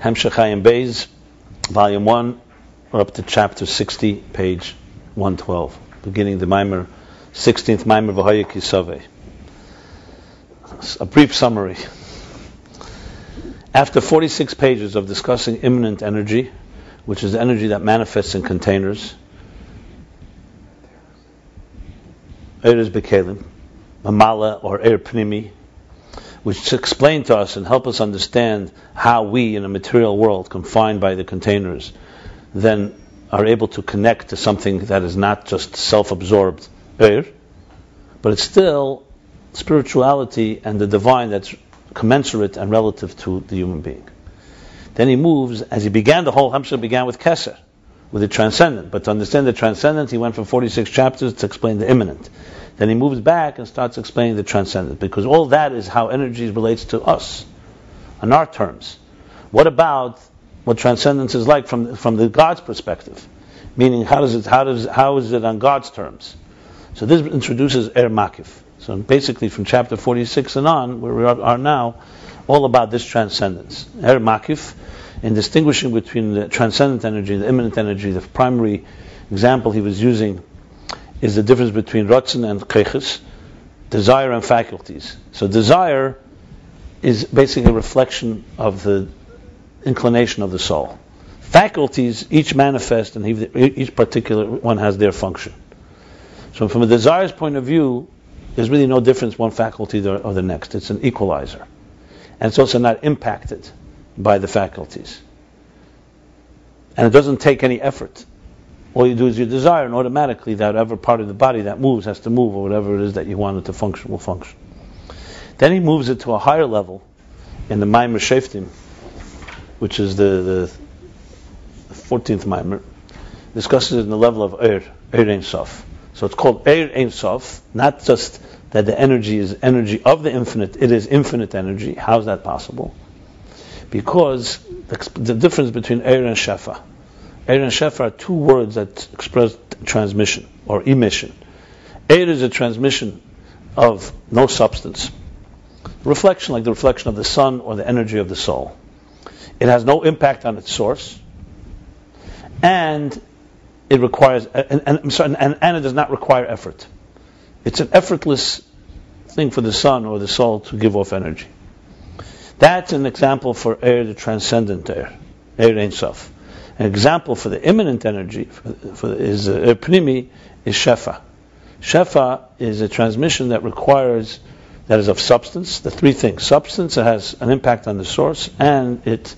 Hemshech Ayin Beis, Volume 1, or up to chapter 60, page 112, beginning the Maimer, 16th Maimer V'Haya Kisave. A brief summary. After 46 pages of discussing immanent energy, which is energy that manifests in containers, Eres Bekelim, Mamala or Er Pnimi, which explain to us and help us understand how we in a material world confined by the containers then are able to connect to something that is not just self-absorbed Er, but it's still spirituality and the divine that's commensurate and relative to the human being. Then he moves, as he began the whole Hamshah began with Keser, with the transcendent. But to understand the transcendent, he went from 46 chapters to explain the immanent. Then he moves back and starts explaining the transcendent, because all that is how energy relates to us, on our terms. What about what transcendence is like from, from the God's perspective? Meaning, how does it, how does, how is it on God's terms? So this introduces Er Makif. So basically, from chapter 46 and on, where we are now, all about this transcendence. Er Makif, in distinguishing between the transcendent energy the immanent energy, the primary example he was using is the difference between Ratzin and Keches, desire and faculties. So desire is basically a reflection of the inclination of the soul. Faculties each manifest and each particular one has their function. So from a desire's point of view, there's really no difference one faculty or the next. It's an equalizer. And it's also not impacted by the faculties. And it doesn't take any effort all you do is you desire, and automatically that whatever part of the body that moves has to move, or whatever it is that you want it to function will function. Then he moves it to a higher level in the Maimer Sheftim, which is the, the 14th Maimer, discusses it in the level of Er, Er Ein Sof. So it's called Er Ein Sof, not just that the energy is energy of the infinite, it is infinite energy. How is that possible? Because the, the difference between Er and Shefa, Eir and Shefa are two words that express transmission or emission. Eir is a transmission of no substance. Reflection, like the reflection of the sun or the energy of the soul. It has no impact on its source, and it requires, and, and, sorry, and, and it does not require effort. It's an effortless thing for the sun or the soul to give off energy. That's an example for air, the transcendent air, air Ein Sof. An example for the immanent energy for, for is uh, pnimi is shefa. Shefa is a transmission that requires that is of substance. The three things: substance, it has an impact on the source, and it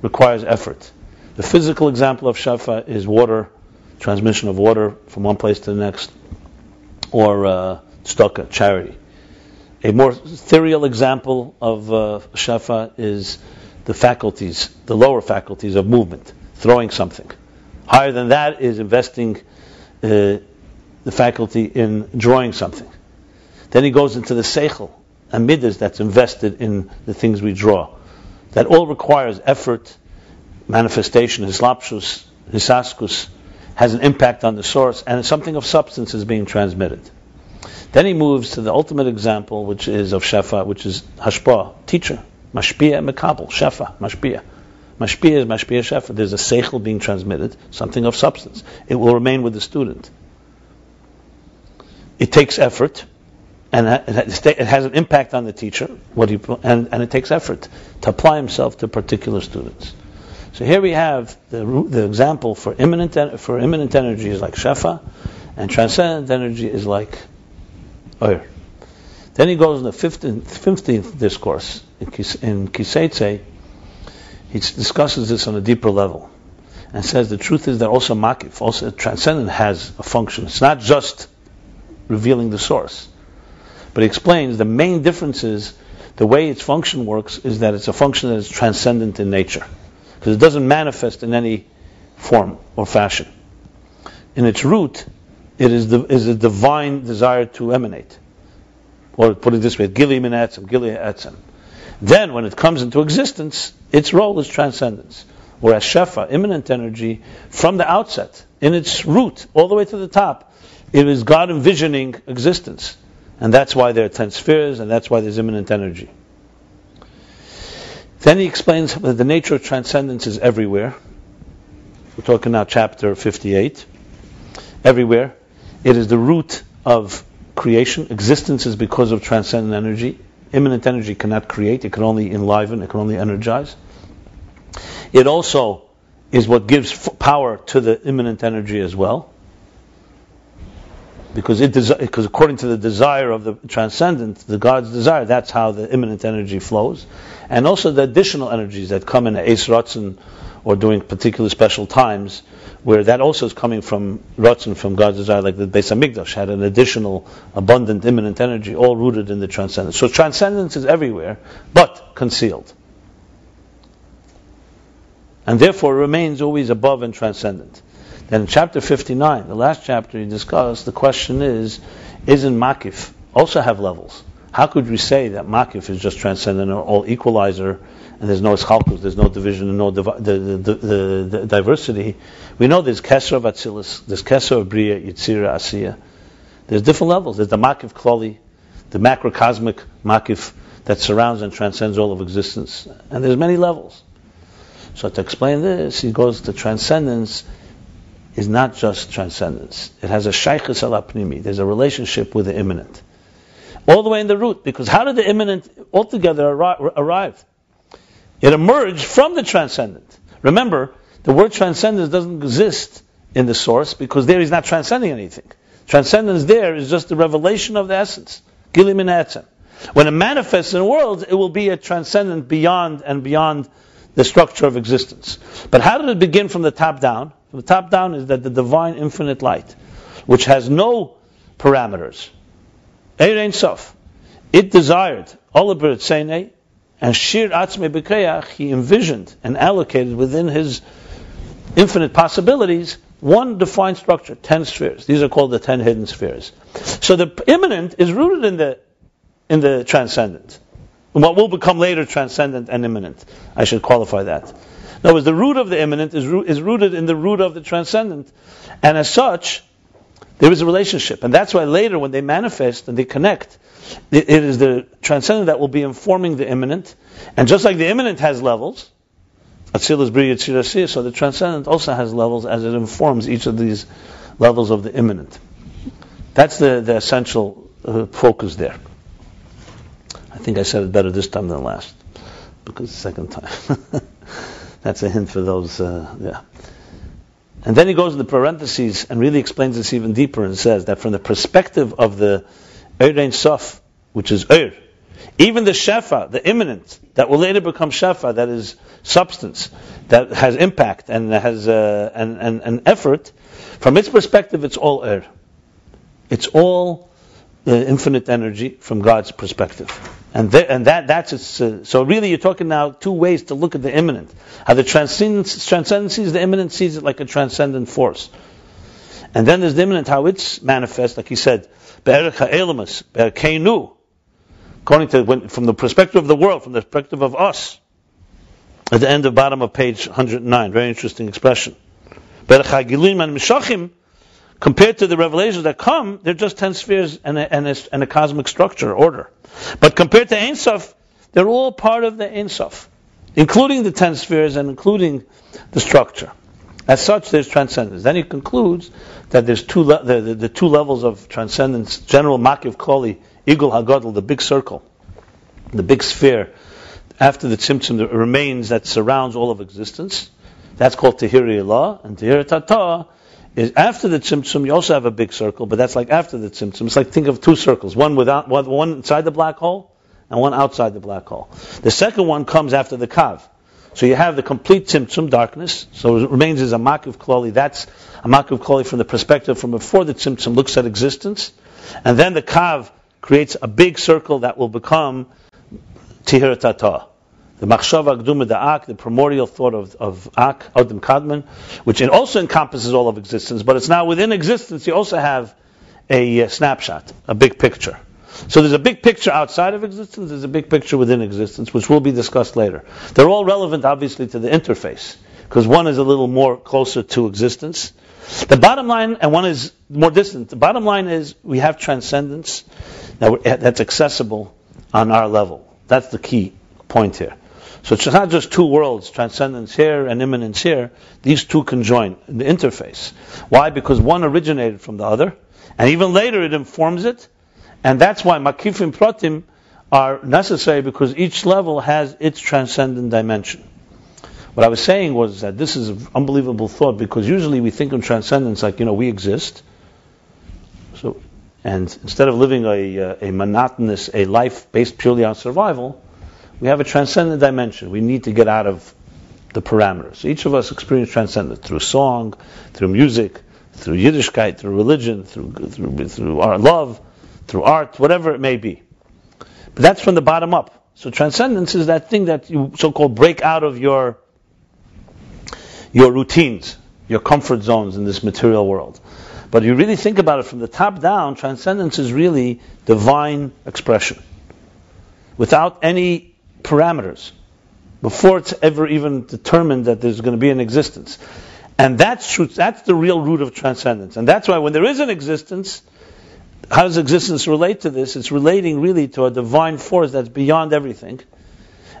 requires effort. The physical example of shefa is water, transmission of water from one place to the next, or uh, staka, charity. A more ethereal example of uh, shefa is the faculties, the lower faculties of movement throwing something. Higher than that is investing uh, the faculty in drawing something. Then he goes into the seichel, and midas that's invested in the things we draw. That all requires effort, manifestation, hislapshus, hisaskus, has an impact on the source, and something of substance is being transmitted. Then he moves to the ultimate example, which is of Shefa, which is Hashpa, teacher, Mashpia Mekabel, Shefa, Mashpia. Mashpia is Mashpia Shefa. There's a seichel being transmitted, something of substance. It will remain with the student. It takes effort, and it has an impact on the teacher. What he and, and it takes effort to apply himself to particular students. So here we have the, the example for immanent for immanent energy is like shefa, and transcendent energy is like oir. Then he goes in the 15th, 15th discourse in, in Kiseitse, he discusses this on a deeper level and says the truth is that also makif, also transcendent has a function. It's not just revealing the source. But he explains the main difference is the way its function works is that it's a function that is transcendent in nature. Because it doesn't manifest in any form or fashion. In its root, it is, the, is a divine desire to emanate. Or put it this way, Gili min etzem, Gili etzem. Then, when it comes into existence, its role is transcendence. Whereas Shefa, immanent energy, from the outset, in its root, all the way to the top, it is God envisioning existence. And that's why there are ten spheres, and that's why there's immanent energy. Then he explains that the nature of transcendence is everywhere. We're talking now chapter 58. Everywhere. It is the root of creation. Existence is because of transcendent energy. Immanent energy cannot create, it can only enliven, it can only energize. It also is what gives power to the immanent energy as well. Because it desi- because according to the desire of the transcendent, the God's desire, that's how the immanent energy flows. And also the additional energies that come in Eis Ratzon or during particular special times, where that also is coming from Ratzon, from God's desire, like the Beis Hamikdash had an additional, abundant, immanent energy, all rooted in the transcendence. So transcendence is everywhere, but concealed and therefore remains always above and transcendent. Then in chapter 59, the last chapter he discussed, the question is, isn't Makif also have levels? How could we say that Makif is just transcendent or all equalizer and there's no Eschalkus, there's no division and no divi- the, the, the, the, diversity? We know there's Kesser of Atzilus, there's Kesser of Bria, Yitzira, Asiya. There's different levels. There's the Makif Kloli, the macrocosmic Makif that surrounds and transcends all of existence. And there's many levels. So to explain this, he goes to transcendence is not just transcendence. It has a shaykhis al apnimi. There's a relationship with the immanent. All the way in the root, because how did the immanent altogether arrive? It emerged from the transcendent. Remember, the word transcendence doesn't exist in the source because there he's not transcending anything. Transcendence there is just the revelation of the essence. Gilim in When it manifests in the world, it will be a transcendent beyond and beyond the structure of existence. But how did it begin from the top down? From the top down is that the divine infinite light, which has no parameters, Ein Sof, it desired, Olabir Tzene, and Shir Atzme Bekreach, he envisioned and allocated within his infinite possibilities one defined structure, ten spheres. These are called the ten hidden spheres. So the immanent is rooted in the in the transcendent what will become later transcendent and immanent. I should qualify that. In other words, the root of the immanent is, is rooted in the root of the transcendent. And as such, there is a relationship. And that's why later, when they manifest and they connect, it, is the transcendent that will be informing the immanent. And just like the immanent has levels, Atzilus Bri Yitzirasir, so the transcendent also has levels as it informs each of these levels of the immanent. That's the, the essential uh, focus there. I think I said it better this time than last, because the second time. That's a hint for those, uh, yeah. And then he goes in the parentheses and really explains this even deeper and says that from the perspective of the Ein Sof, which is Ur, even the Shefa, the immanent, that will later become Shefa, that is substance, that has impact and has uh, and effort, from its perspective, it's all Ur. It's all uh, infinite energy from God's perspective. And, and that, that's its, uh, so really you're talking now two ways to look at the immanent. How the transcendence, transcendence sees the immanent sees it like a transcendent force. And then there's the immanent, how it's manifest, like he said, according to, when, from the perspective of the world, from the perspective of us, at the end of bottom of page 109, very interesting expression Berach ha'gilim and mishachim, compared to the revelations that come, they're just ten spheres and a, and a, and a cosmic structure, order. But compared to Ein Sof, they're all part of the Ein Sof, including the ten spheres and including the structure. As such, there's transcendence. Then he concludes that there's two le- the, the, the, two levels of transcendence. General Makiv Koli, Igul Hagadol, the big circle, the big sphere, after the Tzimtzum, the remains that surrounds all of existence. That's called Tehiri Allah, and Tehiri Tata is after the tzimtzum, you also have a big circle, but that's like after the tzimtzum. It's like think of two circles, one without one inside the black hole and one outside the black hole. The second one comes after the kav. So you have the complete tzimtzum, darkness. So it remains as a makiv kloli. That's a makiv kloli from the perspective from before the tzimtzum looks at existence, and then the kav creates a big circle that will become tihiratata the machshava gduma the ak, the primordial thought of, of ak, Adam Kadmon, which also encompasses all of existence, but it's now within existence you also have a, a snapshot, a big picture. So there's a big picture outside of existence, there's a big picture within existence, which will be discussed later. They're all relevant, obviously, to the interface, because one is a little more closer to existence. The bottom line, and one is more distant, the bottom line is we have transcendence eh, that's accessible on our level. That's the key point here. So it's not just two worlds, transcendence here and immanence here. These two conjoin in the interface. Why? Because one originated from the other, and even later it informs it, and that's why makifim pratim are necessary because each level has its transcendent dimension. What I was saying was that this is an unbelievable thought because usually we think of transcendence like, you know, we exist. So, and instead of living a, uh, a monotonous, a life based purely on survival, we have a transcendent dimension. We need to get out of the parameters. Each of us experience transcendence through song, through music, through Yiddishkeit, through religion, through, through, through our love, through art, whatever it may be. But that's from the bottom up. So transcendence is that thing that you so-called break out of your your routines, your comfort zones in this material world. But you really think about it from the top down, transcendence is really divine expression. Without any parameters. Before it's ever even determined that there's going to be an existence. And that's that's the real root of transcendence. And that's why when there is an existence, how does existence relate to this? It's relating really to a divine force that's beyond everything.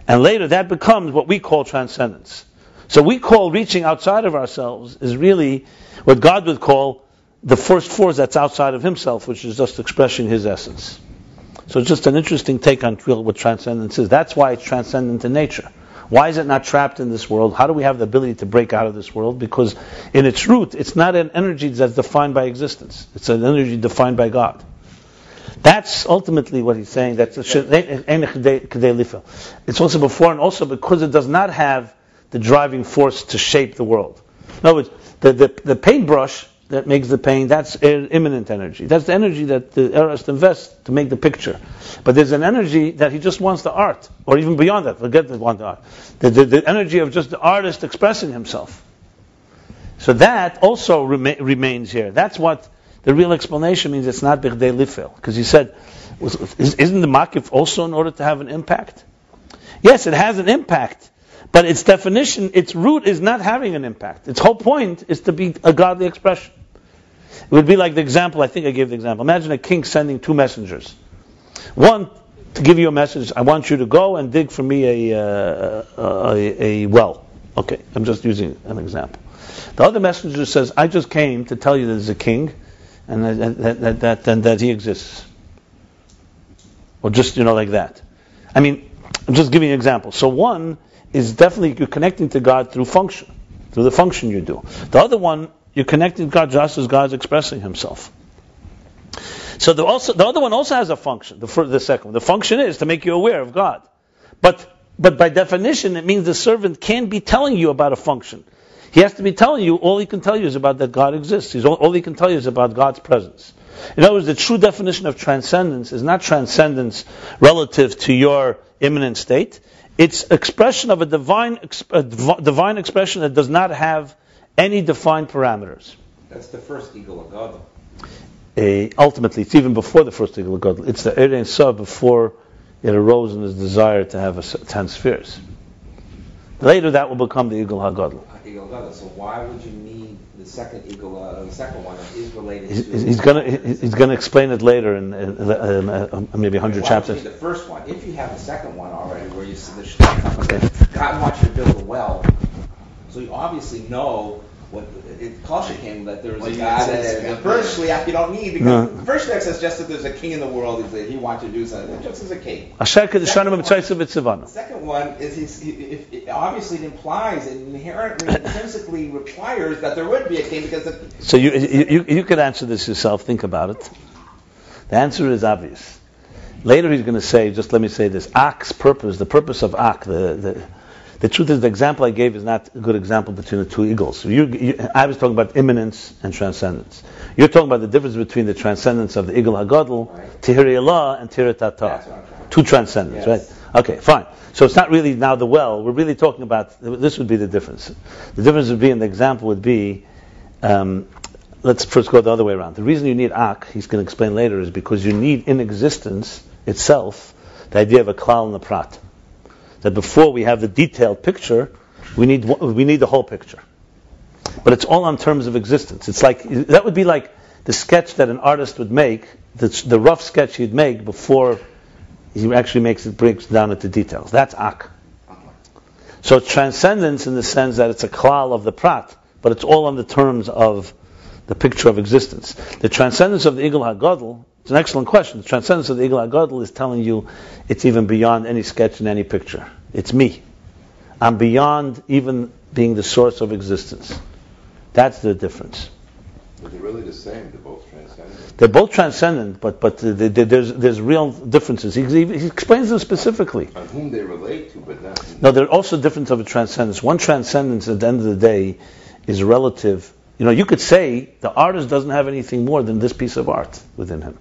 And later that becomes what we call transcendence. So we call reaching outside of ourselves is really what God would call the first force that's outside of himself, which is just expressing his essence. So just an interesting take on what transcendence is. That's why it's transcendent in nature. Why is it not trapped in this world? How do we have the ability to break out of this world? Because in its root, it's not an energy that's defined by existence. It's an energy defined by God. That's ultimately what he's saying. That's it's also before and also because it does not have the driving force to shape the world. In other words, the, the, the paintbrush that makes the pain. that's imminent energy. That's the energy that the artist invests to make the picture. But there's an energy that he just wants the art, or even beyond that, forget the want the art. The, the, the, energy of just the artist expressing himself. So that also rema- remains here. That's what the real explanation means it's not Bichdei Lifel. Because he said, isn't the Makif also in order to have an impact? Yes, it has an impact. But its definition, its root is not having an impact. Its whole point is to be a godly expression. It would be like the example, I think I gave the example. Imagine a king sending two messengers. One to give you a message, I want you to go and dig for me a, uh, a, a, well. Okay, I'm just using an example. The other messenger says, I just came to tell you there's a king and that, that, that, that, and that he exists. Or just, you know, like that. I mean, I'm just giving an example. So one is definitely you're connecting to God through function, through the function you do. The other one you're connecting God just as God's expressing Himself. So the, also, the other one also has a function. The, the second the function is to make you aware of God. But but by definition, it means the servant can't be telling you about a function. He has to be telling you all he can tell you is about that God exists. He's all, all he can tell you is about God's presence. In other words, the true definition of transcendence is not transcendence relative to your immanent state. It's expression of a divine, a divine expression that does not have any defined parameters. That's the first eagle of God. Uh, ultimately, it's even before the first eagle of God. It's the Erein Sah before it arose in his desire to have a, ten spheres. Later, that will become the Igul Hagadol. Hagadol. So why would you need the second eagle, uh, the second one is related he's, to? He's going to he's going to explain it later in, in, uh, maybe hundred chapters. The first one, if you have the second one already, where you the okay. God wants you to build a well, so you obviously know what it Kasha came that there was well, a God that the first shliach you don't need because no. the first shliach says just that there's a king in the world that he wants to do something just as a king. The second one is he's, he, if, it obviously it implies it inherently intrinsically requires that there would be a king because the, so you, you you could answer this yourself. Think about it. The answer is obvious. Later he's going to say, just let me say this: Ak's purpose, the purpose of Ak, the, the the truth is, the example I gave is not a good example between the two eagles. You, you, I was talking about immanence and transcendence. You're talking about the difference between the transcendence of the Igul hagadol, right. Tihiri Allah, and Tiratata. Two transcendence, yes. right? Okay, fine. So it's not really now the well. We're really talking about this would be the difference. The difference would be, in the example would be, um, let's first go the other way around. The reason you need ak, he's going to explain later, is because you need in existence itself the idea of a klal and a prat that before we have the detailed picture, we need we need the whole picture. But it's all on terms of existence. It's like that would be like the sketch that an artist would make, the, the rough sketch he'd make before he actually makes it breaks down into details. That's ak. So transcendence in the sense that it's a klal of the prat, but it's all on the terms of the picture of existence. The transcendence of the Igul HaGadol, it's an excellent question. The transcendence of the Igul HaGadol is telling you it's even beyond any sketch and any picture. It's me. I'm beyond even being the source of existence. That's the difference. But they're really the same. They're both transcendent. They're both transcendent, but but the, the, there's there's real differences. He, he, he, explains them specifically. On whom they relate to, but not. No, there are also differences of a transcendence. One transcendence at the end of the day is relative. You know, you could say the artist doesn't have anything more than this piece of art within him.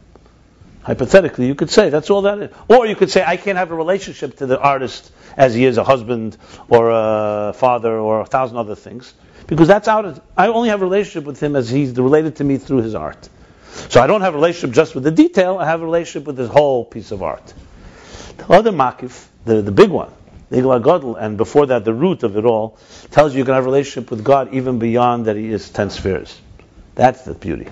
Hypothetically, you could say that's all that is. Or you could say I can't have a relationship to the artist as he is a husband or a father or a thousand other things because that's out. Of, I only have a relationship with him as he's related to me through his art. So I don't have a relationship just with the detail. I have a relationship with his whole piece of art. The other makif, the, the big one, the Igla Godel, and before that the root of it all, tells you you can have a relationship with God even beyond that He is ten spheres. That's the beauty.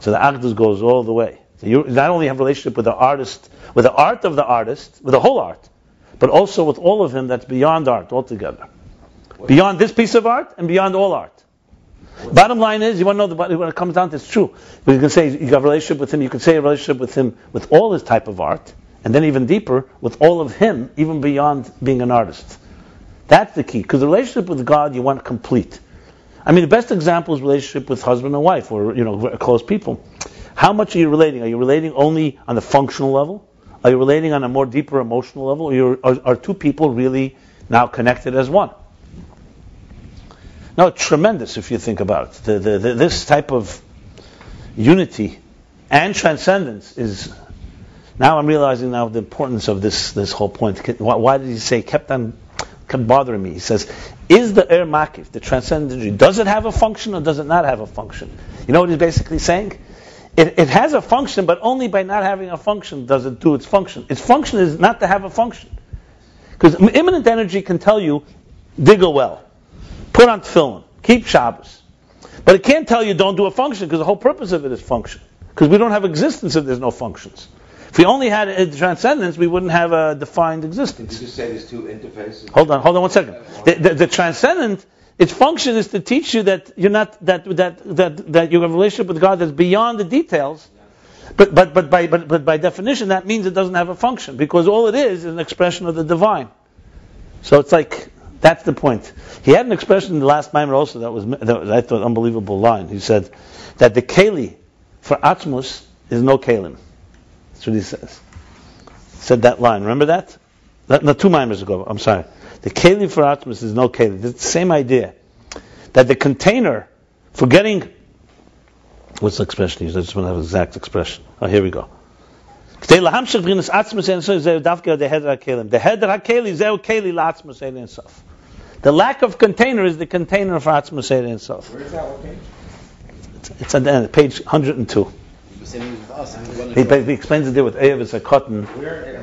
So the Agdus goes all the way. So you not only have relationship with the artist, with the art of the artist, with the whole art, but also with all of him that's beyond art altogether. Beyond this piece of art and beyond all art. Bottom line is, you want to know the, when it comes down to it's true. But you can say you have a relationship with him. You can say a relationship with him with all his type of art, and then even deeper with all of him, even beyond being an artist. That's the key. Because the relationship with God you want complete. I mean, the best example is relationship with husband and wife, or you know, close people. How much are you relating? Are you relating only on the functional level? Are you relating on a more deeper emotional level? Or are, are two people really now connected as one? No, tremendous if you think about it. The, the, the, this type of unity and transcendence is. Now I'm realizing now the importance of this this whole point. Why, why did he say kept on kept bothering me? He says, "Is the air makif the transcendent energy? Does it have a function or does it not have a function?" You know what he's basically saying? It, it has a function, but only by not having a function does it do its function. Its function is not to have a function. Because immanent energy can tell you, dig a well put on tefillin, keep Shabbos. But it can't tell you don't do a function because the whole purpose of it is function. Because we don't have existence if there's no functions. If we only had a transcendence, we wouldn't have a defined existence. Did you say there's two interfaces? Hold on, hold on one second. The, the, the transcendent, its function is to teach you that you're not that that that that you have a relationship with God that's beyond the details. But but but by but, but by definition, that means it doesn't have a function because all it is is an expression of the divine. So it's like that's the point. He had an expression in the last Maimer also that was, that was I thought unbelievable line. He said that the keli for Atzmus is no kalim. That's what he says. Said that line. Remember that? Not, not two Maimers ago. I'm sorry. The keli for Atzmus is no keli. It's the same idea. That the container for getting what's the expression used? I just want to have an exact expression. Oh, here we go. The head hakeli zeu keli la'atzmus ein ensof. The lack of container is the container for Atzmus Ein Sof. Where is that? Page? It's, it's on the page 102. He, he explains it there with Eyev, it's a cotton.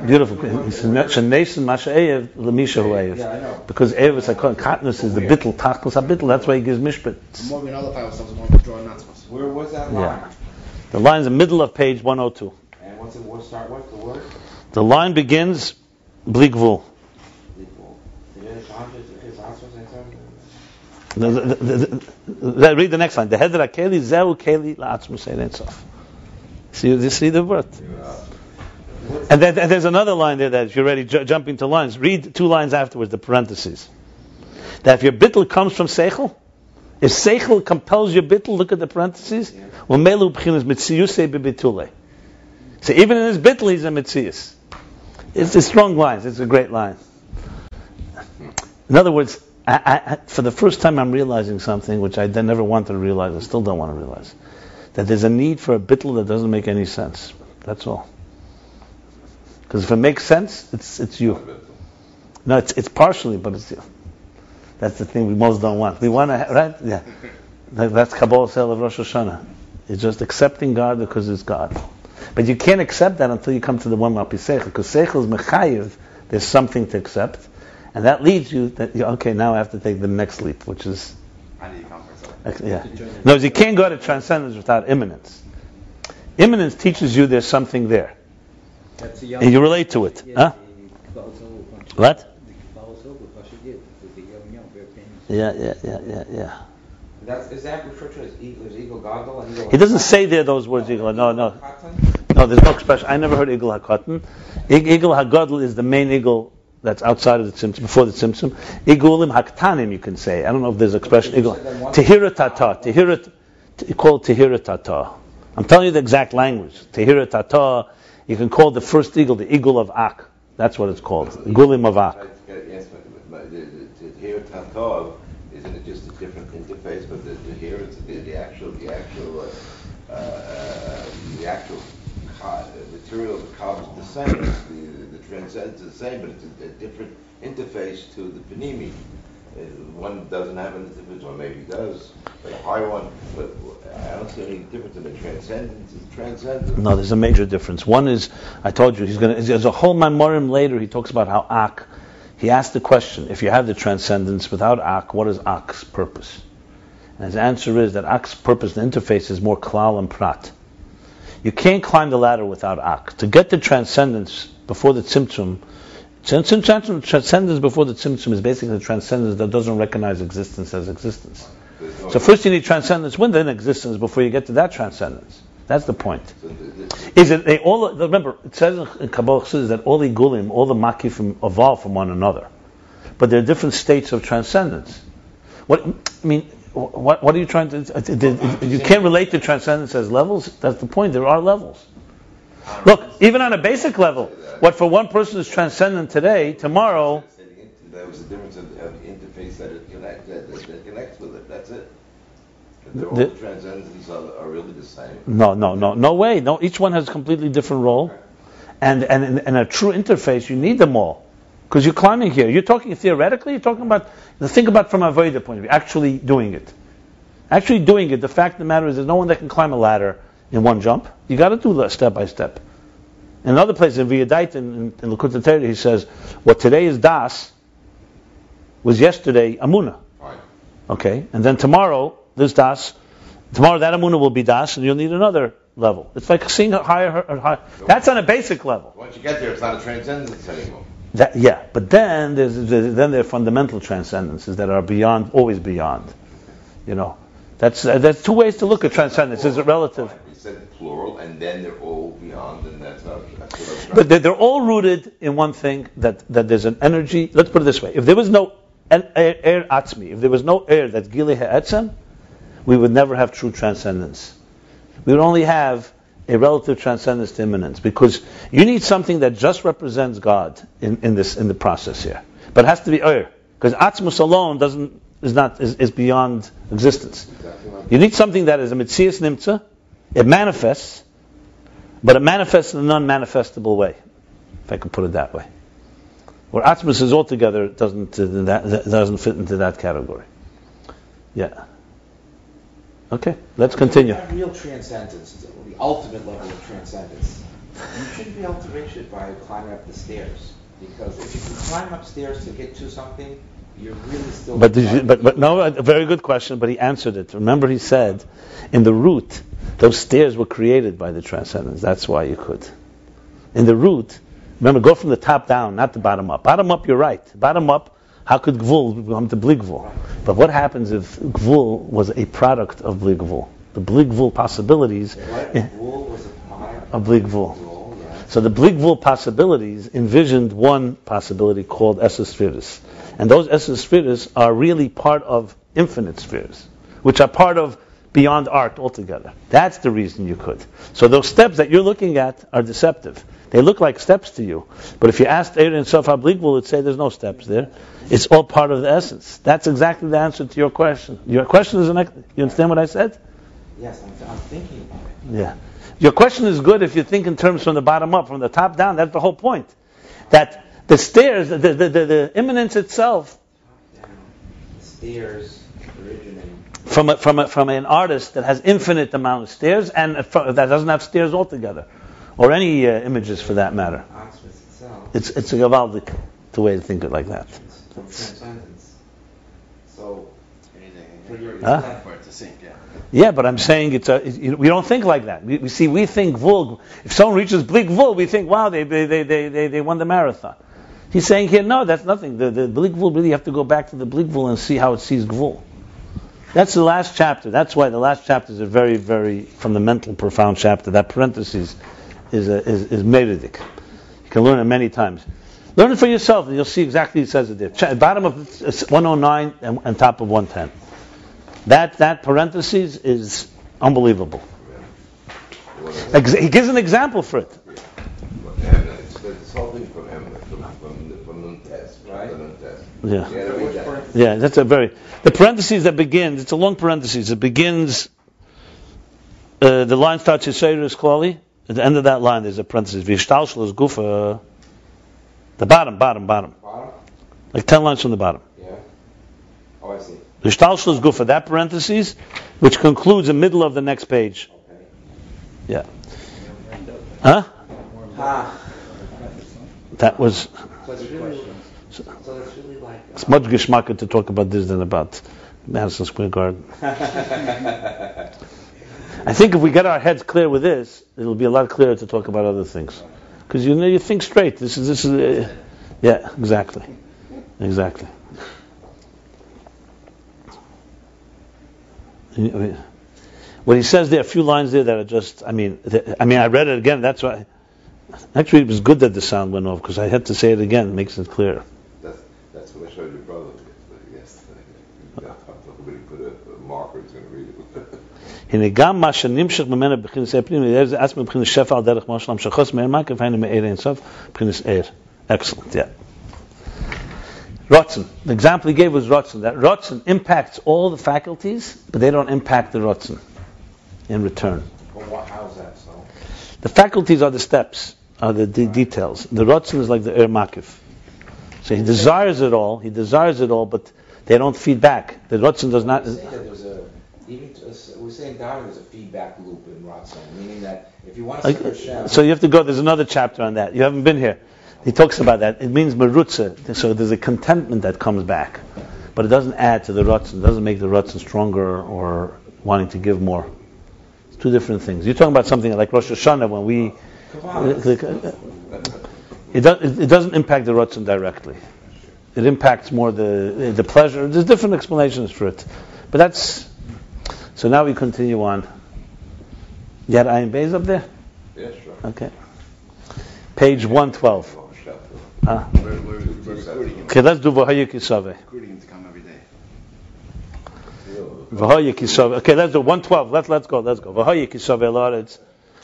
Beautiful. He says, Shenesin Masha Eyev, Lemisha Hu Eyev. Yeah, Because Eyev is a cotton. Katnus is the bittel, Tachlis HaBittel. That's why he gives Mishpat. More than other files, more drawing Atzmus. Where was that line? Yeah. The line's in the middle of page 102. And what's it? What start? What's the word? The line begins, Bligvul. The, the, the, the, read the next line. The heder akeli zeu keli la'atzmus ein sof. See, you see the word. And and there's another line there that if you're ready ju- jumping to lines, read two lines afterwards, the parentheses. That if your bittel comes from seichel, if seichel compels your bittel, look at the parentheses. Well. So even in his bittel, he's a mitziyus. It's a strong line. It's a great line. In other words, I, I, for the first time, I'm realizing something which I never wanted to realize. I still don't want to realize that there's a need for a bittel that doesn't make any sense. That's all. Because if it makes sense, it's it's you. No, it's it's partially, but it's you. That's the thing we most don't want. We want to, right? Yeah. That's Kabbalah Sale of Rosh Hashanah. It's just accepting God because it's God. But you can't accept that until you come to the one Mapi Seichel, because Seichel is Mechayiv. There's something to accept. And that leads you that okay, now I have to take the next leap, which is yeah. No, you can't go to transcendence without immanence. Immanence teaches you there's something there, and you relate to it. Huh? What? Yeah, yeah, yeah, yeah, yeah. That's, is that referred to as eagle, eagle goggle eagle? He doesn't say there those words, Eagle. No, no. No, there's no expression. I never heard Eagle. Ig- Igul HaGadol is the main eagle that's outside of the Tzimtzum, before the Tzimtzum. Igulim HaKtanim, you can say. I don't know if there's an expression. You Eagle. said then one- Tehira Tata. Tehira, call it Tehira Tata. I'm telling you the exact language. Tehira Tata, you can call the first eagle the eagle of Ak. That's what it's called. Gulim of Ak. Yes, but, but the, the, to hear Tantov, isn't it just a different interface, but the, hear it's the, the actual, the actual, uh, uh, the actual material of the cob is the same, It's the, the transcendence is the same, but it's a, a different interface to the panimi. Uh, One doesn't have an interface, or maybe does, but a high one, but I don't see any difference in the transcendence, transcendence. No, there's a major difference. One is, I told you, he's going to, there's a whole memorim later, he talks about how Ak, he asked the question, if you have the transcendence without Ak, what is Ak's purpose? And his answer is that Ak's purpose, the interface, is more klal and prat. You can't climb the ladder without Ak. To get the transcendence before the tzimtzum, tzim- tzim- transcendence before the tzimtzum is basically transcendence that doesn't recognize existence as existence. So first you need transcendence within existence before you get to that transcendence. That's the point. Is it they all? Remember, it says in Kabbalah says that all the gulim, all the makifim evolve from one another, but there are different states of transcendence. What I mean, what, what are you trying to? Uh, you can't relate to transcendence as levels. That's the point. There are levels. Look, even on a basic level, what for one person is transcendent today, tomorrow. There was a difference of, of interface that it connects, that, that, connects with it, that's it. They're all The- transcendences are, are really the same. No, no, no, no way. No, each one has a completely different role, and and in a true interface, you need them all. Because you're climbing here. You're talking theoretically, you're talking about, think about from a Veda point of view, actually doing it. Actually doing it, the fact of the matter is there's no one that can climb a ladder in one jump. You got to do that step by step. In another place, in Viyadait, in, in Likkutei Torah, he says, what today is Das was yesterday Amuna. Okay? And then tomorrow, this Das, tomorrow that Amuna will be Das, and you'll need another level. It's like seeing a higher, a higher that's on a basic level. Once you get there, it's not a transcendence anymore. That, yeah, but then there's, there's then there are fundamental transcendences that are beyond, always beyond. You know, that's uh, that's two ways to look at transcendence. Is it relative? Fine. Said plural, and then they're all beyond, and that's not, that's what I'm But they're, they're all rooted in one thing that that there's an energy. Let's put it this way: if there was no air, air atzmi, if there was no air that gili ha'etzem, we would never have true transcendence. We would only have a relative transcendence to immanence because you need something that just represents God in, in this in the process here. But it has to be air because atzmus alone doesn't is not is, is beyond existence. You need something that is a mitzias nimtza. It manifests, but it manifests in a non-manifestable way, if I could put it that way. Where atzmus is altogether doesn't uh, that doesn't fit into that category. Yeah. Okay, let's continue. Real transcendence, the ultimate level of transcendence, you shouldn't be able to reach it by climbing up the stairs. Because if you can climb upstairs to get to something, you're really still. But, you, but but no, a very good question. But he answered it. Remember, he said, in the root, those stairs were created by the transcendence. That's why you could. In the root, remember, go from the top down, not the bottom up. Bottom up, you're right. Bottom up, how could gvul become the bli gvul? But what happens if gvul was a product of bli gvul? The bli gvul possibilities What? Wool was a product of bli yeah. So the Bligvul possibilities envisioned one possibility called Esespheres. And those Esespheres are really part of infinite spheres, which are part of beyond art altogether. That's the reason you could. So those steps that you're looking at are deceptive. They look like steps to you. But if you asked Aaron and Bligvul, it'd say there's no steps there. It's all part of the essence. That's exactly the answer to your question. Your question is an, you understand what I said? Yes, I'm, I'm thinking about it. Yeah. Your question is good if you think in terms from the bottom up, from the top down. That's the whole point. That the stairs, the, the, the, the immanence itself, Down, stairs originating. from a, from a, from an artist that has infinite amount of stairs and that doesn't have stairs altogether, or any uh, images for that matter. Oxford itself. It's it's a gavaldik the way to think it like that. From transcendence. So, for your Huh? Yeah. But I'm saying it's a. it- we don't think like that. We, we see we think vul. If someone reaches bleak vul, we think, wow, they they, they, they, they won the marathon. He's saying here, no, that's nothing. The, the Blik Gvul, really, you have to go back to the Blik Gvul and see how it sees Gvul. That's the last chapter. That's why the last chapter is a very, very fundamental, profound chapter. That parenthesis is, a, is, is Meridic. You can learn it many times. Learn it for yourself, and you'll see exactly it says it there. Bottom of uh, 109 and, and top of 110. That that parenthesis is unbelievable. He gives an example for it. Emna, it's, it's whole thing from Emna, from, from, the- from Nun test, Right. The Nun test. Yeah. Yeah, that. That's a very the parentheses that begins. It's a long parenthesis. It begins. Uh, the line starts Yisraelus Klali. At the end of that line, there's a parenthesis. V'yishtalshel is gufa. The bottom, bottom, bottom. Bottom? Like ten lines from the bottom. Yeah. Oh, I see. V'yishtalshel is good for That parenthesis, which concludes the middle of the next page. Yeah. Huh? Ha. That was. It's much geschmacker to talk about this than about Madison Square Garden. I think if we get our heads clear with this, it'll be a lot clearer to talk about other things. Because you know, you think straight. This is this is, uh, yeah, exactly, exactly. You know, What he says there, a few lines there that are just, I mean, th- I mean, I read it again. That's why. Actually, it was good that the sound went off because I had to say it again. It makes it clear. That's, that's what I showed your brother yesterday. Yeah, Somebody put a, a marker, he's gonna read it. הנה גם מה שנמשך ממנה בבחינת הפנים, זה עצמי בבחינת שפע על דרך משל המשכוס מאיר מקף, היינו מאיר אין סוף, בבחינת ער. Excellent, yeah. Rotzen. The example he gave was Rotzen. That Rotzen impacts all the faculties, but they don't impact the Rotzen in return. What, that so? The faculties are the steps, are the, the details. The Rotzen is like the Er Makif. So he desires it all, he desires it all, but they don't feed back. The Rotzen does not. We're saying that there's a, even, to we're saying down there's a feedback loop in Ratzon, meaning that if you want to serve Hashem. so you have to go. There's another chapter on that. You haven't been here. He talks about that. It means merutza. So there's a contentment that comes back, but it doesn't add to the rutzen. It doesn't make the rutzen stronger or wanting to give more. It's two different things. You're talking about something like Rosh Hashanah when we. It, does, it doesn't impact the rutzen directly. It impacts more the the pleasure. There's different explanations for it, but that's. So now we continue on. You had Ayin Bays up there. Yeah, sure. Okay. Page 112. We're, we're, we're recruiting. Okay, let's do Vahaya Kisave. Vahaya Kisave. Okay, let's do 112. Let's, let's go, let's go. Vahaya Kisave La'aretz.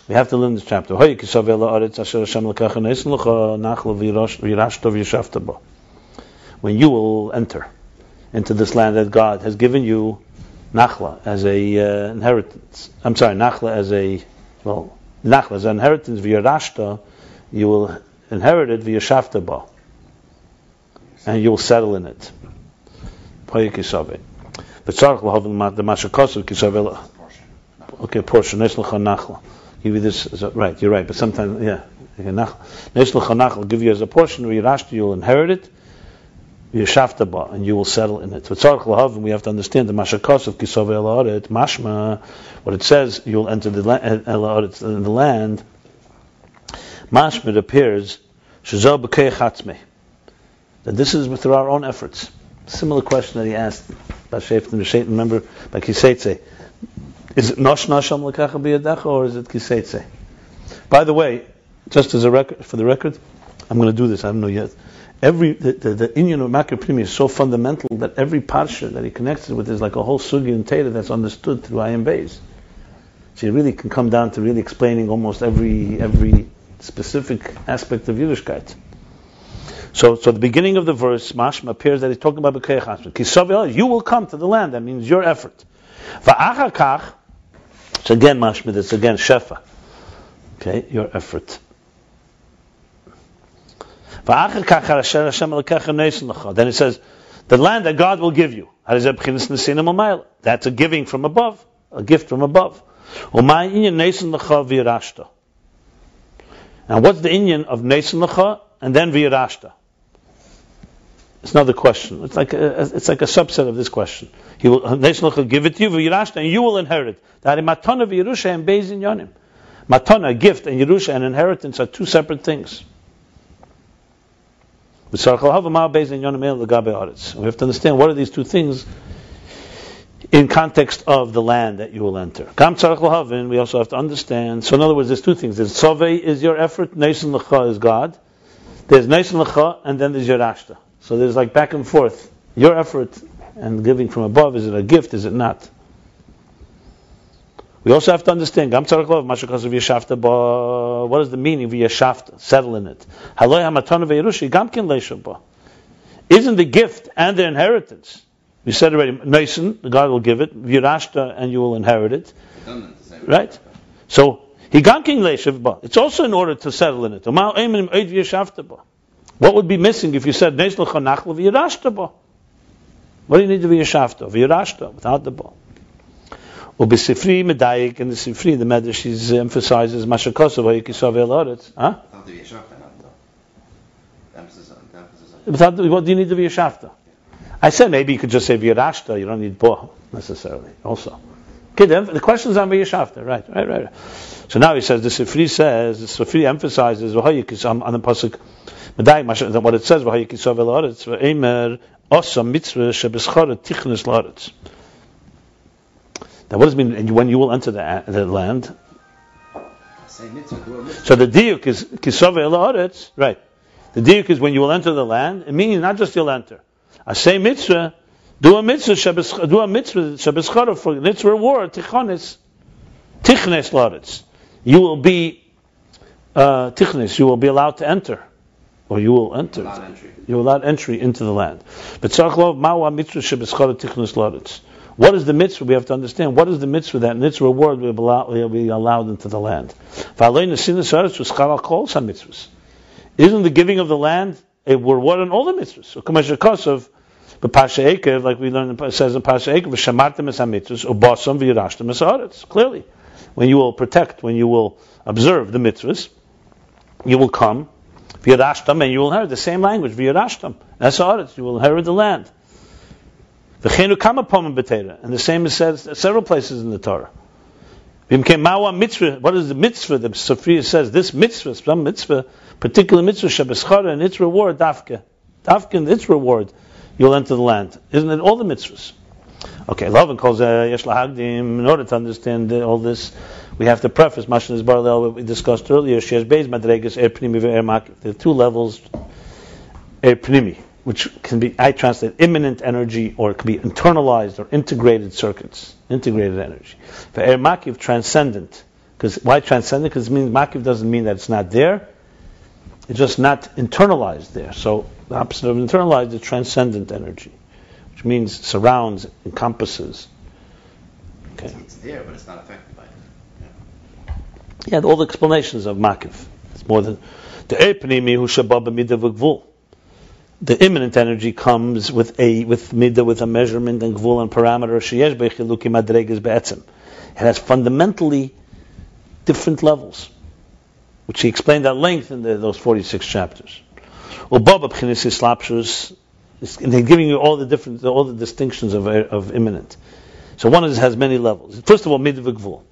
We have to learn this chapter. Vahaya Kisave La'aretz Asher Hashem Lekach Nesin Lecha Nachla V'yirashto V'yishavta Bo. When you will enter into this land that God has given you Nachla as a uh, inheritance. I'm sorry, Nachla as a, well, Nachla as an inheritance V'yirashta, you will inherited via ba, and you'll settle in it. Okay, portion neshlecha nachla. Give you this, right? You're right, but sometimes, yeah, neshlecha nachla. Give you as a portion. V'yirashta, you'll inherit it. Yeshafta ba, and you will settle in it. We have to understand the mashakos of kisov elaret mashma. What it says, you'll enter the land, eh, eh, in the land mashma, it appears, that this is through our own efforts. Similar question that he asked by Shefet and Rishayt, remember, by Kiseitze. Is it Nosh Nasham Lekacha B'Yadecha or is it Kiseitze? By the way, just as a record, for the record, I'm going to do this, I don't know yet. Every, the, the, the Indian of Makar is so fundamental that every parsha that he connects it with is like a whole sugi and Teda that's understood through Ayam Beis. So you really can come down to really explaining almost every, every specific aspect of Yiddishkeit. So, so the beginning of the verse, Mashma appears that he's talking about B'kei Chasma. Kisavil, you will come to the land. That means your effort. Va'achar kach, so again Mashma, that's again Shefa. Okay, your effort. Then it says, the land that God will give you. That's a giving from above, a gift from above. Umay inyan neisen lecha v'yirashta. And what's the inyan of neisen lecha and then v'yirashta? It's another question. It's like a, it's like a subset of this question. He will will give it to you, v'yirashta, and you will inherit. That in matana v'yirusha and bezin yonim. Matana, gift, and yerusha, and inheritance are two separate things. We have to understand what are these two things in context of the land that you will enter. We also have to understand. So in other words, there's two things. There's Sove is your effort, Nation Lecha is God. There's Nation Lecha, and then there's your Yerashta. So there's like back and forth. Your effort and giving from above, is it a gift, is it not? We also have to understand, what is the meaning of Yeshafta? Settle in it. Isn't the gift and the inheritance? We said already, Mason, the God will give it, Virashta, and you will inherit it. Right? So, he ganking Leshivba. it's also in order to settle in it. What would be missing if you said, What do you need to be Yeshafta? Virashta, without the ball. Well, besifri medayik and the sifri, the medrash is emphasizes mashakosov hayikisav elaretz. Huh? Without the, what do you need to be a shafta? I said maybe you could just say v'yarashta. You don't need bo necessarily. Also, okay. The, the question is on v'yashafta. Right, right, right. So now he says the Sifri says the Sifri emphasizes v'hayikisam on the pasuk. What it says v'hayikisav elaretz v'emer osam mitzvah shebeschara tichnes laretz. Now, what does it mean when you will enter the, the land? So the diuk is kisove elaretz, right? The diuk is when you will enter the land. It means not just you'll enter. I say mitzvah, do a mitzvah, do a mitzvah shabeschara for its reward tichonis, tichnes laretz. You will be uh, tichnes. You will be allowed to enter, or you will enter. You will allowed entry into the land. But tzarchlov mawa mitzvah shabeschara tichnes laretz. What is the mitzvah? We have to understand. What is the mitzvah? That mitzvah reward will be allowed, will be allowed into the land. Isn't the giving of the land a what on all the mitzvahs? So, Kamashakosov, the Pasha Ekev, like we learned, it says in Pasha Ekev, Shamartem es mitzvahs, ubasam v'yirashtem es Clearly, when you will protect, when you will observe the mitzvahs, you will come, v'yirashtem, and you will inherit the same language, v'yirashtem, es you will inherit the land. The chenu kama pomim and the same is said several places in the Torah. What is the mitzvah? The Sophia says this mitzvah, some mitzvah, particular mitzvah shabeschara and its reward dafke, dafke and its reward, you'll enter the land. Isn't it all the mitzvahs? Okay, Lovin calls uh, yesh lahagdim. In order to understand all this, we have to preface Mashin is Barlel what we discussed earlier. Shesh beis madregas er pnimi There are two levels. Er pnimi which can be, I translate, imminent energy, or it can be internalized or integrated circuits, integrated energy. For air makiv, transcendent. Because why transcendent? Because it means makiv doesn't mean that it's not there. It's just not internalized there. So the opposite of internalized is transcendent energy, which means surrounds, encompasses. Okay. It's there, but it's not affected by it. Yeah, yeah all the explanations of makiv. It's more than the epnimi shabab the immanent energy comes with a with midah, with a measurement and gvul and parameter. Sheyesh bechiluki madreges be'etzim. It has fundamentally different levels, which he explained at length in the, those 46 chapters. And they're giving you all the different, all the distinctions of, of immanent. So one is, has many levels. First of all, midah v'gvul,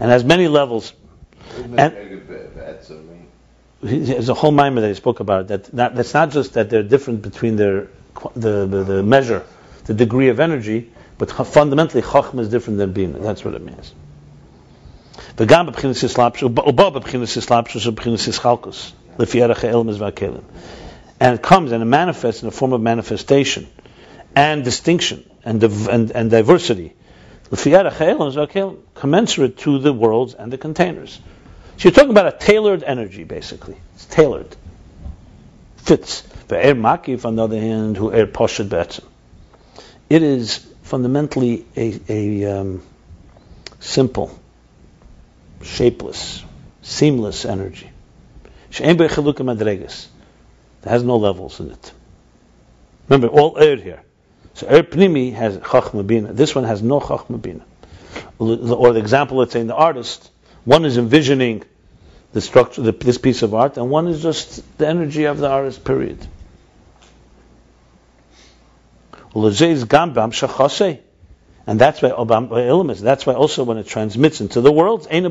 and has many levels. And, there's a whole mimer that he spoke about that not, that's not just that they're different between their the, the, the measure, the degree of energy, but fundamentally chachma is different than bina. That's what it means. And it comes and it manifests in a form of manifestation and distinction and, and, and diversity. Commensurate to the worlds and the containers. So you're talking about a tailored energy, basically. It's tailored. Fits. The air makif, on the other hand, who air poshet betzim. It is fundamentally a, a um, simple, shapeless, seamless energy. It has no levels in it. Remember, all air here. So air pnimi has chachma. This one has no chachma. Or the example, let's say, in the artist, one is envisioning the structure, the, this piece of art, and one is just the energy of the artist. Period. And that's why That's why also when it transmits into the world, it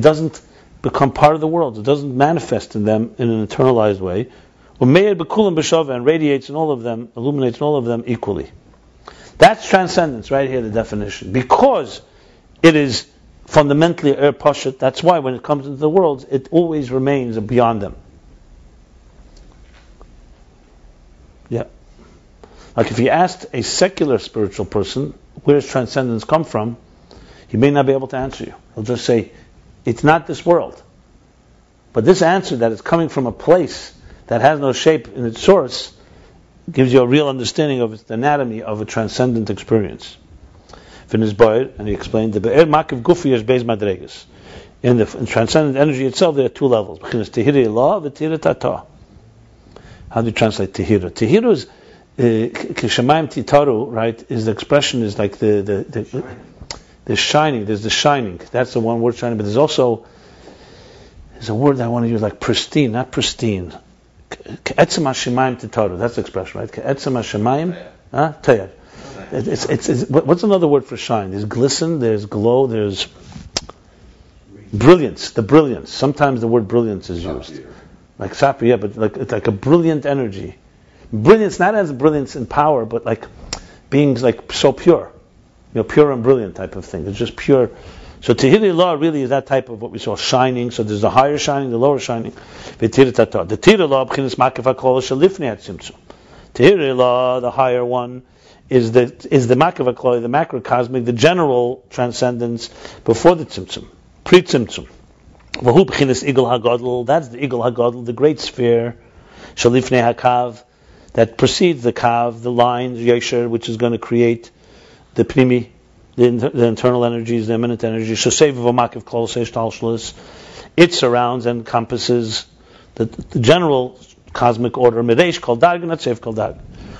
doesn't become part of the world. It doesn't manifest in them in an internalized way. And radiates in all of them, illuminates in all of them equally. That's transcendence, right here, the definition. Because it is fundamentally er pashat, that's why when it comes into the world, it always remains beyond them. Like if you asked a secular spiritual person, where does transcendence come from? He may not be able to answer you. He'll just say, it's not this world. But this answer that it's coming from a place that has no shape in its source gives you a real understanding of the anatomy of a transcendent experience. Finis Boyer, and he explained the Be'er Makiv Gufi is Beis Madregas. In the in transcendent energy itself, there are two levels. Allah, Tehira Tata. How do you translate Tehira? Tehira is Uh, Kishamayim Titaru, right? Is the expression is like the the, the, the shining. There's the shining. That's the one word shining. But there's also there's a word that I want to use like pristine, not pristine. Ke'etzem Hashemayim Titaru. That's the expression, right? Ke'etzem Hashemayim. Huh? Tayar. It's, it's, it's, what's another word for shine? There's glisten, there's glow, there's brilliance. The brilliance. Sometimes the word brilliance is used, like sapphire, yeah, but like it's like a brilliant energy. Brilliance, not as brilliance in power, but like being like so pure, you know, pure and brilliant type of thing. It's just pure. So Tehiri law really is that type of what we saw shining. So there's the higher shining, the lower shining. The Tehiri law, the higher one, is the is the makavakloi, the macrocosmic, the general transcendence before the tzimtzum, igul hagadol. That's the igul hagadol, the great sphere, shalifnei hakav, that precedes the kav, the lines yesher, which is going to create the primi, the, the internal energies, the immanent energies. Shosev v'makav klol It surrounds and encompasses the, the general cosmic order, Midesh called Dag and Atsev called Dag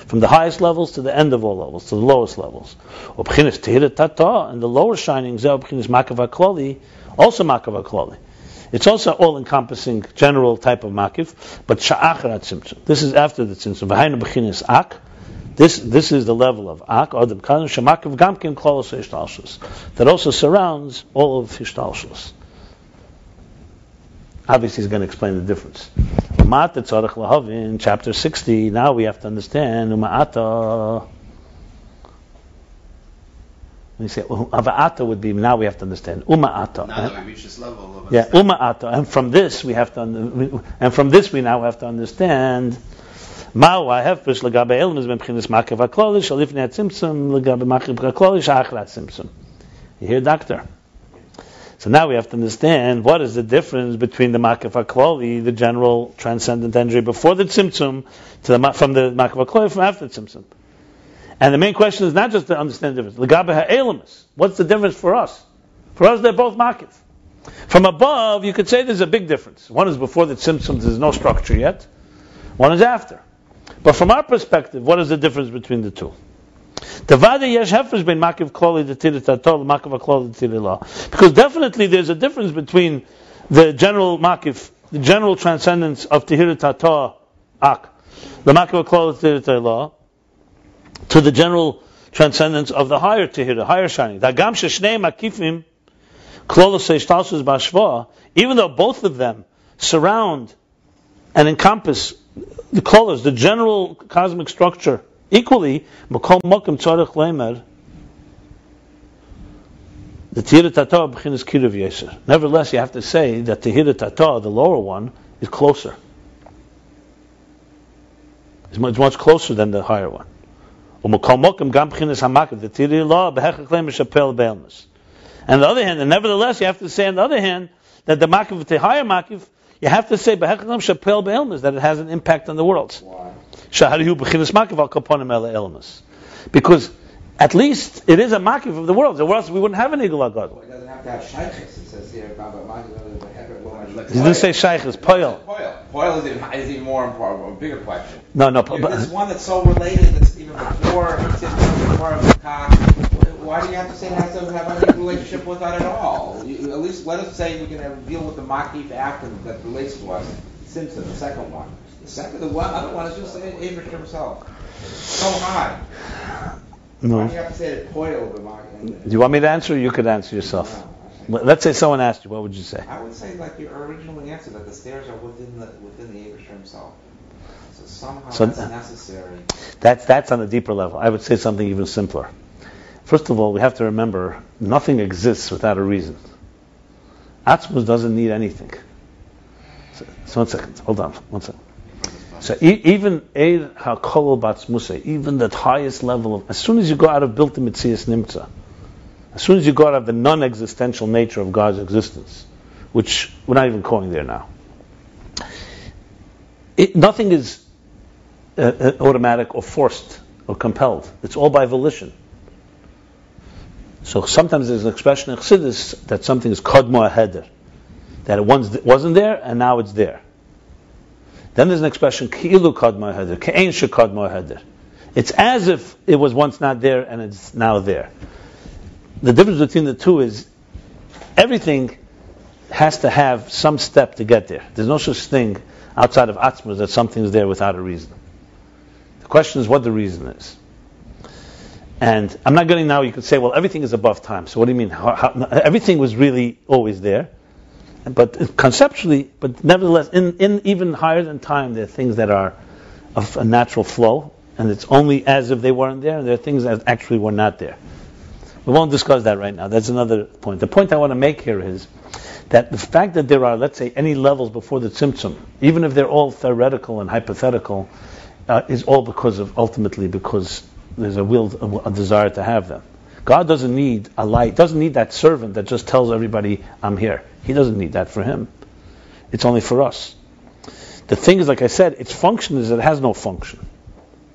from the highest levels to the end of all levels, to the lowest levels. Ubchinis tehira tata, And the lower shining, makava also makava kloli. It's also all-encompassing general type of makif, but sha'achar tzimtzum. This is after the tzimtzum. V'hainu b'chinis ak. This this is the level of ak or the shemakav gamkin klolos that also surrounds all of hishtalshus. Obviously, he's going to explain the difference. In chapter 60, now we have to understand uma'ata. We say ava'ata would be now we have to understand uma'ata. Now that we reach this level of yeah uma'ata, and from this we have to and from this we now have to understand. מהו ההפרש לגבי אלמס מבחינת מקף הכלולי שלפני הצמצום לגבי מקף הכלולי שאחרי הצמצום. You hear, doctor? So now we have to understand what is the difference between the Makif HaKlali, the general transcendent energy before the Tzimtzum, to the, from the Makif HaKlali from after the Tzimtzum. And the main question is not just to understand the difference. What's the difference for us? For us, they're both Makif. From above, you could say there's a big difference. One is before the Tzimtzum, there's no structure yet. One is after. But from our perspective, what is the difference between the two? Because definitely there's a difference between the general makif, the general transcendence of Tata Ak, the makif law, to the general transcendence of the higher Tehillah, higher shining. Dagam Sheshnei Bashva, even though both of them surround and encompass the colors, the general cosmic structure Equally. Nevertheless, you have to say that Tehillah Tata, the lower one, is closer. It's much closer than the higher one. And on the other hand, and nevertheless, you have to say on the other hand, that the Makiv, of the higher Makiv, you have to say b'hechach Lemer Shapel Be'elmas, that it has an impact on the world. Why? Because at least it is a makif of the world. Or else we wouldn't have an Igul Agad. Well, it doesn't have to have shaykhs. It says here He didn't say shaykhs. Poil. Poil. Poil is even, is even more important, a bigger question. No, no. But, there's one that's so related that's even before before the cock. Why do you have to say it has to have any relationship with that at all? You, at least let us say we can have, deal with the makif after that relates to us. Simpson, the second one. The second, the one, other one is just Abraham himself. So high. No. Why do you have to say it poil Do you want me to answer, or you could answer yourself? No, Let's say someone asked you, what would you say? I would say like your original answer that the stairs are within the within the Abraham himself. So somehow So- that's necessary. That's, that's on a deeper level. I would say something even simpler. First of all, we have to remember nothing exists without a reason. Atzmus doesn't need anything. So, so one second, hold on, one second. So e- even Eir HaKol Batzmusay, even that highest level of, as soon as you go out of Bilti Mitzias Nimtza, as soon as you go out of the non-existential nature of God's existence, which we're not even going there now, it, nothing is uh, uh, automatic or forced or compelled. It's all by volition. So sometimes there's an expression in Chassidus that something is kodmo heder, that it once wasn't there and now it's there. Then there's an expression ki'ilu kodmo heder, ke'ein shekodmo heder. It's as if it was once not there and it's now there. The difference between the two is everything has to have some step to get there. There's no such thing outside of Atzmus that something's there without a reason. The question is what the reason is. And I'm not getting now, you could say, well, everything is above time. So what do you mean? How, how, everything was really always there. But conceptually, but nevertheless, in, in even higher than time, there are things that are of a natural flow, and it's only as if they weren't there, and there are things that actually were not there. We won't discuss that right now. That's another point. The point I want to make here is that the fact that there are, let's say, any levels before the Tzimtzum, even if they're all theoretical and hypothetical, uh, is all because of, ultimately, because there's a will, a, desire to have them. God doesn't need a light, doesn't need that servant that just tells everybody, I'm here. He doesn't need that for him. It's only for us. The thing is, like I said, its function is that it has no function.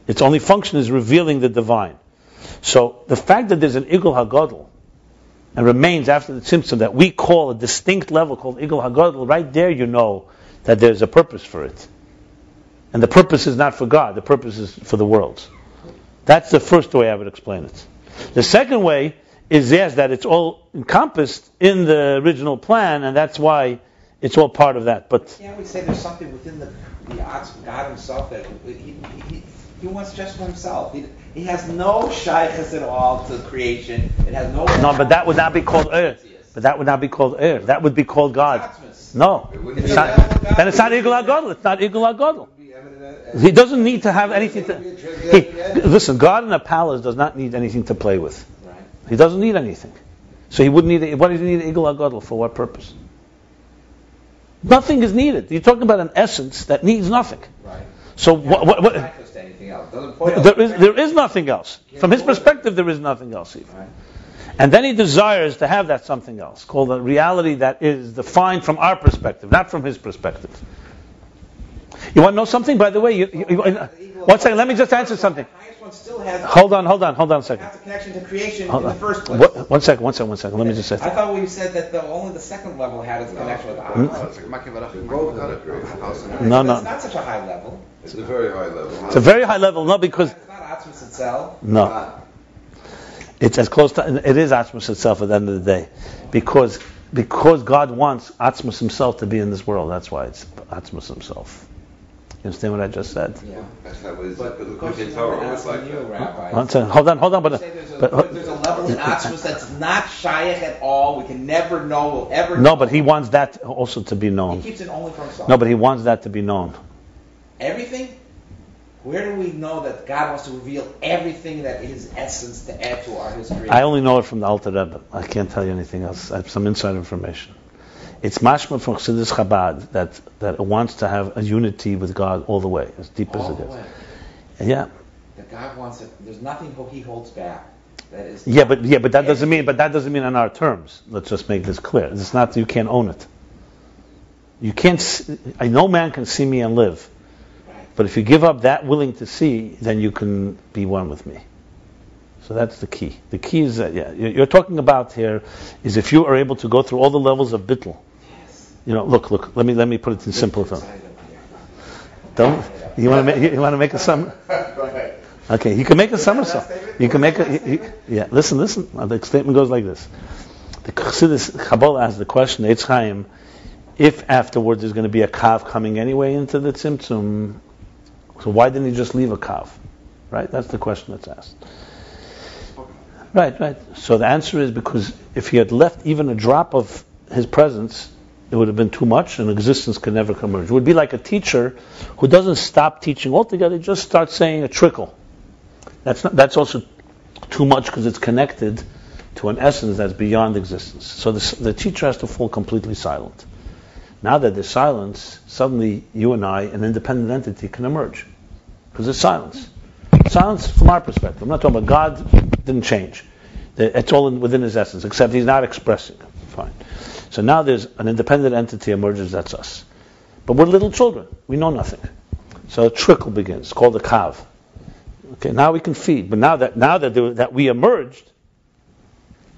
Its only function is revealing the divine. So the fact that there's an Igul Hagadol and remains after the Tzimtzum that we call a distinct level called Igul Hagadol, right there you know that there's a purpose for it. And the purpose is not for God, the purpose is for the world. That's the first way I would explain it. The second way is yes, that it's all encompassed in the original plan, and that's why it's all part of that. But Can't we say there's something within the, the God himself that he, he, he wants just for himself? He, he has no shyness at all to creation. It has no. no, but that would not be called Er. But that would not be called Er. That would be called God. No, It it's not, then it's not Igul Hagadol. It's not Igul Hagadol. Be eminent as- He doesn't need to have anything to. He, listen, God in a palace does not need anything to play with. He doesn't need anything. So he wouldn't need. What does he need Igul Hagadol for? What purpose? Nothing is needed. You're talking about an essence that needs nothing. Right. So what? what, what anything else. Doesn't point there is there is nothing else. From his perspective, there is nothing else. Even. Right. And then he desires to have that something else, called a reality that is defined from our perspective, not from his perspective. You want to know something? By the way, you, you, you, uh, one second. Let me just answer something. The highest one still Hold on, hold on, hold on a second. has a connection to creation Hold in the first place. What, one second, one second, one second. Let me just say. I thought we said that the, only the second level had its connection with? God. It's like Maki Barach, They're Maki both Barach, under creation. house No, no. It's not such a high level. It's a very high level. It's a very high level, not because It's not Atzmus itself. no, it's as close to it is Atzmus itself at the end of the day, because because God wants Atzmus himself to be in this world. That's why it's Atzmus himself. You understand what I just said? Yeah. That's not it's, But the the question Torah was like you. Rabbi. Hold on, hold on, but, say there's a, but there's a level in Atzmus that's not shaykh at all. We can never know. We'll ever. no, know. but he wants that also to be known. He keeps it only for himself. No, but he wants that to be known. Everything. Where do we know that God wants to reveal everything that His essence to add to our history? I only know it from the Alter Rebbe. I can't tell you anything else. I have some inside information. It's mashma from Chassidus Chabad that, that it wants to have a unity with God all the way, as deep all as it way. Yeah, That God wants it. There's nothing He holds back. That is. yeah, but yeah, but that doesn't mean, but that doesn't mean on our terms. Let's just make this clear. It's not you can't own it. You can't. I no man can see me and live. But if you give up that willing to see, then you can be one with me. So that's the key. The key is that yeah, you're talking about here is if you are able to go through all the levels of bittul. Yes. You know, look, look. Let me let me put it in simple terms. Inside of here. Don't you want to make you want to make a sum? Okay, you can make a somersault. You can make a you- you- yeah. Listen, listen. Uh, The statement goes like this: The Chassidus Kabbalah asks the question, Eitz Chaim, if afterwards there's going to be a kav coming anyway into the tzimtzum, so why didn't he just leave a kav? Right? That's the question that's asked. Right, right. So the answer is because if he had left even a drop of his presence, it would have been too much, and existence could never emerge. It would be like a teacher who doesn't stop teaching altogether, just starts saying a trickle. That's not, that's also too much because it's connected to an essence that's beyond existence. So the, the teacher has to fall completely silent. Now that there's silence, suddenly you and I, an independent entity, can emerge because there's silence. Silence, from our perspective, I'm not talking about God. Didn't change. It's all in, within His essence, except He's not expressing. Fine. So now there's an independent entity emerges. That's us. But we're little children. We know nothing. So a trickle begins, called a kav. Okay, now we can feed. But now that now that there, that we emerged,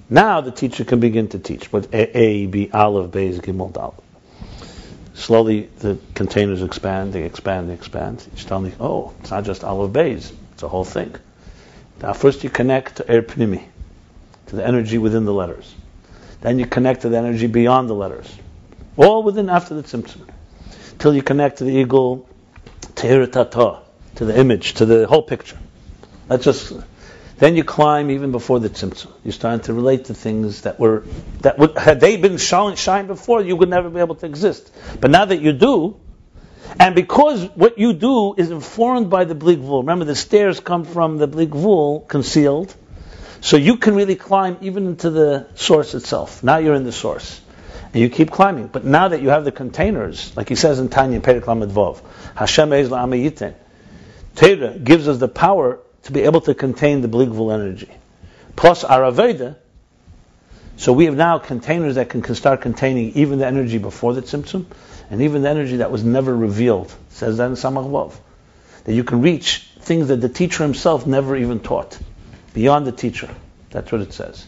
now the teacher can begin to teach. But A, A B, Aleph, Beis, Gimel, Dal. Slowly the containers expand, they expand, they expand. Time, they, oh, it's not just Aleph, Beis. It's a whole thing. Now first you connect to Er Pnimi, to the energy within the letters. Then you connect to the energy beyond the letters. All within after the tzimtzum. Till you connect to the eagle, to to the image, to the whole picture. That's just then you climb even before the tzimtzum. You're starting to relate to things that were that would had they been shine, shine before, you would never be able to exist. But now that you do, and because what you do is informed by the bli gvul. Remember, the stairs come from the bli gvul concealed, so you can really climb even into the source itself. Now you're in the source. And you keep climbing. But now that you have the containers, like he says in Tanya, Perek Vov, Hashem Eiz La'amayiten, Torah gives us the power to be able to contain the bli gvul energy. Plus Araveda, so we have now containers that can, can start containing even the energy before the tzimtzum, and even the energy that was never revealed. Says that in Samach Vov. That you can reach things that the teacher himself never even taught beyond the teacher. That's what it says.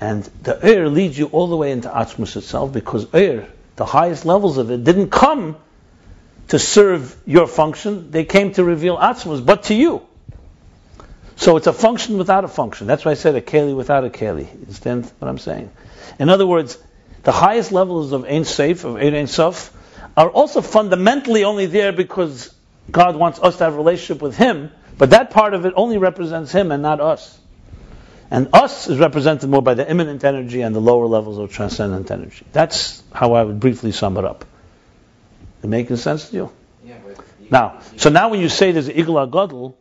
And the air leads you all the way into Atzmus itself because air, the highest levels of it, didn't come to serve your function. They came to reveal Atzmus, but to you. So it's a function without a function. That's why I said a keli without a keli. Understand what I'm saying? In other words, the highest levels of Ein Seif, of Ein Sof, are also fundamentally only there because God wants us to have a relationship with Him, but that part of it only represents him and not us. And us is represented more by the immanent energy and the lower levels of transcendent energy. That's how I would briefly sum it up. It making sense to you? Yeah, now, so now when you say there's an Igul Hagadol,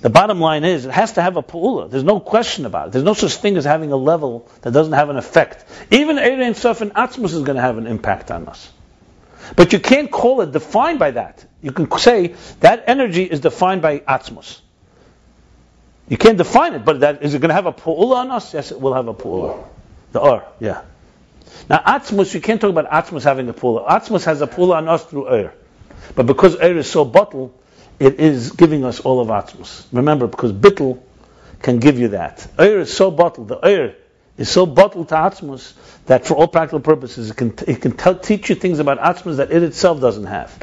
the bottom line is it has to have a pu'ula. There's no question about it. There's no such thing as having a level that doesn't have an effect. Even Erein Sof and Atzmus is going to have an impact on us. But you can't call it defined by that. You can say that energy is defined by Atzmus. You can't define it, but that is it going to have a pu'ula on us? Yes, it will have a pu'ula. The or, yeah. Now Atzmus, you can't talk about Atzmus having a pu'ula. Atzmus has a pu'ula on us through air. But because air is so bottled, it is giving us all of Atzmus. Remember, because Bittel can give you that. Ur is so bottled. The Ur is so bottled to Atzmus that for all practical purposes, it can, it can tell, teach you things about Atzmus that it itself doesn't have.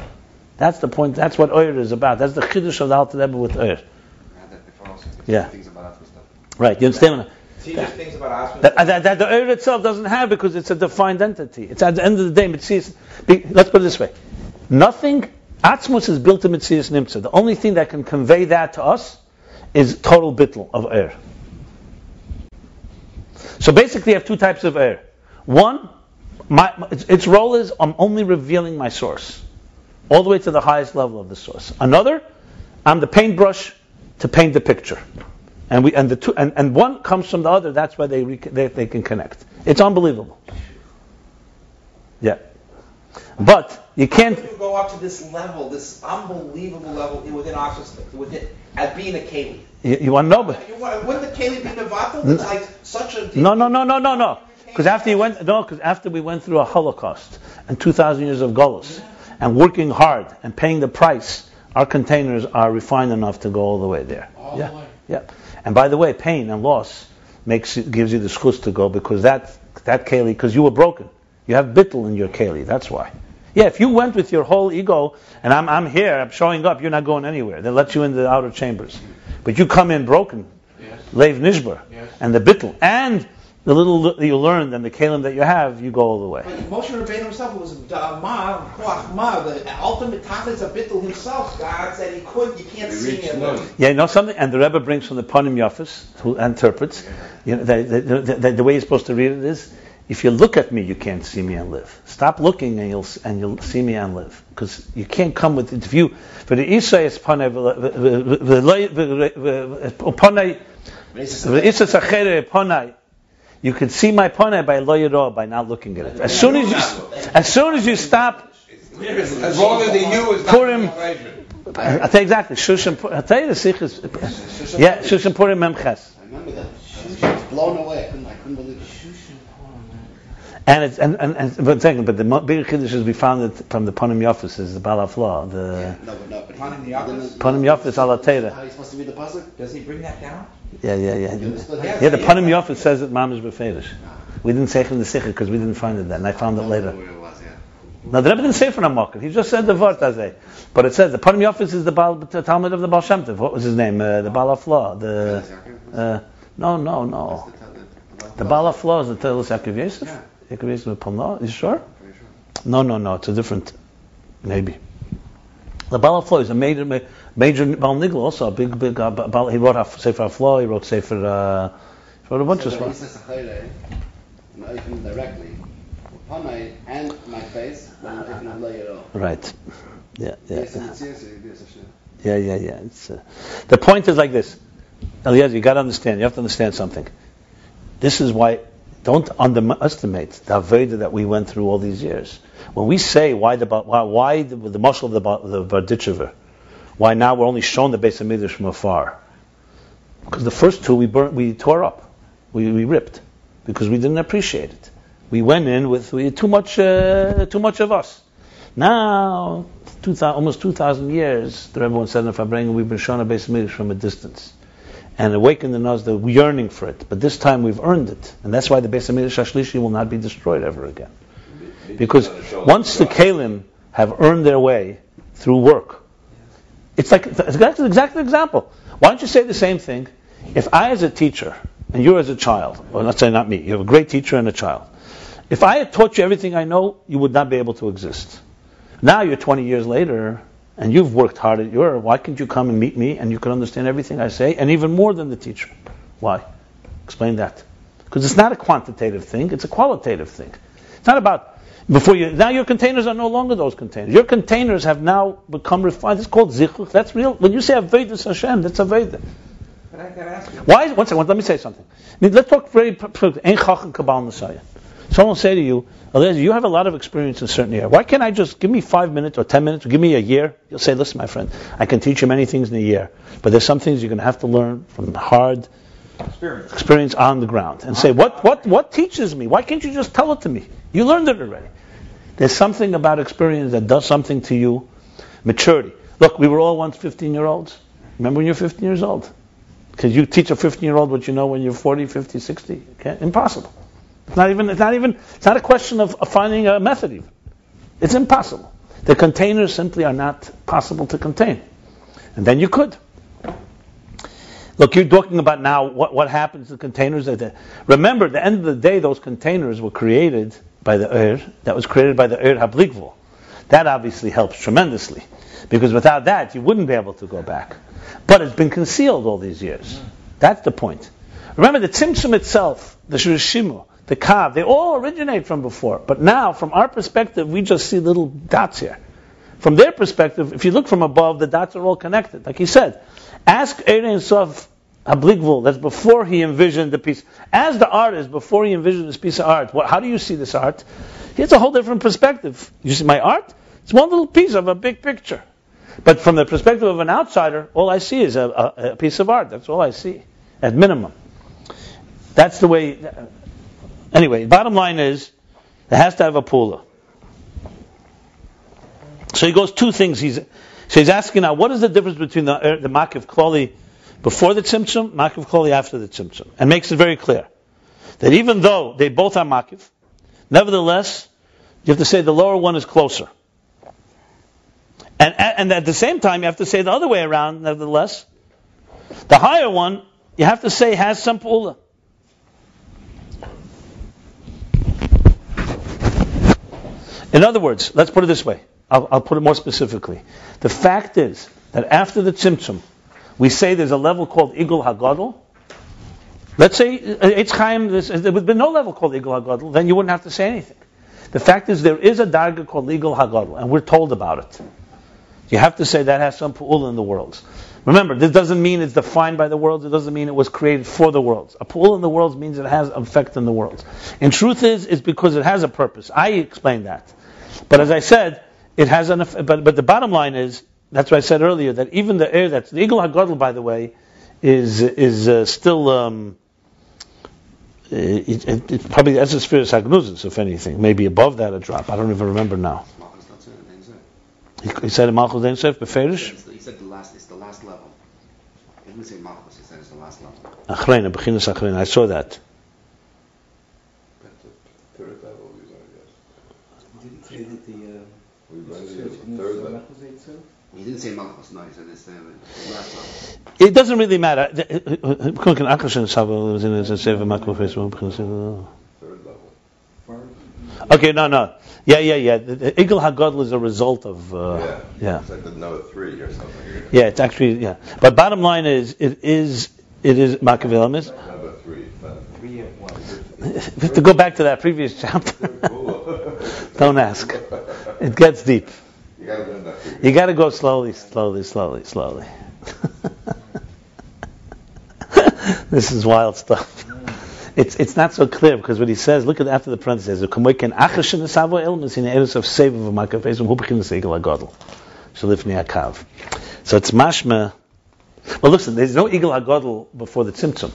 That's the point. That's what Ur is about. That's the chiddush of the Alter Rebbe with Ur. Yeah. Right. You understand? Teaches things about that, that, that, the Ur itself doesn't have because it's a defined entity. It's at the end of the day, Mitzias. Let's put it this way: nothing. Atzmus is built to Mitzias Nimtza. The only thing that can convey that to us is total bittel of air. So basically, you have two types of air. One, my, its, its role is I'm only revealing my source all the way to the highest level of the source. Another, I'm the paintbrush to paint the picture. And we and the two and, and one comes from the other. That's why they, they they can connect. It's unbelievable. Yeah, but you can't. you go up to this level, this unbelievable level within Oxford, within at being a keli. You, you want to know, but wouldn't the keli be nevatel? It's like such a. No, no, no, no, no, no. Because after you went, no, because after we went through a Holocaust and 2,000 years of Golos, mm-hmm. and working hard and paying the price, our containers are refined enough to go all the way there. All yeah, the way. yeah. And by the way, pain and loss makes it, gives you the schus to go because that that keli because you were broken. You have bittel in your keli. That's why. Yeah, if you went with your whole ego and I'm I'm here, I'm showing up, you're not going anywhere. They let you in the outer chambers. But you come in broken, yes. leiv nishbar, yes. and the bittel, and the little that you learned and the kalim that you have, you go all the way. But Moshe Rabbeinu himself was ma, koach ma, the ultimate tachlis of bittul himself. God said he could. You can't he see him. Yeah, you know something, and the Rebbe brings from the Panim Yafis, who interprets. You know, the, the, the, the, way you're supposed to read it is, if you look at me, you can't see me and live. Stop looking and you'll and you'll see me and live. Because you can't come with the view. For the Isa is panei. You can see my panei by lo by not looking at it. As soon as you, as soon as you stop. As long as the you is not Purim, I tell you exactly. Shushan. I tell you the sikh is. Yeah, Shushan Purim Memches. I remember that. Was blown away. I couldn't, I couldn't believe it. And it's and and, and but second, but the bigger kiddush is we found it from the Panim Yafis is the Balafla, the Yeah, no, but no, but he- Panim Yafis? didn't- Panim Yafis ala Teira. How you supposed to read the pasuk? Does he bring that down? Yeah, yeah, yeah. You understood Yeah. how- Yeah, the Panim Yafis says it Mamish Befedish. We didn't say it in the Sikha because we didn't find it then. I found it later. Where it was, yeah. Now the Rebbe didn't say it from a market. He just said the Vart Azeh. But it says the Panim Yafis is the, Baal, the Talmud of the Baal Shem Tov. What was his name? Uh, the Balafla. The uh, no, no, no. The Balafla is the Telis Yaakov Yosef. Yosef with Palma. You sure? Sure. No, no, no. It's a different. Maybe. The Balafla is a major, ma- major Baal Nigel also. A big, big. Uh, he wrote a Sefer Afla. He wrote Sefer. Uh, he wrote a bunch of So the stuff. And open directly. And my face, then open and lay it all. Right. Yeah, yeah. Yes, and it's yes, and it's yes, and Yeah, yeah, yeah. It's, uh, the point is like this. Eliezer, you got to understand. You have to understand something. This is why. Don't underestimate the Aveda that we went through all these years. When we say why the why, why the, the muscle of the the Berditchever, why now we're only shown the base of Midrash from afar, because the first two we burnt, we tore up, we, we ripped, because we didn't appreciate it. We went in with we too much uh, too much of us. Now, 2000, almost 2,000 years, the Rebbe once said in Farbrengen, we've been shown a base Midrash from a distance. And awakened in us the yearning for it. But this time we've earned it. And that's why the base Midrash Ashlishi will not be destroyed ever again. Because once the Kalim have earned their way through work, it's like it's exactly the example. Why don't you say the same thing? If I, as a teacher, and you as a child, or let's say not me, you have a great teacher and a child. If I had taught you everything I know, you would not be able to exist. Now you're 20 years later, and you've worked hard at your. Why can't you come and meet me, and you can understand everything I say, and even more than the teacher? Why? Explain that. Because it's not a quantitative thing; it's a qualitative thing. It's not about before you. Now your containers are no longer those containers. Your containers have now become refined. It's called zichuch. That's real. When you say Avedis Hashem, that's Aveda. But I gotta ask. Why? One second. Let me say something. I mean, let's talk very. Ein chacham kabal Messiah. Someone will say to you, Eliezer, you have a lot of experience in certain area. Why can't I just give me five minutes or ten minutes or give me a year? You'll say, listen, my friend, I can teach you many things in a year, but there's some things you're going to have to learn from hard Experience. experience on the ground and say, what, what, what teaches me? Why can't you just tell it to me? You learned it already. There's something about experience that does something to you. Maturity. Look, we were all once 15 year olds. Remember when you're 15 years old? Because you teach a 15 year old what you know when you're 40, 50, 60. Okay? Impossible. It's not even, it's not even, it's not a question of, finding a method even. It's impossible. The containers simply are not possible to contain. And then you could. Look, you're talking about now what, what happens to the containers. The, remember, at the end of the day, those containers were created by the Ur. That was created by the Ur Habligvul. That obviously helps tremendously. Because without that, you wouldn't be able to go back. But it's been concealed all these years. That's the point. Remember, the Tzimtzum itself, the Shushimu, the Kav, they all originate from before. But now, from our perspective, we just see little dots here. From their perspective, if you look from above, the dots are all connected. Like he said, ask Erein Sof Habligvul, that's before he envisioned the piece. As the artist, before he envisioned this piece of art, what, how do you see this art? Has a whole different perspective. You see my art? It's one little piece of a big picture. But from the perspective of an outsider, all I see is a, a, a piece of art. That's all I see, at minimum. That's the way. Anyway, bottom line is, it has to have a pula. So he goes two things. He's so he's asking now, what is the difference between the uh, the makiv kloli before the tzimtzum, makiv kloli after the tzimtzum, and makes it very clear that even though they both are makiv, nevertheless, you have to say the lower one is closer. And, and at the same time, you have to say the other way around, nevertheless. The higher one, you have to say has some pula. In other words, let's put it this way. I'll, I'll put it more specifically. The fact is that after the tzimtzum, we say there's a level called igul hagadol. Let's say uh, Eitz Chaim, there would be no level called Igul HaGadol, then you wouldn't have to say anything. The fact is there is a darga called Igul HaGadol, and we're told about it. You have to say that has some pu'ul in the worlds. Remember, this doesn't mean it's defined by the worlds. It doesn't mean it was created for the worlds. A pu'ul in the worlds means it has effect in the worlds. And truth is, it's because it has a purpose. I explained that. But as I said, it has an. But, but the bottom line is, that's what I said earlier, that even the air that's, the Igul HaGadol, by the way, is, is uh, still, um, it, it, it's probably the Esespheres Hagnuzis, if anything. Maybe above that a drop. I don't even remember now. Malchus, that's it, that's it. He, he said Malchus Den Sef, Beferish? He said the last, it's the last level. He didn't say Malchus, he said it's the last level. Achreina, Bechinas Achreina. I saw that. That's the third level, we learned, yes. Did he say that the, uh, We learned the it was the third level. He didn't say Malchus, no, he said it's the, the last level. It doesn't really matter. Kunken Akashin Sabo was in a Seva Makmo Facebook. Third level. Okay, no, no. Yeah, yeah, yeah. The, the Igul Hagadol is a result of, uh, Yeah. yeah. It's like the number three or something. Yeah, it's actually, yeah. But bottom line is, it is, it is Machiavellianism. Number three. but- Three at one. We have to go back to that previous chapter. Don't ask. It gets deep. You got to go slowly, slowly, slowly, slowly. this is wild stuff. It's it's not so clear because what he says. Look at after the parentheses. "U'kamoiken achashin esavo ilmus in eres of of makafes and um hubekin segel agadol shalifni akav." So it's mashma. Well, listen. There's no igul hagadol before the tzimtzum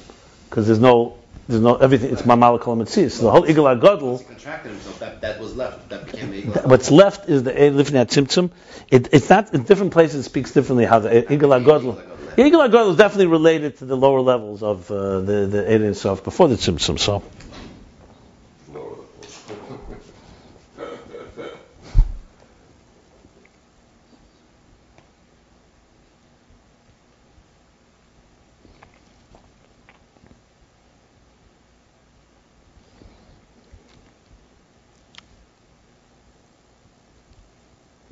because there's no there's no everything. It's mamalakol mitzis. So the whole igul hagadol. He contracted himself, that, that was left, that became the eagle. What's left is the Lifnei Tzimtzum. It, it's not in different places. It speaks differently. How the Igul Hagadol. The Igul Hagadol is definitely related to the lower levels of uh, the the Eden Sof before the Tzimtzum. So Lower level.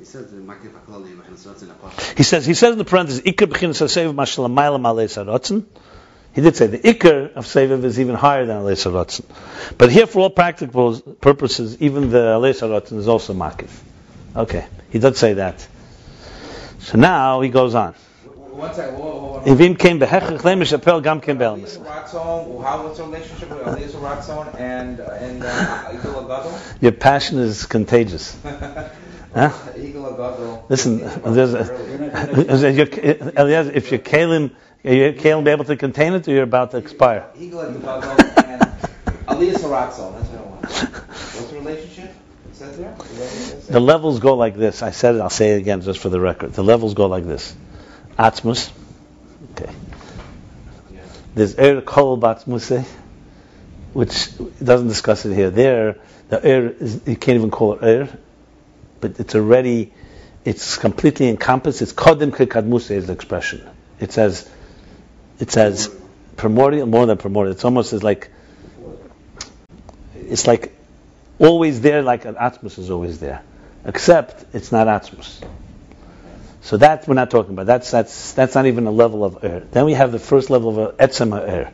He said the Makif HaKlali, Mechanus Ratzin HaKosh. He says he says in the parentheses Iker b'chinas hasev mashalamayla malei sarotzen. He did say the Iker of Seviv is even higher than Alei Sarotzen. But here, for all practical purposes, even the Alei Sarotzen is also Makif. Okay, he does say that. So now he goes on. One second, whoa, whoa, whoa. Ivim came behechach lemish apel gam came Eliezer be'elmis. Ratzon, how, what's the relationship with Eliezer Ratzon and, and uh, Your passion is contagious. Huh? Listen, there's a, is your- Eliezer, if your kalim, are your kalim be able to contain it, or you're about to expire? Agadol and Eliezer Ratzon, that's what I want. What's the relationship? It says there? Is that what it says? The levels go like this. I said it. I'll say it again just for the record. The levels go like this. Atzmus. Okay. There's Er Kol Batmuse, which doesn't discuss it here. There, the Er is you can't even call it Er, but it's already, it's completely encompassed. It's Kodim Kadmuse is the expression. It says, it says primordial, more than primordial. It's almost as like, it's like always there, like an Atzmus is always there, except it's not Atzmus. So that we're not talking about. That's that's that's not even a level of air. Then we have the first level of etzema air.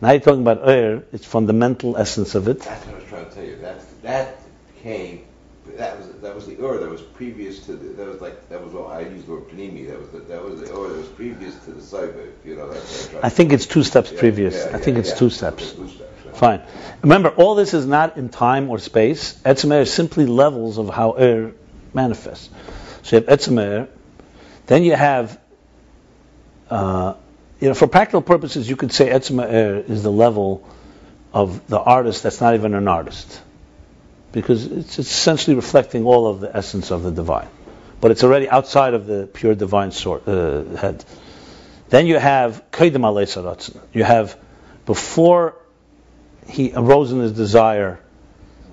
Now you're talking about air. It's fundamental essence of it. That's what I was trying to tell you. That that came. That was that was the ur that was previous to the, that was like that was what I used the word panimi. That was the, that was the ur that was previous to the cyber. You know that's what I tried I to- think it's two steps previous. I think it's two steps. Two steps. yeah. Fine. Remember, all this is not in time or space. Etzem is simply levels of how air manifests. So you have etzem then you have, uh, you know, for practical purposes, you could say etzem is the level of the artist that's not even an artist, because it's essentially reflecting all of the essence of the divine, but it's already outside of the pure divine sort, uh, head. Then you have kedem alei. You have before he arose in his desire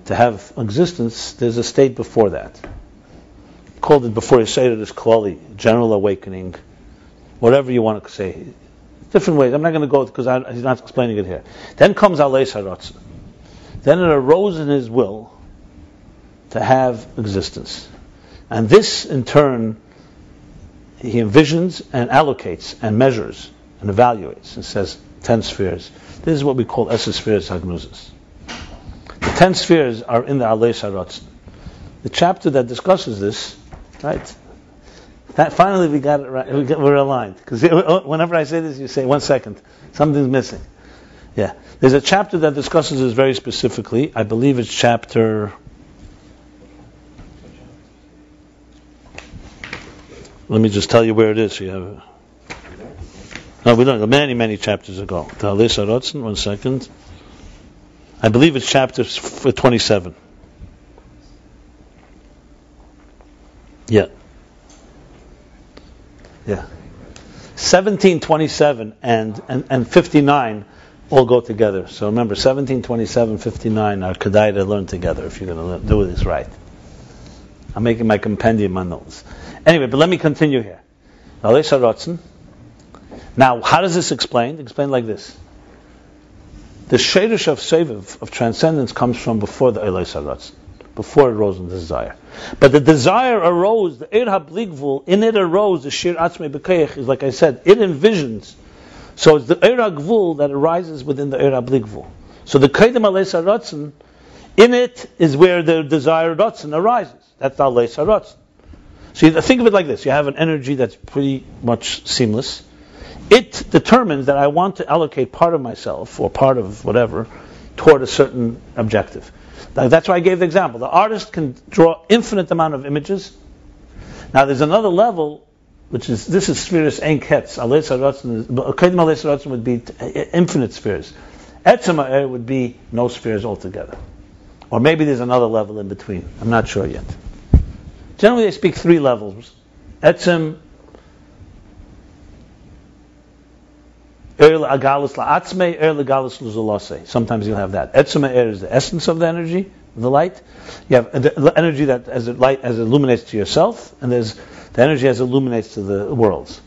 to have existence, there's a state before that. Called it before Yisrael is Klali, general awakening, whatever you want to say. Different ways. I'm not going to go because he's not explaining it here. Then comes Alei Saratzen. Then it arose in his will to have existence. And this, in turn, he envisions and allocates and measures and evaluates and says, ten spheres. This is what we call Esser spheres Hagnuzis. The ten spheres are in the Alei Sharatzin. The chapter that discusses this, right? That finally we got it right. We're aligned because uh, whenever I say this, you say one second, something's missing. Yeah, there's a chapter that discusses this very specifically. I believe it's chapter. Let me just tell you where it is. So you have. No, we don't. Many, many chapters ago. Uh, one second. I believe it's chapter uh, 27. Yeah. Yeah. 1727 and, and, and 59 all go together. So remember, 17, 27, 59 are Kedai to learn together if you're going to do this right. I'm making my compendium on notes. Anyway, but let me continue here. Now, how does this explain? Explain like this. The Shadish of Seviv, of transcendence, comes from before the Elay Saratzin, before it arose in the desire. But the desire arose, the Ir HaBligvul, in it arose the Shir Atzmei B'Keich, is like I said, it envisions so it's the Eira Gvul that arises within the Eira Bligvul. So the Kedem Alesa Ratzin, in it is where the desire Ratzin arises. That's the Alesa Ratzin. So you think of it like this: you have an energy that's pretty much seamless. It determines that I want to allocate part of myself or part of whatever toward a certain objective. That's why I gave the example. The artist can draw infinite amount of images. Now there's another level which is this is spheres ein ketz. Ales would be uh, infinite spheres. Etzema uh, would be no spheres altogether, or maybe there's another level in between. I'm not sure yet. Generally, they speak three levels: etzem, er agalus la'atzme, er legalus luzulase. Sometimes you'll have that. Etzema er is the essence of the energy, the light. You have the energy that as it light as it illuminates to yourself, and there's the energy as illuminates to the worlds.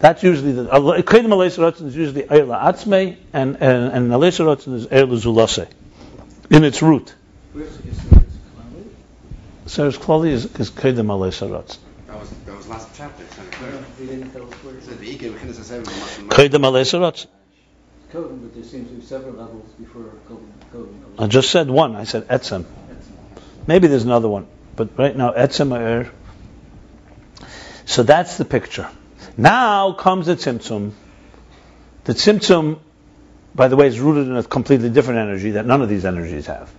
That's usually the Kedim Aleis is usually Eir La'atzmei, and and and Aleis is Eir Zulase, in its root. Seres Klali is is Kedim Aleis That was that was last chapter. Kedim Aleis Kodim, but there seems to be several levels before Kodim. I just said one. I said Etzem. Maybe there's another one, but right now Etzem Eir. So that's the picture. Now comes the Tzimtzum. The Tzimtzum, by the way, is rooted in a completely different energy that none of these energies have.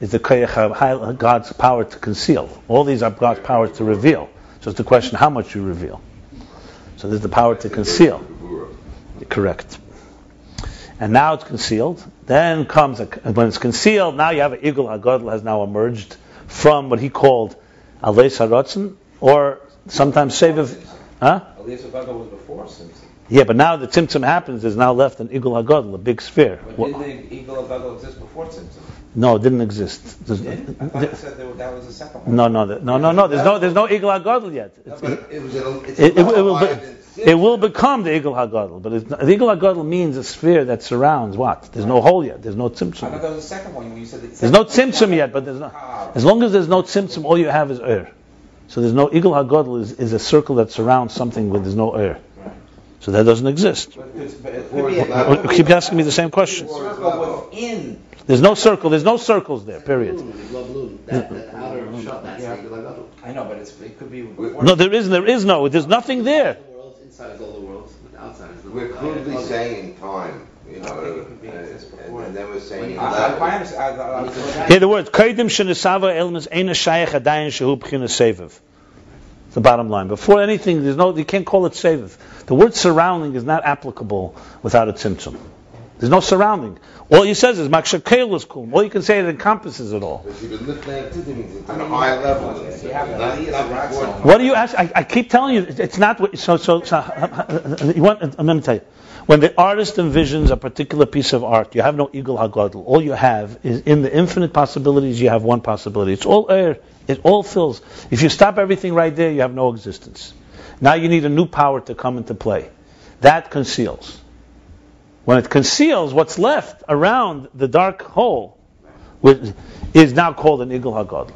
It's the Koyach of God's power to conceal. All these are God's power to reveal. So it's the question how much you reveal. So there's the power to conceal. Correct. And now it's concealed. Then comes, a, when it's concealed, now you have an Igul HaGadol has now emerged from what he called Alei Sarotzen, or sometimes Seviv. Huh? was before Tzimtzum. Yeah, but now the Tzimtzum happens, there's now left an Igul HaGadol, a big sphere. But didn't the Igul HaGadol exist before Tzimtzum? No, it didn't exist. There's, didn't? I thought you said that was the second one. No, no, no, no, no. There's no, there's no Igul HaGadol yet. No, it, it, was a, it, it, it, will be, it will become the Igul HaGadol, but the Igul HaGadol means a sphere that surrounds what? There's no hole yet. There's no tzimtzum. I thought that was the second one when you said the There's no tzimtzum yet, but there's no. Ah. As long as there's no tzimtzum, all you have is air. So there's no Igul HaGadol is, is a circle that surrounds something where there's no air. So that doesn't exist. You keep asking me the same question. There's no circle. There's no circles there. Period. I know, but it could be. No, there is. There is no. There's nothing there. We're crudely saying time. You know, and, then we're saying. Hear the words. Kaidim shenisava elmas ena shayach adayin shehu b'chinas seviv. The bottom line. Before anything, there's no. You can't call it seviv. The word surrounding is not applicable without a tzimtzum. There's no surrounding. All he says is makshakel is kum. All you can say it encompasses it all. What do you ask? I, I, keep telling you, it's not. What, so, so, so uh, uh, uh, you want? Let me tell you. When the artist envisions a particular piece of art, you have no Igul HaGadol. All you have is in the infinite possibilities, you have one possibility. It's all air. It all fills. If you stop everything right there, you have no existence. Now you need a new power to come into play. That conceals. When it conceals, what's left around the dark hole which is now called an Igul HaGadol.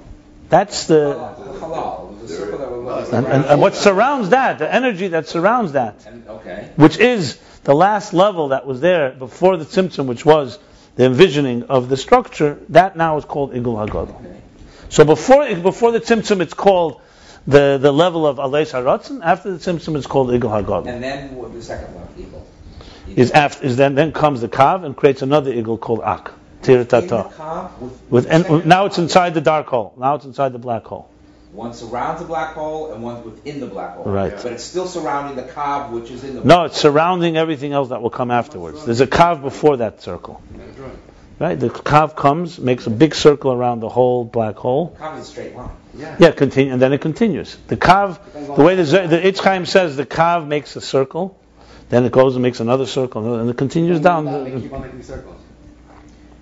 That's the Halal, the circle that was and, and, and what surrounds that, the energy that surrounds that, which is the last level that was there before the Tzimtzum, which was the envisioning of the structure, that now is called Igul Hagadol. So before before the Tzimtzum, it's called the, the level of Aleis Haratzin. After the Tzimtzum, it's called Igul Hagadol. And then the second one, igul. Is after is then then comes the Kav and creates another igul called Ak. In the Tiratata. With, With and now it's inside the dark hole. Now it's inside the black hole. One surrounds the black hole and one's within the black hole. Right. But it's still surrounding the Kav, which is in the. No, it's surrounding everything else that will come afterwards. There's a Kav before that circle. Made a drawing. Right? The Kav comes, makes a big circle around the whole black hole. Kav is a straight line. Yeah. Yeah, continue, and then it continues. The Kav, the way the, Z- the Eitz Chaim says, the Kav makes a circle, then it goes and makes another circle, and it continues down. They keep on making circles.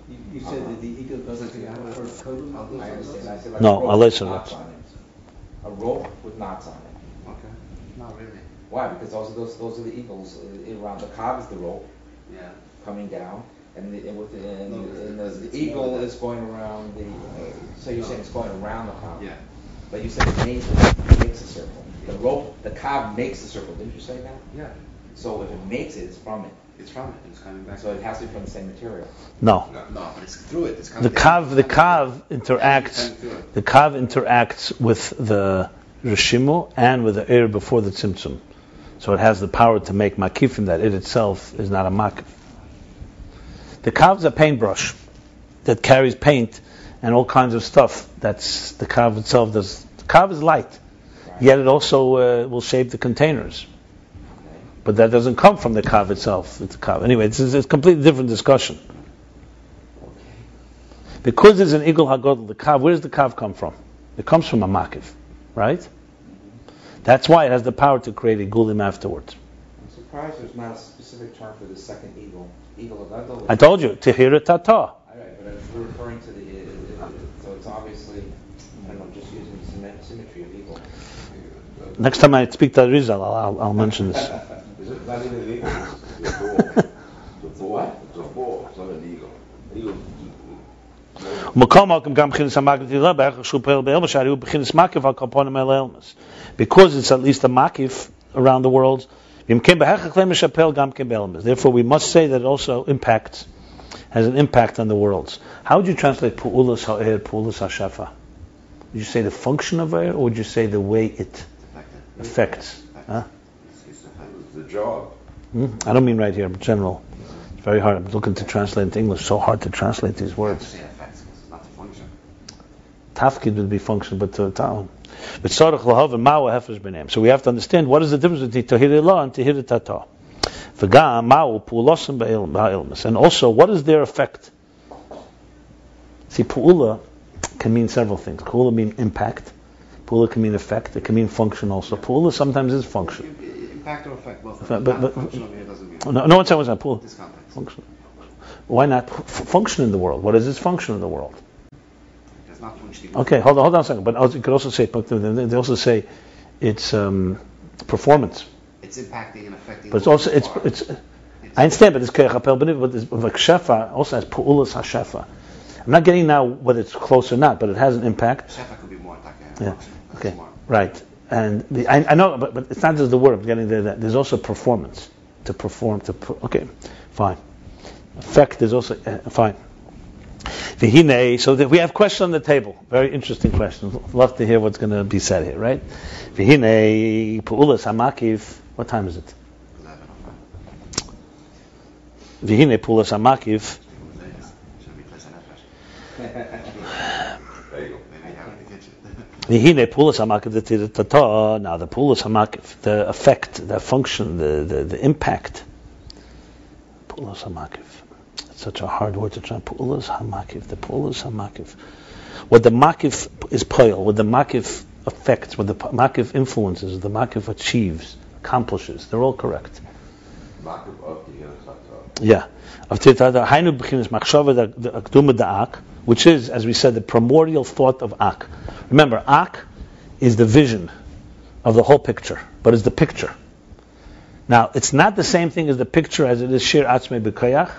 You, you said that the igul doesn't have a first code. I understand. I said like No, a rope with knots on it. A rope with knots on it. Okay. Not really. Why? Because those are those those are the iguls uh, around the Kav is the rope Yeah. coming down, and, the, and with the, and, No, and the, the igul is going around the. Uh, so you're saying it's going around the Kav. Yeah. But you said it makes, it makes a circle. The rope, the Kav makes the circle. Didn't you say that? Yeah. So if it makes it, it's from it. It's from it. It's coming back. So it has to be from the same material. No. No, but it's through it. It's coming The Kav, the Kav interacts, Coming through it. the Kav interacts with the Rishimu and with the air before the Tzimtzum. So it has the power to make makifim that it itself is not a makif. The Kav is a paintbrush that carries paint and all kinds of stuff. That's the Kav itself does. The Kav is light, Right? yet it also uh, will shape the containers. But that doesn't come from the Kav itself. It's the Kav. Anyway, it's, it's a completely different discussion. Because it's an Igul Hagadol, the Kav, where does the Kav come from? It comes from a Makiv, right? That's why it has the power to create a Gulim afterwards. I'm surprised there's not a specific term for the second igul. Igul of Adol. I told you, Tehira Tata. All right, but it's referring to the, it, it, it, so it's obviously, I don't know, just using symmetry of igul. Next time I speak to Rizal, I'll, I'll, I'll mention this. not even. It's not illegal. Because it's at least a makif around the world, therefore we must say that it also impacts, has an impact on the worlds. How would you translate pu'ulas ha'er, pu'ulas ha'shafa? Would you say the function of air, or would you say the way it affects? Huh? The job. Hmm? I don't mean right here, but general. It's very hard. I'm looking to translate into English. So hard to translate these words. Say effects, 'cause it's not the. Tafkid would be function, but to ta'un. But tzarech lahav and ma'u hefesh b'neim. So we have to understand what is the difference between tahir ilah and tahir tata. V'gam ma'u pu'ulosim ba'ilmas. And also, what is their effect? See, pu'ula can mean several things. Pu'ula mean impact. Pu'ula can mean effect. It can mean function also. Pu'ula sometimes is function. Impact or effect, both. But- But, but- function over here doesn't mean. No, no one said what's that pu'ula. This context. Function. Why not f- function in the world? What is its function in the world? It's not functioning. Okay, hold on, hold on a second. But also- you could also say, but they also say it's um, performance. It's impacting and affecting. But it's also it's farm. it's. I understand, but it's kechapel b'niv, but it's, but shefa also has pu'ulas hashefa. I'm not getting now whether it's close or not, but it has an impact. Shefa could be more like a Yeah. Okay. Right. And the, I, I know, but, but it's not just the word. I'm getting there. That there's also performance to perform. To per, okay, fine. Effect is also uh, fine. Vihine. So that we have questions on the table. Very interesting questions. Love to hear what's going to be said here. Right. Vihine pu'ulas hamakiv. What time is it? Eleven or five. Vihine pu'ulas hamakiv. Should be place an effort. There you go. Maybe have it in the kitchen. Vihine pu'ulas hamakiv the. Now the pu'ulas hamakiv, the effect, the function, the the, the impact. Pu'ulas hamakiv. It's such a hard word to try. Pu'ulas hamakiv. The pu'ulas hamakiv. What the makif is poil, what the makif affects, what the makif influences, the makif achieves, accomplishes. They're all correct. Makif of the Yeah. Of Tirtada, Hainu B'chinas Machshava the- the Akduma Da'ak, which is, as we said, the primordial thought of Ak. Remember, Ak is the vision of the whole picture, but it's the picture. Now, it's not the same thing as the picture as it is Shir Atzme B'Kayach,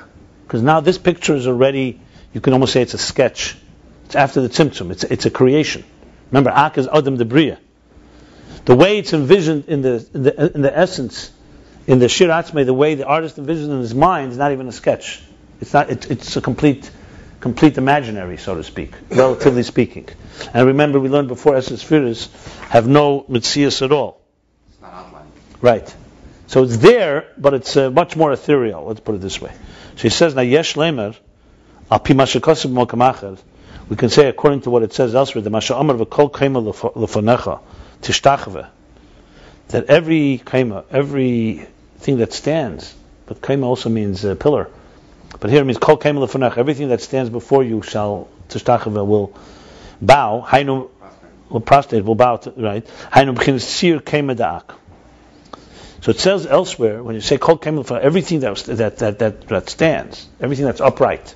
because now this picture is already, you can almost say it's a sketch. It's after the Tzimtzum. It's, it's a creation. Remember, Ak is Adam de Bria. The way it's envisioned in the, in the, in the essence, in the Shir Atzmei, the way the artist envisioned in his mind is not even a sketch. It's not. It, it's a complete, complete imaginary, so to speak, relatively speaking. And remember, we learned before, Esses Firas have no mitzias at all. It's not outlined. Right. So it's there, but it's uh, much more ethereal. Let's put it this way. So he says, "Now yesh lemer al pi ma shekosem mokam. We can say, according to what it says elsewhere, the masha amar v'kol kema lefanecha tishtachve, that every kema, every thing that stands, but kema also means uh, pillar, but here it means kol kema lefanecha, everything that stands before you shall tishtachve will bow. Hainu will prostrate, will bow. To, right? Hainu b'chinas sir kema da'ak. So it says elsewhere when you say kol kemel for everything that, that, that, that, that stands, everything that's upright,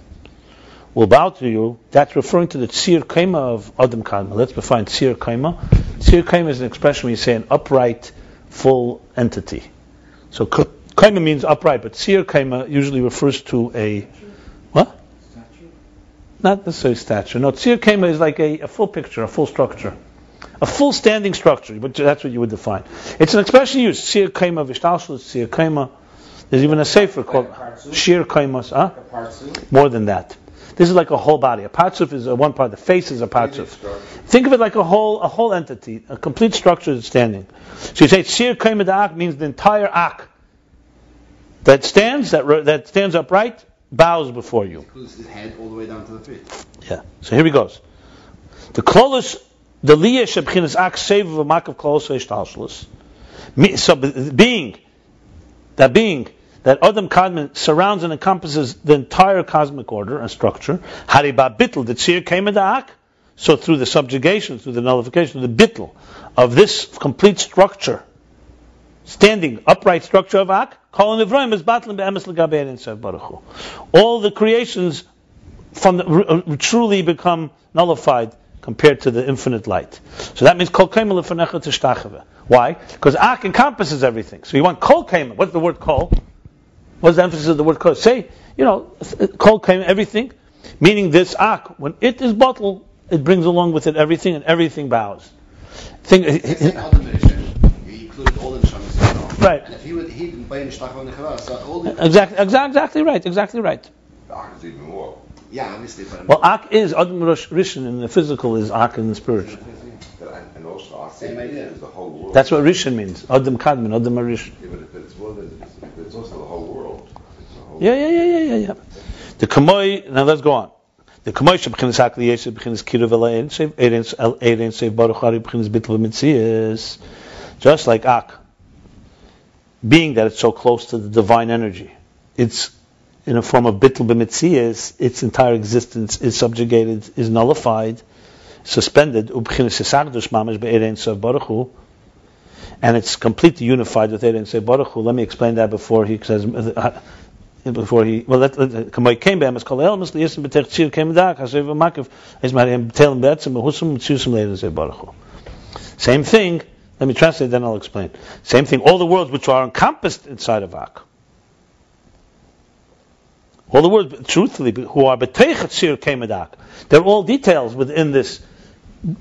will bow to you. That's referring to the tzir kema of Adam Kadma. Let's define tzir kema. Tzir kema is an expression when you say an upright, full entity. So k- kema means upright, but tzir kema usually refers to a what? Statue? Not necessarily statue. No, tzir kema is like a, a full picture, a full structure. A full standing structure, but that's what you would define. It's an expression used. Sir kaima vishtalshus, sir kaima. There's even a sefer called shir kaimas. Huh? More than that. This is like a whole body. A patsuf is a one part. The face is a patsuf. Think of it like a whole, a whole entity, a complete structure that's standing. So you say sir kaima da'ak means the entire ak that stands, that that stands upright, bows before you. Includes his head all the way down to the feet. Yeah. So here he goes. The klolos, the liyah shebchinas ak save of a makav klolos veishtalshlus. So being, that being, that Adam Kadmon surrounds and encompasses the entire cosmic order and structure. Hariba bitl, the tzir came in the ak. So through the subjugation, through the nullification, the bitl of this complete structure, standing upright structure of ak, calling Ibrahim is battling be'emes l'gabein in Baruch. All the creations from the, truly become nullified compared to the infinite light. So that means kol kema lefanecha tishtachave. Why? Because ak encompasses everything. So you want kol kema. What's the word kol? What's the emphasis of the word kol? Say, you know, kol kema, everything. Meaning this ak, when it is bottled, it brings along with it everything, and everything bows. Think, Right. If he would, he would buy Nishtach on the so all the. exactly, exactly right, exactly right. Ach, it's even more. Yeah, obviously, but. Well, ak is Adam Rosh Rishon in the physical is ak in the spiritual. But I- And also, Ach Same idea. is the whole world. That's what Rishon means. Adam Kadmon, Adam Rishon. Yeah, but, but it's more than, it's, it's also the whole world. The whole Yeah, yeah, yeah, yeah, yeah, yeah. The Kamoi, now let's go on. The Kamoi shebchinas hakli yeshe b'chinas kiruv elayin sev erin el erin sev baruch hari b'chinas bitl v'mitzias. Just like Ak, being that it's so close to the divine energy, it's in a form of bitl b'mitzias, its entire existence is subjugated, is nullified, suspended, and it's completely unified with Erin sev baruch hu. Let me explain that before he says, uh, before he well let kamay came bam es kol el mis liyesem betech tzir came dak hasev makif es mariam telen betzem behusum tzusum leiden ze baruch Hu. same thing let me translate then I'll explain same thing all the worlds which are encompassed inside of Ak all the words truthfully who are betech tzir came dak they're all details within this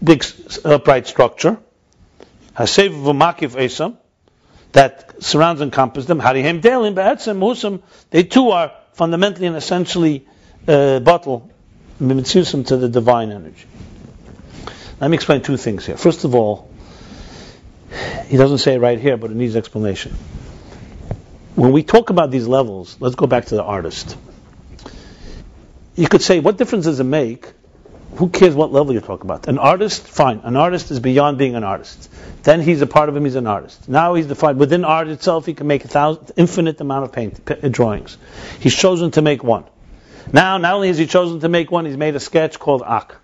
big upright structure hasev v'makif esam that surrounds and encompasses them. Harihem Delim Be'etzem Musam, they too are fundamentally and essentially uh, bottle mitzusum to the divine energy. Let me explain two things here. First of all, he doesn't say it right here, but it needs explanation. When we talk about these levels, let's go back to the artist. You could say, what difference does it make? Who cares what level you talk about? An artist, fine. An artist is beyond being an artist. Then he's a part of him. He's an artist. Now he's defined within art itself. He can make a thousand, infinite amount of paint p- uh, drawings. He's chosen to make one. Now, not only has he chosen to make one, he's made a sketch called Ak.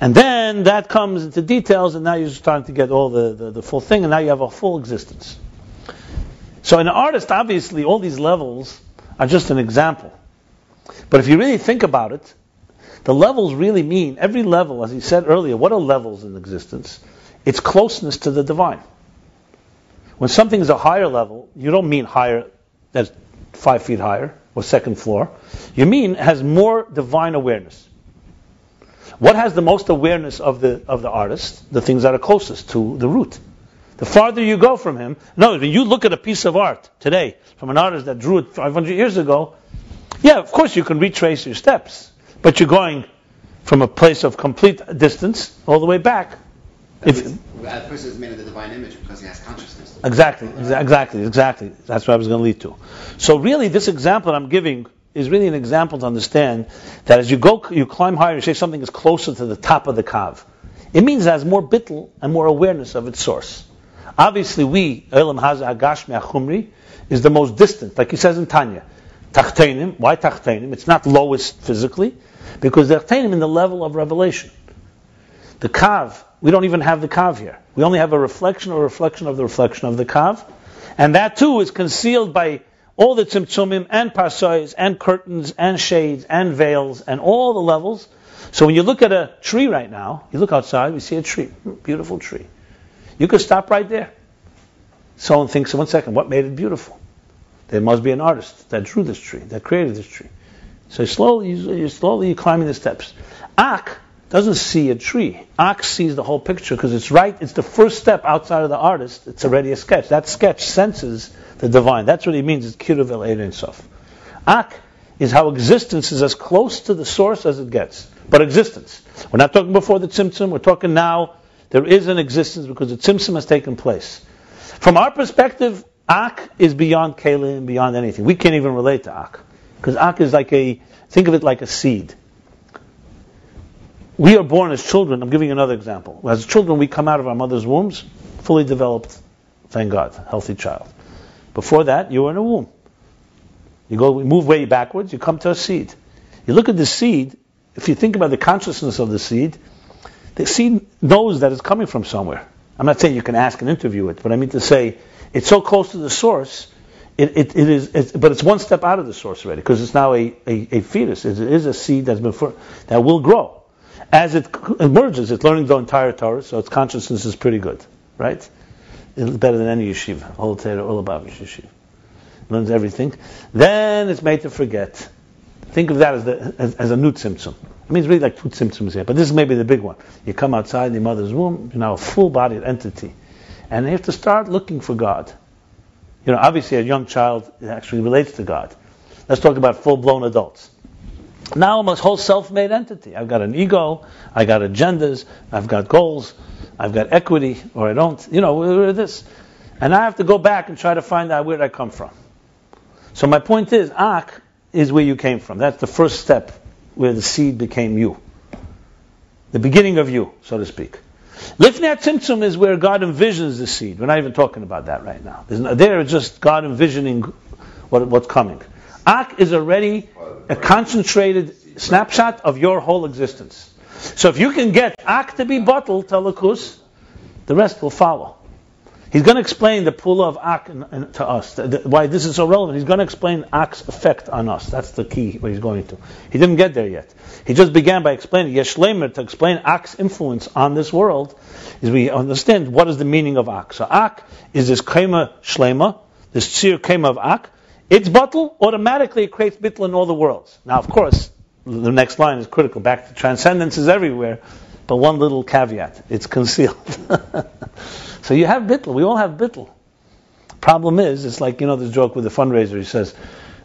And then that comes into details, and now you're starting to get all the, the, the full thing, and now you have a full existence. So, an artist, obviously, all these levels are just an example. But if you really think about it, the levels really mean every level, as he said earlier, what are levels in existence? It's closeness to the divine. When something is a higher level, you don't mean higher, that's five feet higher or second floor. You mean has more divine awareness. What has the most awareness of the of the artist? The things that are closest to the root. The farther you go from him, no, when you look at a piece of art today from an artist that drew it 500 years ago, yeah, of course you can retrace your steps, but you're going from a place of complete distance all the way back. If, At first, it's made in the divine image because he has consciousness. Exactly, exactly, exactly. That's what I was going to lead to. So really, this example that I'm giving is really an example to understand that as you go, you climb higher, you say something is closer to the top of the kav. It means it has more bittel and more awareness of its source. Obviously, we, Elam Haza Agashmi Achumri, is the most distant, like he says in Tanya. Tachtenim, why Tachtenim? It's not lowest physically, because they're Tachtenim in the level of revelation. The Kav, we don't even have the Kav here. We only have a reflection or reflection of the reflection of the Kav. And that too is concealed by all the Tzimtzumim and Parsois and curtains and shades and veils and all the levels. So when you look at a tree right now, you look outside, we see a tree, beautiful tree. You could stop right there. Someone thinks, one second, what made it beautiful? There must be an artist that drew this tree, that created this tree. So slowly, you slowly you're climbing the steps. Ak doesn't see a tree. Ak sees the whole picture because it's right. It's the first step outside of the artist. It's already a sketch. That sketch senses the divine. That's what he means. It's kiruv el Ein sof. Ak is how existence is as close to the source as it gets. But existence. We're not talking before the tzimtzum. We're talking now. There is an existence because the tzimtzum has taken place. From our perspective, Ak is beyond Kalim, beyond anything. We can't even relate to Ak. Because Ak is like a, think of it like a seed. We are born as children. I'm giving you another example. As children, we come out of our mother's wombs, fully developed, thank God, healthy child. Before that, you were in a womb. You go, move way backwards, you come to a seed. You look at the seed, if you think about the consciousness of the seed, the seed knows that it's coming from somewhere. I'm not saying you can ask and interview it, but I mean to say it's so close to the source, it, it, it is, it's, but it's one step out of the source already because it's now a, a, a fetus. It is a seed that's been for, that will grow. As it emerges, it's learning the entire Torah, so its consciousness is pretty good, right? It's better than any yeshiva, whole Torah, all about yeshiva. Learns everything. Then it's made to forget. Think of that as, the, as, as a new tzimtzum. I mean, it's really like two symptoms here, but this is maybe the big one. You come outside the mother's womb, you're now a full-bodied entity, and you have to start looking for God. You know, obviously, a young child actually relates to God. Let's talk about full-blown adults. Now I'm a whole self-made entity. I've got an ego, I've got agendas, I've got goals, I've got equity, or I don't. You know, this, and I have to go back and try to find out where I come from. So my point is, Ak is where you came from. That's the first step where the seed became you. The beginning of you, so to speak. Lifnei Tzimtzum is where God envisions the seed. We're not even talking about that right now. No, there just God envisioning what, what's coming. Ak is already a concentrated snapshot of your whole existence. So if you can get Ak to be bottled, Talakus, the rest will follow. He's going to explain the pull of Ak to us, the, the, why this is so relevant. He's going to explain Ak's effect on us. That's the key what he's going to. He didn't get there yet. He just began by explaining Yeshlemer to explain Ak's influence on this world. Is we understand what is the meaning of Ak. So Ak is this Kema Shlema, this Tzir Kema of Ak. Its bottle automatically it creates bittul in all the worlds. Now, of course, the next line is critical. Back to transcendence is everywhere, but one little caveat: it's concealed. So you have bittul. We all have bittul. Problem is, it's like you know this joke with the fundraiser. He says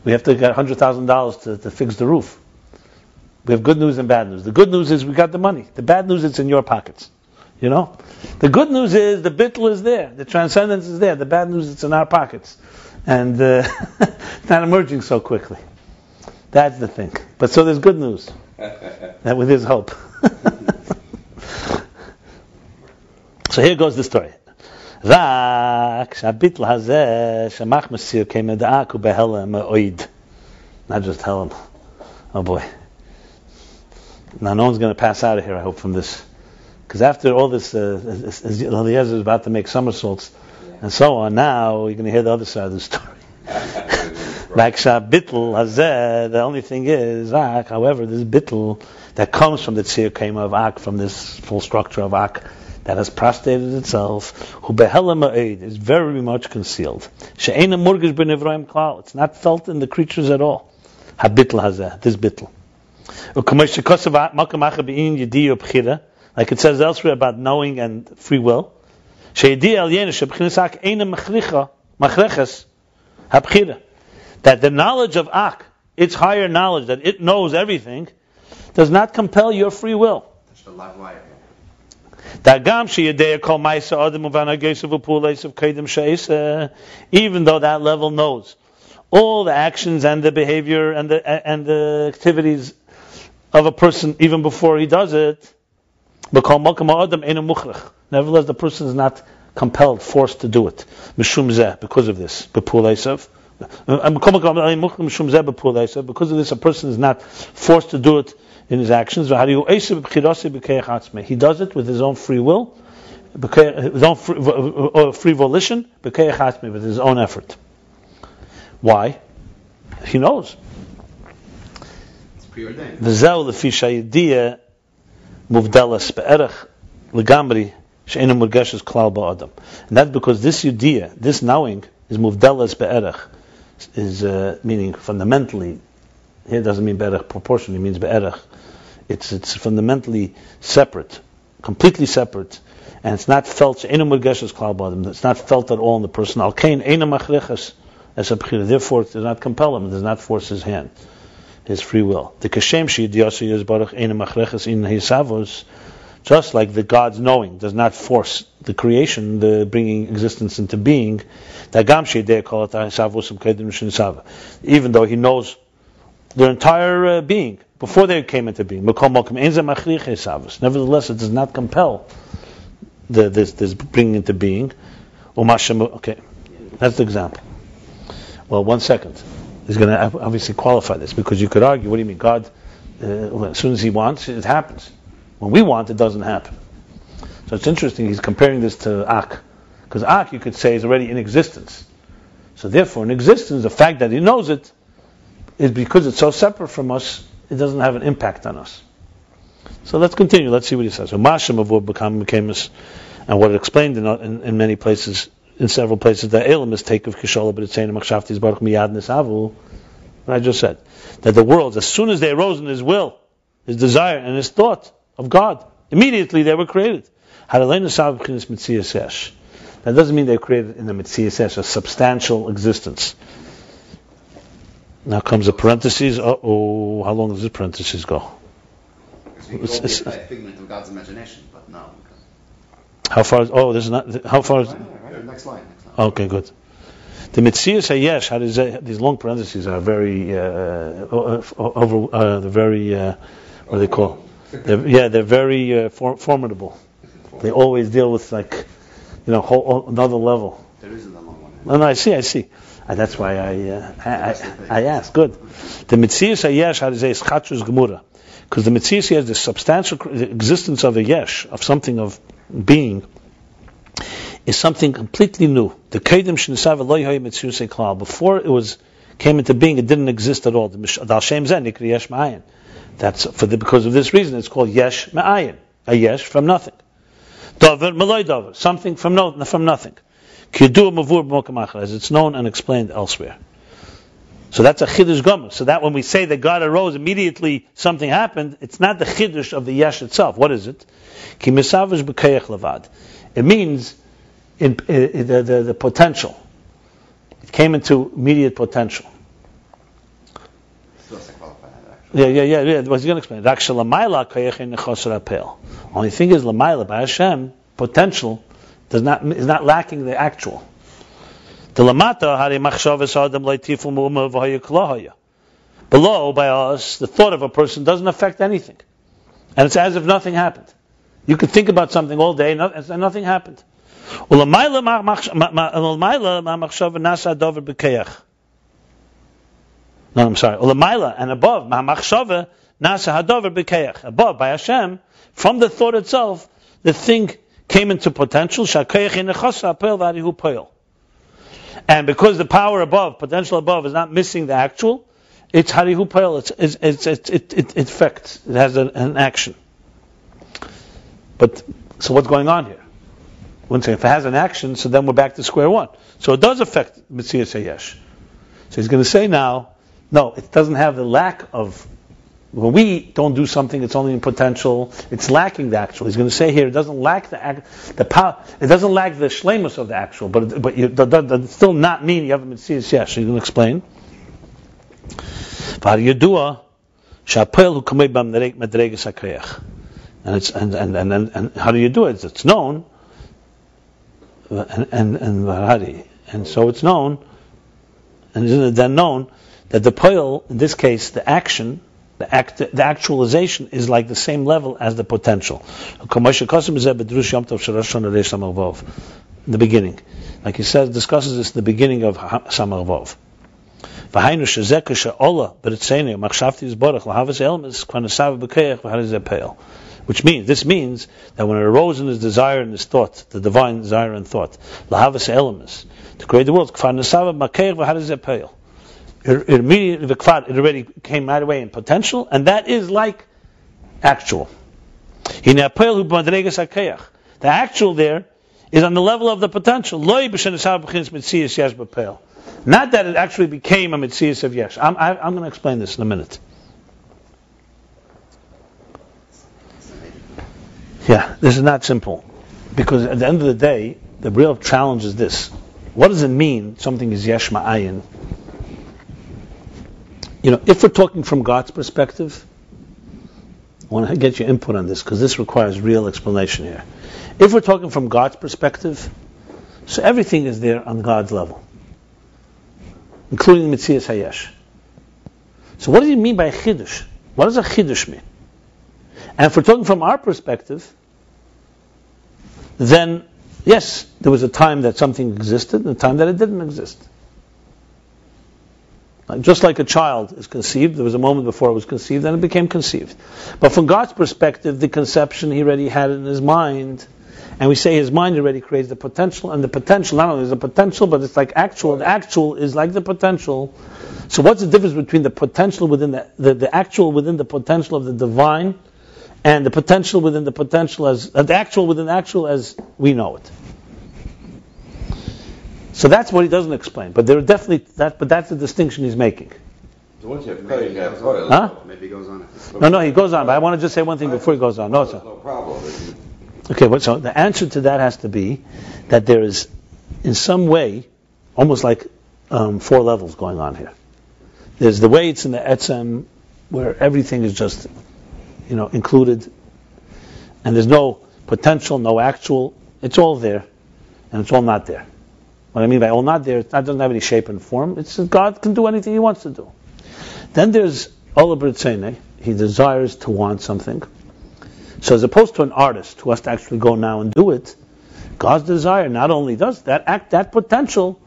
we have to get hundred thousand dollars to fix the roof. We have good news and bad news. The good news is we got the money. The bad news it's in your pockets. You know, the good news is the bittul is there. The transcendence is there. The bad news it's in our pockets, and uh, it's not emerging so quickly. That's the thing. But so there's good news. that with his hope. so here goes the story. רק שהביטל הזה שמח מסיר כמדעק הוא בהלם מאוד. Not just hell. Oh boy. Now no one's going to pass out of here, I hope, from this. Because after all this, uh, Eliezer is about to make somersaults and so on, now you're going to hear the other side of the story. like Bittel Hazeh, the only thing is, Ak, however, this Bittel that comes from the Tzir Kema of Ak, from this full structure of Ak, that has prostrated itself, who is very much concealed. It's not felt in the creatures at all. Habitl hazeh, this bitl. Like it says elsewhere about knowing and free will. That the knowledge of Ak, its higher knowledge, that it knows everything, does not compel your free will. That's the live wire. Even though that level knows all the actions and the behavior and the and the activities of a person even before he does it, nevertheless the person is not compelled, forced to do it. Because of this because of this, a person is not forced to do it in his actions. He does it with his own free will, his own free, uh, free volition, with his own effort. Why? He knows. It's preordained. And that's because this yudiyah, this knowing, is muvdalas be'erach is uh, meaning fundamentally, here doesn't mean be'erech proportionally, means be'erech. It's, it's fundamentally separate, completely separate, and it's not felt, it's not felt at all in the person. Al kain as a therefore it does not compel him, it does not force his hand, his free will. The kashem she'idiyasi is baruch eino machriches in hisavos, just like the God's knowing does not force the creation, the bringing existence into being, even though He knows their entire uh, being before they came into being. Nevertheless, it does not compel the, this, this bringing into being. Okay, that's the example. Well, one second. He's going to obviously qualify this because you could argue, what do you mean? God, uh, as soon as He wants, it happens. When we want, it doesn't happen. So it's interesting, he's comparing this to Ak. Because Ak, you could say, is already in existence. So therefore, in existence, the fact that he knows it is because it's so separate from us, it doesn't have an impact on us. So let's continue. Let's see what he says. So Mashim of become Bekemus, and what it explained in, in, in, many places, in several places, the Elam is take of Kishola, but it's saying Machshaftis Baruch Miyad Nisavu. What I just said. That the worlds, as soon as they arose in his will, his desire, and his thought of God, immediately they were created. That doesn't mean they were created in the Mitzias a substantial existence. Now comes a parenthesis. oh, how long does this parenthesis go? It's, it's, a figment of God's imagination, but no. How far? Is, oh, this is not. How far? Is, right, next line. Next line. Okay, good. The how does that, these long parentheses are very uh, over. Uh, they're very. Uh, what do they call? They're, yeah, they're very uh, for, formidable. They always deal with like, you know, whole, another level. There isn't a long one. No, no, I see, I see. And that's why I, uh, I, I, I asked. Good. The Mitzias Hayesh, how to say, is Chatrus Gemura. Because the Mitzias has the substantial existence of a Yesh, of something of being, is something completely new. The Kedim Shinisav Eloihai Mitzias Klal. Before it was came into being, it didn't exist at all. The Dal Shem Zen, Yesh Ma'ayin. That's for the, because of this reason. It's called Yesh Ma'ayin. A Yesh from nothing. Dover Malay Dover. Something from, no, from nothing. Kidur Mavur as it's known and explained elsewhere. So that's a chiddush gomer. So that when we say that God arose immediately, something happened. It's not the chiddush of the yesh itself. What is it? Levad. It means in, in, in the, the, the potential. It came into immediate potential. Yeah, yeah, yeah, yeah. What's he going to explain? Only thing is, lamaila by Hashem, potential does not is not lacking the actual. The lamata hari. Below, by us, the thought of a person doesn't affect anything, and it's as if nothing happened. You could think about something all day, and nothing happened. No, I'm sorry. Ulamaila and above, ma'machshava nasa hadover b'keach. Above, by Hashem, from the thought itself, the thing came into potential. And because the power above, potential above, is not missing the actual, it's harihu poel. It's, it's, it's, it, it, it affects. It has an, an action. But so what's going on here? One say if it has an action, so then we're back to square one. So it does affect Mitzvah Sayesh. So he's going to say now, no, it doesn't have the lack of When we don't do something, it's only in potential. It's lacking the actual. He's going to say here, it doesn't lack the act, the power. It doesn't lack the shlemus of the actual, but but you, still not mean you haven't been seeing yes. So he's going to explain. And it's and and, and and and how do you do it? It's known. And and and and so it's known, and isn't it then known that the poil, in this case, the action, the, act, the actualization is like the same level as the potential. In the beginning, like he says, discusses this in the beginning of Samech Vov. V'hainu shezeka she'ola b'ritzeinu machshavti yizborach l'havas elmes kwanasav b'keach v'harizeh peil. Which means, this means that when it arose in his desire and his thought, the divine desire and thought, l'havas elmes, to create the world, kwanasav b'keach v'harizeh peil it, immediately the kvad, it already came right away in potential, and that is like actual. The actual there is on the level of the potential. Not that it actually became a mitzvah of yesh. I'm, I, am going to explain this in a minute. Yeah, this is not simple. Because at the end of the day, the real challenge is this. What does it mean something is yesh ma'ayin you know, if we're talking from God's perspective, I want to get your input on this because this requires real explanation here. If we're talking from God's perspective, so everything is there on God's level, including Mitzias Hayesh. So what do you mean by a chiddush? What does a chiddush mean? And if we're talking from our perspective, then yes, there was a time that something existed and a time that it didn't exist. Just like a child is conceived, there was a moment before it was conceived and it became conceived. But from God's perspective, the conception he already had in his mind, and we say his mind already creates the potential, and the potential not only is the potential, but it's like actual. The actual is like the potential. So what's the difference between the potential within the, the, the actual within the potential of the divine, and the potential within the potential as the actual within the actual as we know it? So that's what he doesn't explain. But there are definitely that. But that's the distinction he's making. So once you have maybe, goes oil, huh? maybe he goes on. No, no, he goes on. But I want to just say one thing before he goes on. No, sir. No problem. Okay, well, so the answer to that has to be that there is, in some way, almost like um, four levels going on here. There's the way it's in the etzem, where everything is just, you know, included, and there's no potential, no actual. It's all there, and it's all not there. What I mean by all not there, it doesn't have any shape and form. It's God can do anything He wants to do. Then there's Olabritzene. He desires to want something. So as opposed to an artist who has to actually go now and do it, God's desire not only does that act, that potential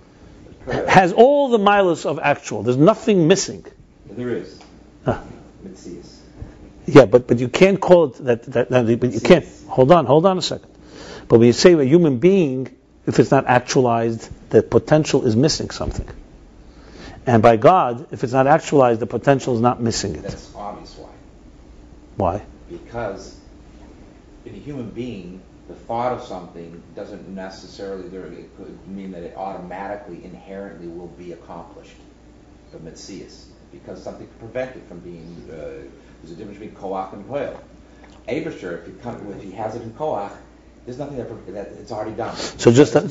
has all the miles of actual. There's nothing missing. There is. Huh. Yeah, but but you can't call it that. that, that but you can't. Hold on, hold on a second. But when you say a human being if it's not actualized, the potential is missing something. And by God, if it's not actualized, the potential is not missing it. That's obvious why. Why? Because in a human being, the thought of something doesn't necessarily it could mean that it automatically, inherently will be accomplished. The mitzias, because something could prevent it from being. Uh, there's a difference between koach and poel. Abersher, if, if he has it in koach, there's nothing that, that it's already done. So just a,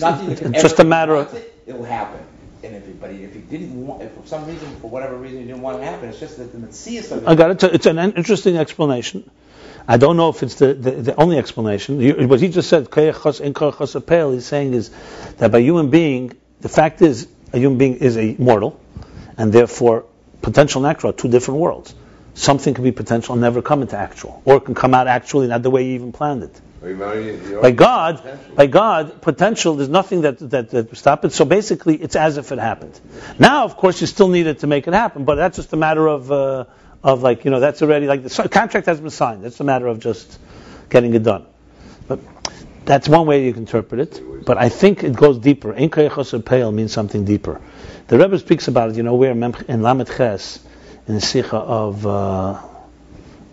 just a matter of it, it will happen. And if it, but if he didn't want, if for some reason, for whatever reason, he didn't want it to happen, it's just that the of it. I got it. It's an interesting explanation. I don't know if it's the, the, the only explanation. You, what he just said, he's saying is that by human being, the fact is, a human being is a mortal, and therefore potential and actual are two different worlds. Something can be potential and never come into actual, or it can come out actually not the way you even planned it. By God, by God, potential. There's nothing that that that stop it. So basically, it's as if it happened. Now, of course, you still need it to make it happen, but that's just a matter of uh, of like you know that's already like the contract has been signed. It's a matter of just getting it done. But that's one way you can interpret it. But I think it goes deeper. In Pale means something deeper. The Rebbe speaks about it. You know, where in Lamed Ches in the Sikha of uh,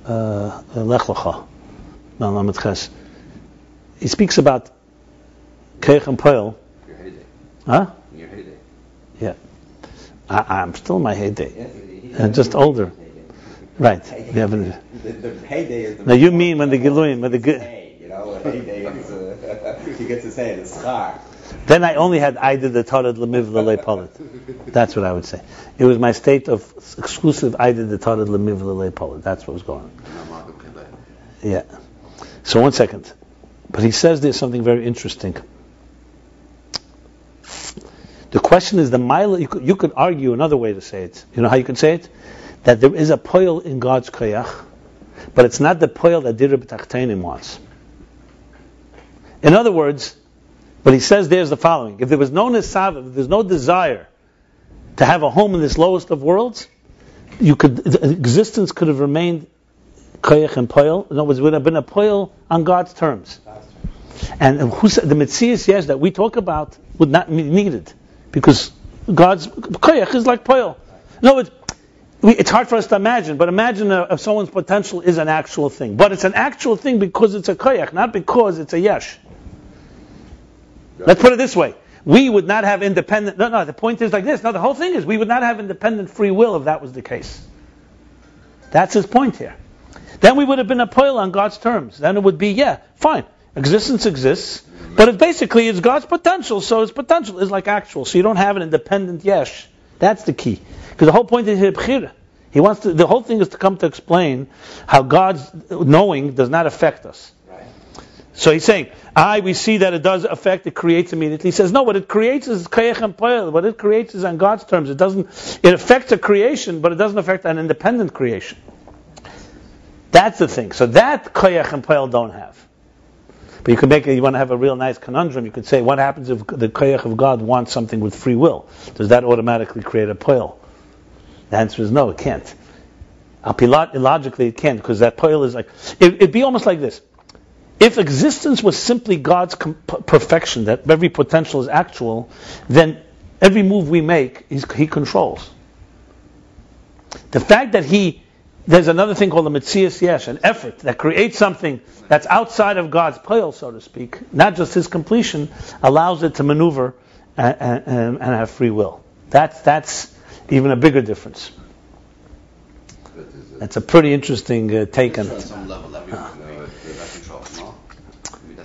uh, Lech Lecha, Lamed Ches he speaks about Keich and Poel. Your heyday. Huh? Your heyday. Yeah. I, am still in my heyday. I'm just older. Right. We haven't. The, the heyday is the. Now you mean when the Giluim, when the Gi- Hey, you know, heyday is, uh, his hay in his car. Then I only had I did the Torah lemiv polit. That's what I would say. It was my state of exclusive I did the Torah lemiv polit. That's what was going on. Yeah. So one second. But he says there's something very interesting. The question is the mile. You could, you could argue another way to say it. You know how you can say it? That there is a poil in God's koyach, but it's not the poil that Dirib Tachtainim wants. In other words, what he says there is the following: If there was no nesav, if there's no desire to have a home in this lowest of worlds, you could existence could have remained koyach and poil. In other words, it would have been a poil on God's terms. And who said, the mitzias, yes, that we talk about would not be needed because God's koyach is like poil. No, it, we, it's hard for us to imagine, but imagine uh, if someone's potential is an actual thing. But it's an actual thing because it's a koyach, not because it's a yesh. Let's put it this way. We would not have independent, no, no, the point is like this. No, the whole thing is we would not have independent free will if that was the case. That's his point here. Then we would have been a poil on God's terms. Then it would be, yeah, fine. Existence exists, but it basically is God's potential, so its potential is like actual. So you don't have an independent yesh. That's the key. Because the whole point is Hibchira. He wants to, the whole thing is to come to explain how God's knowing does not affect us. So he's saying, I, we see that it does affect, it creates immediately. He says, no, what it creates is kayach and poel. What it creates is on God's terms. It doesn't, it affects a creation, but it doesn't affect an independent creation. That's the thing. So that kayach and poel don't have. But you could make it, you want to have a real nice conundrum, you could say, what happens if the kayach of God wants something with free will? Does that automatically create a poel? The answer is no, it can't. Illogically, it can't, because that poel is like, it, it'd be almost like this if existence was simply God's comp- perfection, that every potential is actual, then every move we make, is he controls. The fact that he, there's another thing called a mitzias yesh, an effort that creates something that's outside of God's pale, so to speak, not just his completion, allows it to maneuver and, and, and have free will. That's, that's even a bigger difference. That's a pretty interesting uh, take on it.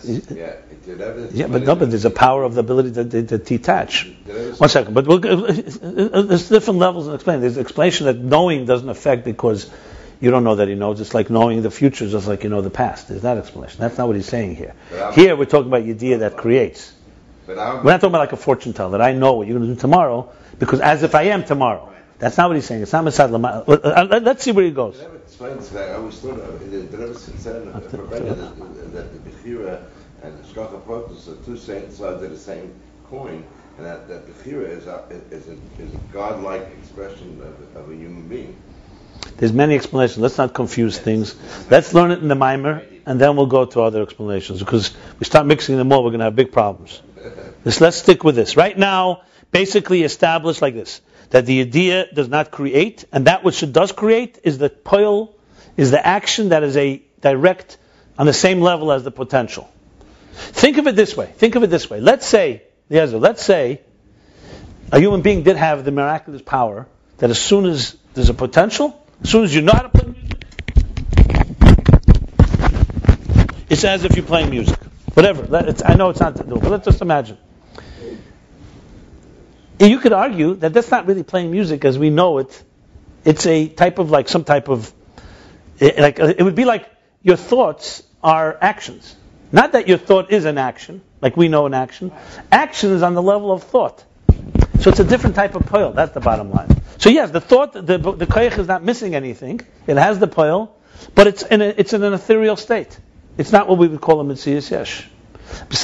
Yeah, yeah, but no, but there's a power of the ability to, to, to detach. One second, but we'll, uh, uh, there's different levels in explaining. There's explanation that knowing doesn't affect because you don't know that he knows. It's like knowing the future, just like you know the past. There's that explanation. That's not what he's saying here. Here we're talking about the idea that creates. We're not talking about like a fortune teller that I know what you're going to do tomorrow because as if I am tomorrow. That's not what he's saying. It's not Masad Lama. Uh, let's see where he goes. It never explains that. I always thought it never said that the Bechira and the Shkacha Protus are two sides of the same coin, and that, that Bechira is a, is, a, is a godlike expression of, of a human being. There's many explanations. Let's not confuse things. Let's learn it in the mimer, and then we'll go to other explanations. Because we start mixing them all, we're going to have big problems. Let's, let's stick with this. Right now, basically established like this that the idea does not create, and that which it does create is the poil, is the action that is a direct on the same level as the potential. Think of it this way. Think of it this way. Let's say, Yezer, let's say a human being did have the miraculous power that as soon as there's a potential, as soon as you know how to play music, it's as if you're playing music. Whatever. I know it's not to do, but let's just imagine you could argue that that's not really playing music as we know it. It's a type of like some type of eh, like eh, it would be like your thoughts are actions. Not that your thought is an action, like we know an action. Action is on the level of thought. So it's a different type of poil. That's the bottom line. So yes, the thought, the the koyach is not missing anything. It has the poil, but it's in a, it's in an ethereal state. It's not what we would call a mitzias yesh.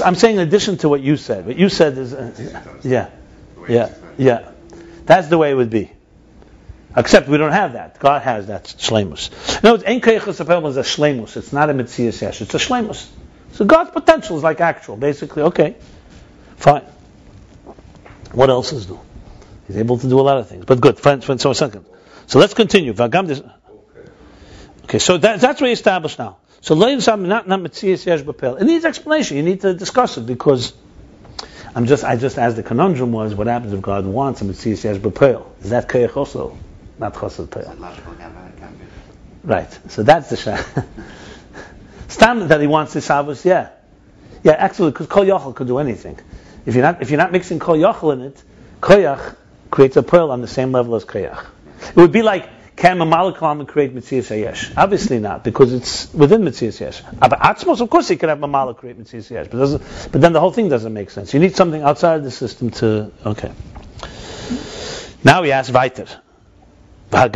I'm saying in addition to what you said. What you said is, uh, yeah. Yeah, yeah. That's the way it would be. Except we don't have that. God has that shlemus. No, it's ein keichus is a shlemus. It's not a mitzias yesh. It's a shlemus. So God's potential is like actual, basically. Okay, fine. What else is new? He's able to do a lot of things. But good. Friends, friends, so a second. So let's continue. Okay, so that, that's what he established now. So not not mitzias yesh b'pel. It needs explanation. You need to discuss it because I'm just, I just asked the conundrum was, what happens if God wants a Mitzias Yesh B'Peil? Is that Koyach also? Not Chassid Peil. Right. So that's the shah. Stam that he wants this Shabbos, yeah. Yeah, actually, because Kol Yochel could do anything. If you're not, if you're not mixing Kol Yochel in it, Koyach creates a pearl on the same level as Koyach. It would be like, can a Malakalam create Mitzias Hayesh? Obviously not, because it's within Mitzias Hayesh. Ah, but Atzmus, of course, he could have Mamala create Mitzias Hayesh, but, but then the whole thing doesn't make sense. You need something outside of the system to, okay. Now he asks weiter. And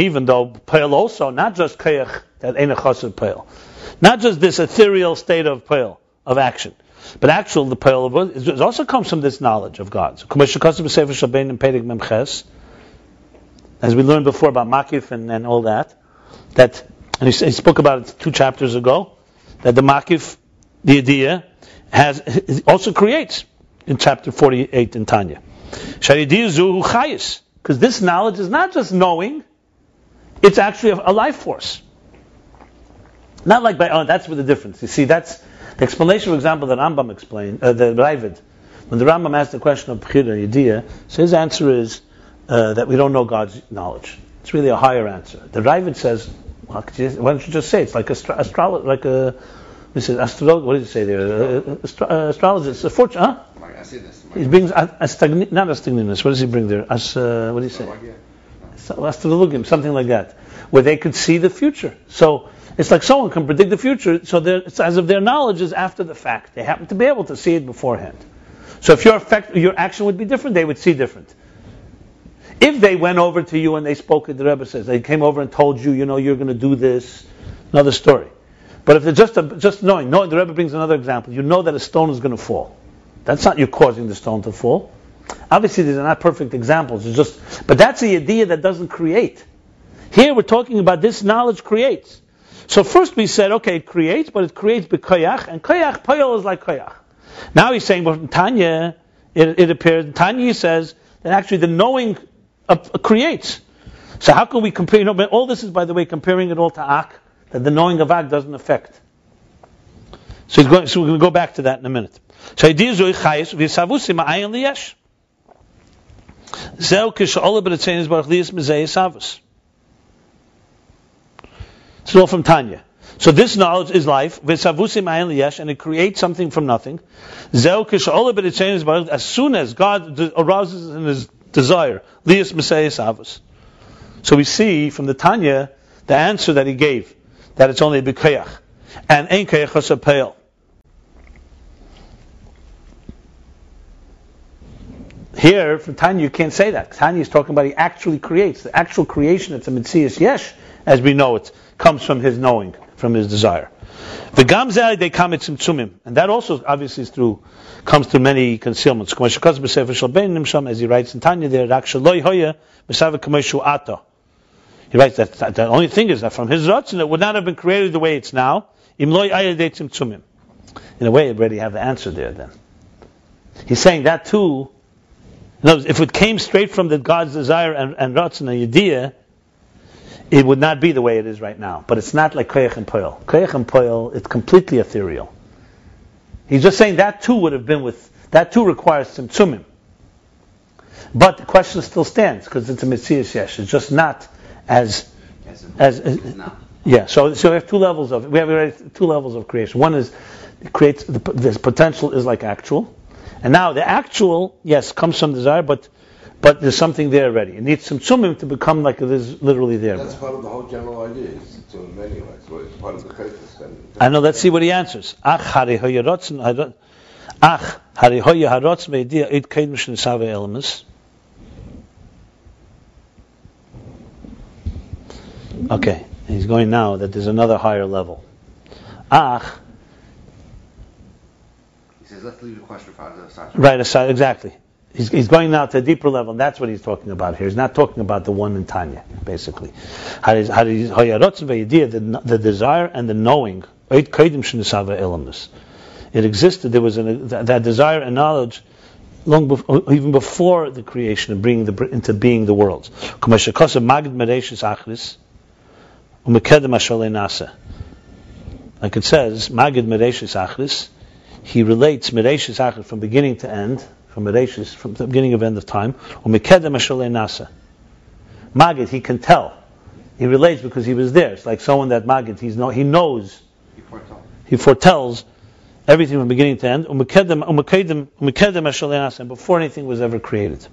even though peil also, not just keich, that ain't a chassid peil, not just this ethereal state of peil, of action, but actually, the of it also comes from this knowledge of God. So, as we learned before about makif and, and all that, that and he, he, spoke about it two chapters ago, that the makif, the idea, has also creates in chapter 48 in Tanya. Because this knowledge is not just knowing, it's actually a, a life force. Not like by, oh, that's where the difference. You see, that's the explanation, for example, that Rambam explained, uh, the Ravid. When the Rambam asked the question of Bechira Yediyah, so his answer is uh, that we don't know God's knowledge. It's really a higher answer. The Ravid says, well, why don't you just say it's like a astrology, like a this is astrolog. What did you say there? Uh, astro- uh, astrologist, a fortune, huh? I see this. He brings astagni- not astagninus. What does he bring there? As uh, what do you say? Astrologim, something like that, where they could see the future. So it's like someone can predict the future. So it's as if their knowledge is after the fact. They happen to be able to see it beforehand. So if your effect, your action would be different, they would see different. If they went over to you and they spoke, the Rebbe says they came over and told you, you know, you're going to do this. Another story. But if they're just a, just knowing, knowing, the Rebbe brings another example. You know that a stone is going to fall. That's not you causing the stone to fall. Obviously, these are not perfect examples. It's just, but that's the idea that doesn't create. Here we're talking about this knowledge creates. So first we said, okay, it creates, but it creates koyach, and koyach, payol is like koyach. Now he's saying, in Tanya, it, it appears, Tanya says that actually the knowing uh, creates. So how can we compare, you know, all this is, by the way, comparing it all to Ak, that the knowing of Ak doesn't affect. So, going, so we're going to go back to that in a minute. So idea is chayis v'yisavusim ma'ayin liyesh. Zeu kish'ola b'retzein baruch liyis mezei yisavus. It's all from Tanya. So this knowledge is life, and it creates something from nothing. As soon as God arouses in His desire. So we see from the Tanya the answer that he gave that it's only b'kayach. And ein kayach hasapel. Here, for Tanya, you can't say that. Tanya is talking about he actually creates. The actual creation, it's a Mitzias Yesh, as we know it, comes from his knowing, from his desire. The gamzai they come tzimtzumim, and that also obviously is through comes through many concealments. As he writes in Tanya there, he writes that, that the only thing is that from his rotzen it would not have been created the way it's now. In a way, you already have the answer there. Then he's saying that too. Words, if it came straight from the God's desire and, and rotzen and idea, it would not be the way it is right now. But it's not like koyach and poil. Koyach and poil, it's completely ethereal. He's just saying that too would have been with that too requires tzimtzumim. But the question still stands because it's a mitzias yesh. It's just not as as, as yeah. So so we have two levels of we have already two levels of creation. One is it creates the, this potential is like actual, and now the actual yes comes from desire, but but there's something there already. It needs tzimtzumim to become like it is literally there. That's part of the whole general idea. It's tzumim anyway. So it's part of the chayfus. I know. Let's see what he answers. Ach hari harotzen ach hari hoya harotzen ve'idiyah it kain mishin save elemus. Okay, he's going now that there's another higher level. Ach. He says, let's leave the question for aside. Right, aside, exactly. He's, he's going now to a deeper level, and that's what he's talking about here. He's not talking about the one in Tanya, basically. The, the desire and the knowing. It existed, there was an, that, desire and knowledge long before, even before the creation of bringing the, into being the worlds. Like it says, Magid Mereshis Achris, he relates Mereshis Achris from beginning to end, from Mereshis, from the beginning of end of time, Umekedem Ashalei Nasa. Magid, he can tell. He relates because he was there. It's like someone that Magid, he's know, he knows, You foretell. he foretells everything from beginning to end. Le'asim, Before anything was ever created.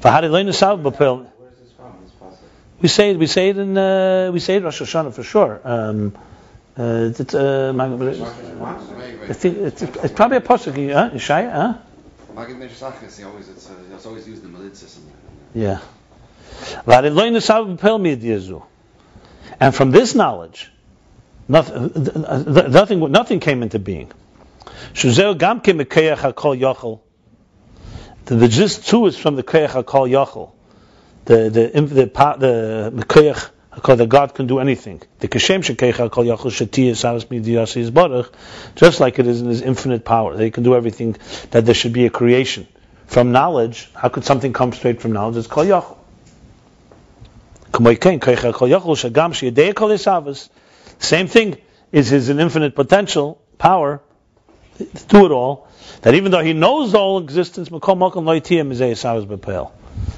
V'hari lo nisav b'pel- Where's this from, this pasuk? We say it. We say it in. Uh, we say it Rosh Hashanah for sure. Um, uh, it's, uh, I think it's, it's probably a pasuk. Huh? Yeshaya, huh? Always, it's, uh, it's always used in the. Yeah. And from this knowledge, nothing, nothing, nothing came into being. The, the gist too is from the kayach hakol yochel. The the the pa- the mekayach hakol that God can do anything. Just like it is in His infinite power, they can do everything. That there should be a creation from knowledge. How could something come straight from knowledge? It's kol esavas. Same thing is his infinite potential power to do it all. That even though he knows all existence,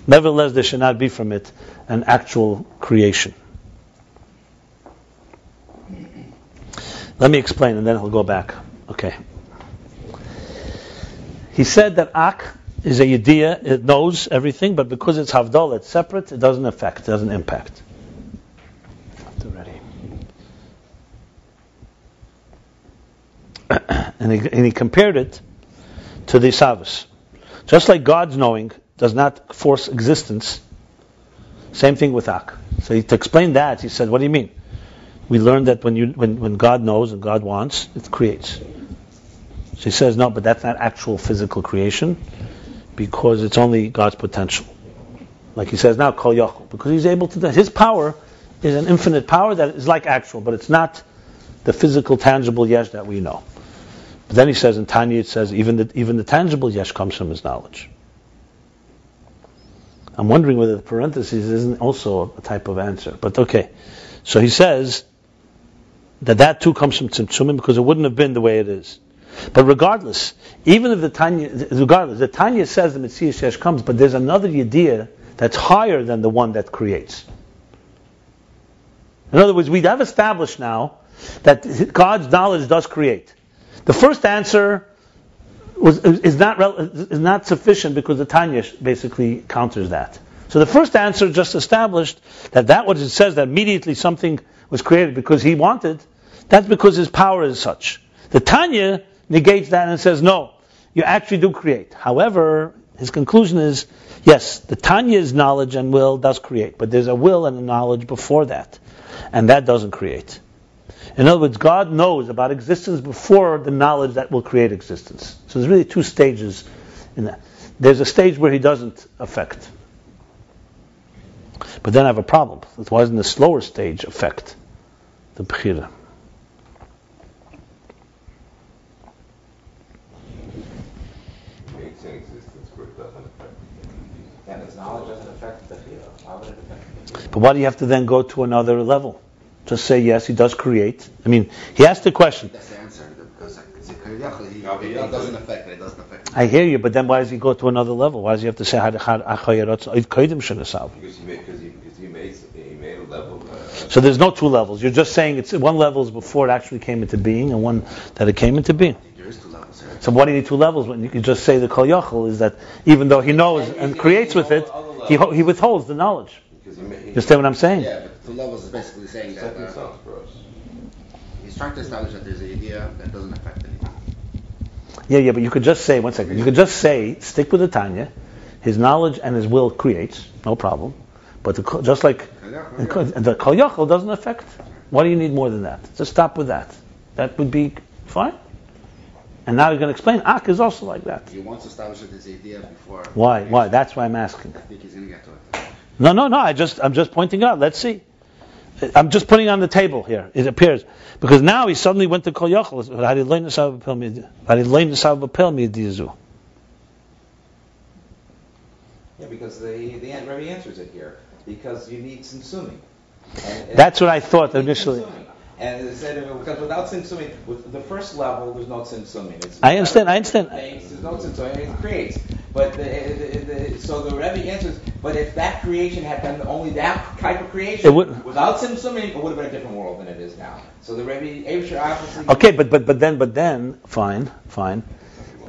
Nevertheless, there should not be from it an actual creation. Let me explain, and then he'll go back. Okay. He said that Ak is a Yediyah, it knows everything, but because it's Havdal, it's separate, it doesn't affect, it doesn't impact. And, he, and he compared it to the Savas. Just like God's knowing does not force existence, same thing with Ak. So he, to explain that, he said, what do you mean? We learned that when, you, when, when God knows and God wants, it creates. So he says, no, but that's not actual physical creation because it's only God's potential. Like he says now, Kol Yachol, because he's able to His power is an infinite power that is like actual, but it's not the physical, tangible yesh that we know. But then he says in Tanya, it says even the, even the tangible yesh comes from his knowledge. I'm wondering whether the parentheses isn't also a type of answer. But okay. So he says that that too comes from Tzimtzumim because it wouldn't have been the way it is. But regardless, even if the Tanya, regardless, the Tanya says the Mitzias Yesh comes, but there's another Yediyah that's higher than the one that creates. In other words, we have established now that God's knowledge does create. The first answer was, is, not, is not sufficient because the Tanya basically counters that. So the first answer just established that that what it says that immediately something was created because he wanted, that's because his power is such. The Tanya negates that and says, no, you actually do create. However, his conclusion is, yes, the Tanya's knowledge and will does create, but there's a will and a knowledge before that, and that doesn't create. In other words, God knows about existence before the knowledge that will create existence. So there's really two stages in that. There's a stage where he doesn't affect. But then I have a problem. It wasn't the slower stage affect the Bechira. Creates an existence where it doesn't affect. Yeah, his knowledge doesn't affect the Bechira. Why would it affect the Bechira? But why do you have to then go to another level? Just say yes, he does create. I mean, he asked the question. That's the answer, because it's a Kol he, No, but it yeah, doesn't affect it, it doesn't affect. I hear you, but then why does he go to another level? Why does he have to say had had achayarot kodim shenasav? Because he made, because he, because he made, he made a level, uh, So there's no two levels. You're just saying it's one level is before it actually came into being, and one that it came into being. There is two levels here. So why do you need two levels when you can just say the kol yachol is that even though he knows and creates with it, he ho- he withholds the knowledge. because he made. You understand what I'm saying? Yeah, but two levels is basically saying that uh, stones for us. he's trying to establish that there's an idea that doesn't affect anything. Yeah, yeah, but you could just say one second. You could just say stick with the Tanya. His knowledge and his will creates, no problem. But the, just like and kol- and the kol yachol doesn't affect. Why do you need more than that? Just stop with that. That would be fine. And now you're going to explain. Ak is also like that. He wants to establish that idea before. Why? Why? That's why I'm asking. I think he's going to get to it. No, no, no. I just, I'm just pointing out. Let's see. I'm just putting on the table here. It appears because now he suddenly went to Kol Yachol. Dizu. Yeah, because the, the Rebbe answers it here. Because you need and- That's what I thought initially. And it said, because without Simsuming, with the first level, there's no Simsuming. It's- I understand, I understand. There's no Simsuming, it creates. But the, the, the, so the Rebbe answers, but if that creation had been only that type of creation, It would- without Tzimtzumim, it would have been a different world than it is now. So the Rebbe, Abishur obviously. Okay, but but but then but then fine fine.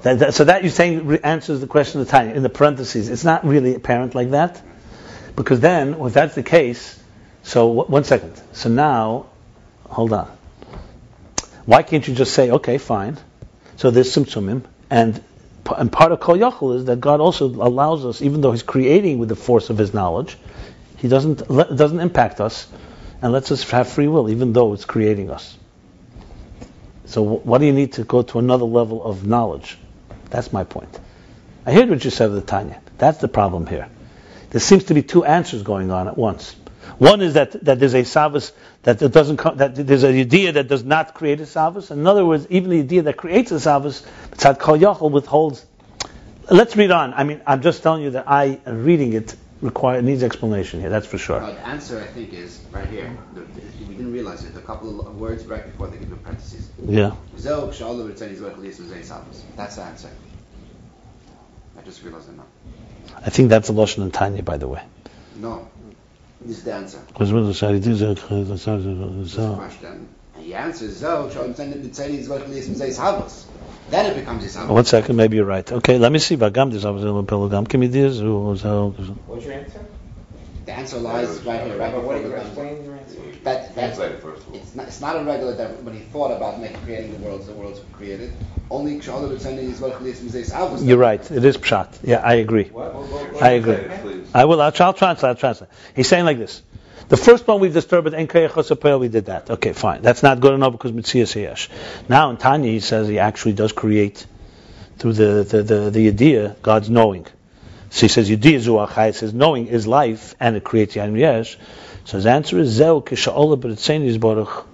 That, that, so that you're saying answers the question of the time in the parentheses. It's not really apparent like that, because then if that's the case, so one second. So now, hold on. Why can't you just say okay, fine? So there's tzimtzumim, and and part of kol yachol is that God also allows us, even though He's creating with the force of His knowledge, He doesn't doesn't impact us, and lets us have free will, even though it's creating us. So wh- what do you need to go to another level of knowledge? That's my point. I heard what you said the Tanya. That's the problem here. There seems to be two answers going on at once. One is that, that there's a savas that it doesn't come, that there's an idea that does not create a savas. In other words, even the idea that creates a savas, Tzad Kol Yachol withholds. Let's read on. I mean, I'm just telling you that I am reading it require needs explanation here. That's for sure. Uh, the answer, I think, is right here. We didn't realize it. A couple of words right before they give the parentheses. Yeah. Zog shalom v'tzeni zog lisim zay sabos. That's the answer. I just realized it now. I think that's a lashon in Tanya, by the way. No, this is the answer. Because when the Shari This is the question. And the answer oh, is zog shalom v'tzeni zog lisim zay sabos. Then it becomes a sabos. One second, maybe you're right. Okay, let me see. Vagam des avos pelagam kimidias What's your answer? The answer lies right here, right But what before do you the explain your answer? That, that's, Translate it first. it's not, it's not a regular that when he thought about making, creating the worlds, the worlds were created. Only Kshalom v'tzeni zog lisim zay sabos. You're right. It is pshat. Yeah, I agree. What, what, what, what I agree. It, please. I will. I'll, I'll translate. I'll translate. He's saying like this. The first one we've disturbed en kayachosapel, we did that. Okay, fine. That's not good enough because mitzias yesh. Now in Tanya he says he actually does create through the the the, the idea God's knowing. So he says Yudiyah zuachai. He says knowing is life and it creates yanim yesh. So his answer is zeu kisha'ola b'ritzeni baruch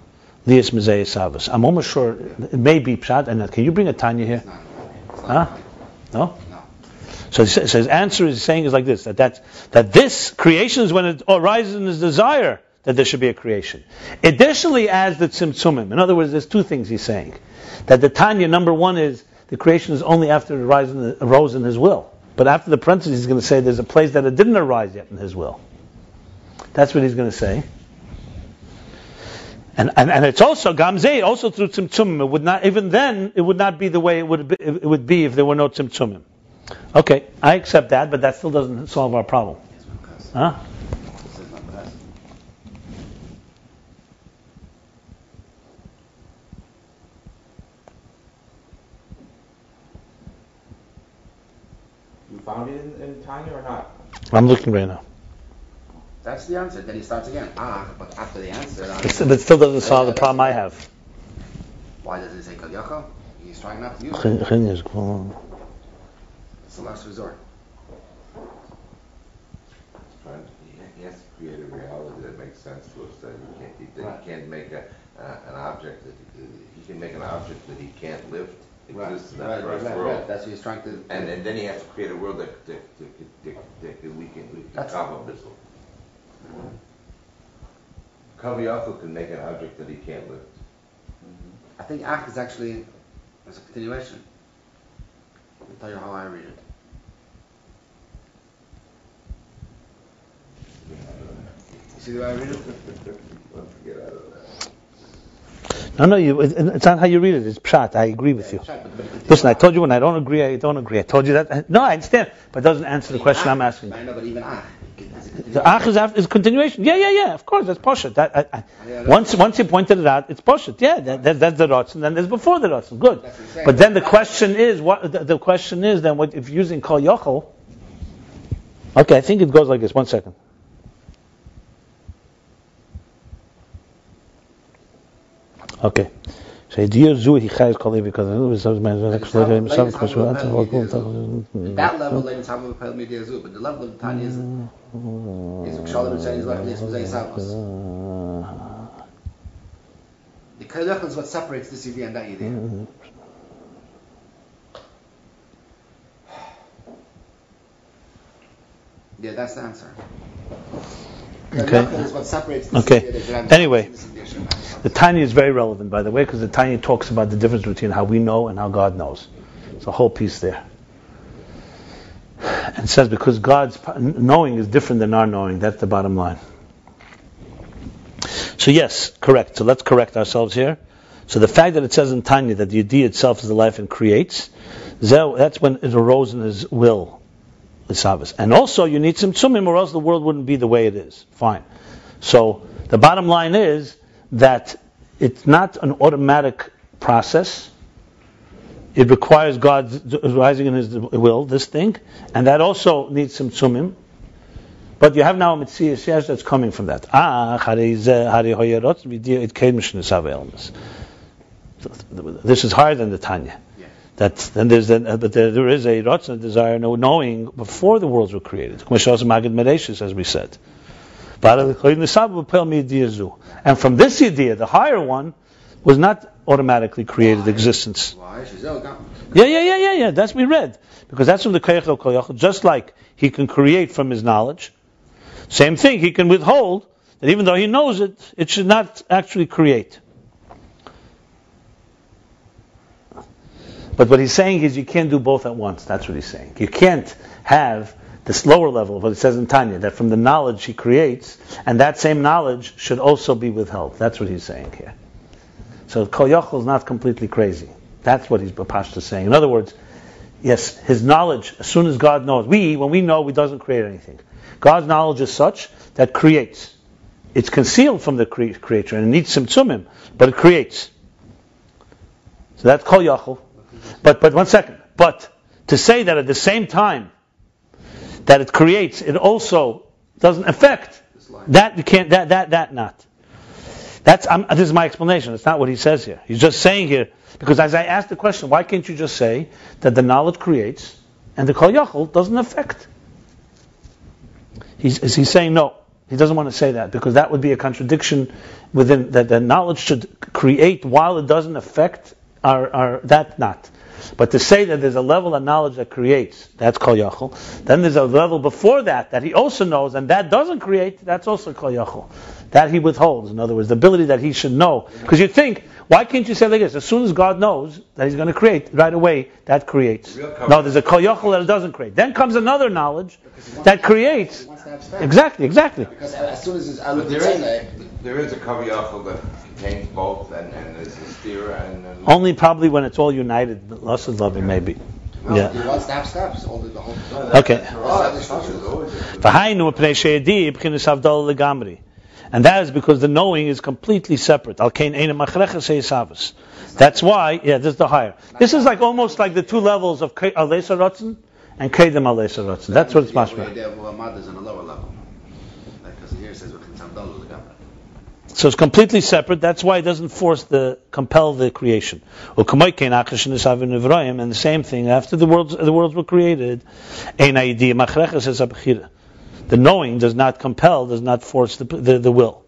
lias mezei savas. I'm almost sure it may be pshat. And can you bring a Tanya here? It's not. It's not Huh? No. No. So, so his answer is saying is like this: that that that this creation is when it arises in his desire that there should be a creation. Additionally, as the tzimtzumim. In other words, there's two things he's saying. That the Tanya number one is the creation is only after it arose in, the, arose in his will. But after the parentheses, he's going to say there's a place that it didn't arise yet in his will. That's what he's going to say. And, and, and it's also gamzei, also through tzimtzumim. It would not even then it would not be the way it would be, it would be if there were no tzimtzumim. Okay, I accept that, but that still doesn't solve our problem. Huh? this is not because. You found it in, in Tanya or not? I'm looking right now. That's the answer. Then he starts again. Ah, but after the answer, uh, But still, but still doesn't solve the problem I have. why does it say Kal Yachol? He's trying not to use it. Chen- chen is cool. It's the last resort. He- He has to create a reality that makes sense to us, that he can't, he- that he can't make a, uh, an object that, he- he can make an object that he can't live, exist in that Right, first right, right, world. right. That's what he's trying to. And, and then he has to create a world that, that, that, that, that, that we can, we can That's- cover this. Kaviyako can make an object that he can't lift. Mm-hmm. I think Ach is actually as a continuation. I'll tell you how I read it. You see the way I read it? Let's get out of that. No, no, you, it, it's not how you read it. It's pshat. I agree with you. Right, but- but it- Listen, I told you when I don't agree, I don't agree. I told you that. No, I understand, but it doesn't answer the question I'm asking. I know, but even Ach is a continuation. The ach is, after, is continuation. Yeah, yeah, yeah. Of course, that's poshet. That, I, I, once, once you pointed it out, it's poshet. Yeah, that, that, that's the rots, and then there's before the rots. Good. That's what I'm saying. But then the question is, what the, the question is then, what if using kol yochel? Okay, I think it goes like this. One second. Okay. So it's year zu he chayes kol evi because It was my next letter in some question. That level it's time of Pel Media Zu, but the level of Tanya is is Shalom Tanya. The Kalech is what separates this Yidi and that Yeah, that's the answer. Okay. Kalech is what separates this Okay. idea that Ram- Anyway. this idea Shabbat. The Tanya is very relevant, by the way, because the Tanya talks about the difference between how we know and how God knows. It's a whole piece there. And says because God's knowing is different than our knowing. That's the bottom line. So yes, correct. So let's correct ourselves here. So the fact that it says in Tanya that the idea itself is the life and creates, that's when it arose in his will, Sabbath. And also you need tzimtzumim or else the world wouldn't be the way it is. Fine. So the bottom line is that it's not an automatic process. It requires God rising in His will, this thing, and that also needs tzimtzumim. But you have now a mitzvah that's coming from that. Ah, this is higher than the Tanya. That then there's a, uh, but there, there is a desire, no knowing before the worlds were created. As we said. And from this idea, the higher one, was not automatically created existence. Yeah, yeah, yeah, yeah, yeah. That's we read because that's from the koyach koyach. Just like he can create from his knowledge, same thing he can withhold that even though he knows it, it should not actually create. But what he's saying is you can't do both at once. That's what he's saying. You can't have this lower level of what it says in Tanya, that from the knowledge he creates, and that same knowledge should also be withheld. That's what he's saying here. So Kol Yochel is not completely crazy. That's what he's Bapashta saying. In other words, yes, his knowledge, as soon as God knows, we, when we know, he doesn't create anything. God's knowledge is such that creates. It's concealed from the cre- creator and it needs tzimtzumim, but it creates. So that's Kol Yochel. But, but one second. But to say that at the same time that it creates, it also doesn't affect, that you can't, that, that, that not. That's um, this is my explanation. It's not what he says here. He's just saying here because as I asked the question, why can't you just say that the knowledge creates and the kol yachol doesn't affect? He's, is he saying no? He doesn't want to say that because that would be a contradiction within that the knowledge should create while it doesn't affect our, our that not. But to say that there's a level of knowledge that creates, that's kol yachol. Then there's a level before that that he also knows, and that doesn't create, that's also kol yachol. That he withholds. In other words, the ability that he should know. Because you think, why can't you say like this? As soon as God knows that He's going to create, right away, that creates. No, there's a kol yachol that it doesn't create. Then comes another knowledge that creates. Exactly, exactly. Because as soon as there is, there is a kol yachol that contains both, and, and there's a steer and, and only probably when it's all united. Loss of loving, maybe. Yeah. He wants to. All the, the whole. Okay. And that is because the knowing is completely separate. That's why, yeah, this is the higher. This is like almost like the two levels of Alesa Ratzin and Kedem Alesa Ratzin. That's what it's mashma. So it's completely separate. That's why it doesn't force the compel the creation. And the same thing after the worlds the worlds were created, the knowing does not compel, does not force the the, the will.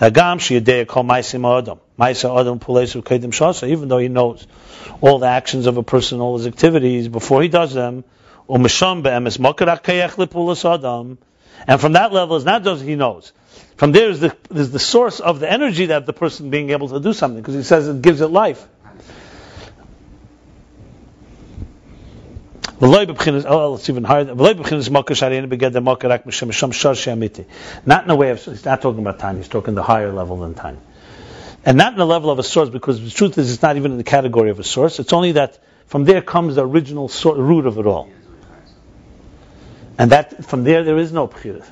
Even though he knows all the actions of a person, all his activities before he does them, and from that level, it's not just he knows. From there is the, is the source of the energy that the person being able to do something, because he says it gives it life. Oh. Not in a way of, he's not talking about time, he's talking the higher level than time. And not in the level of a source, because the truth is it's not even in the category of a source. It's only that from there comes the original root of it all. And that from there there is no bchira.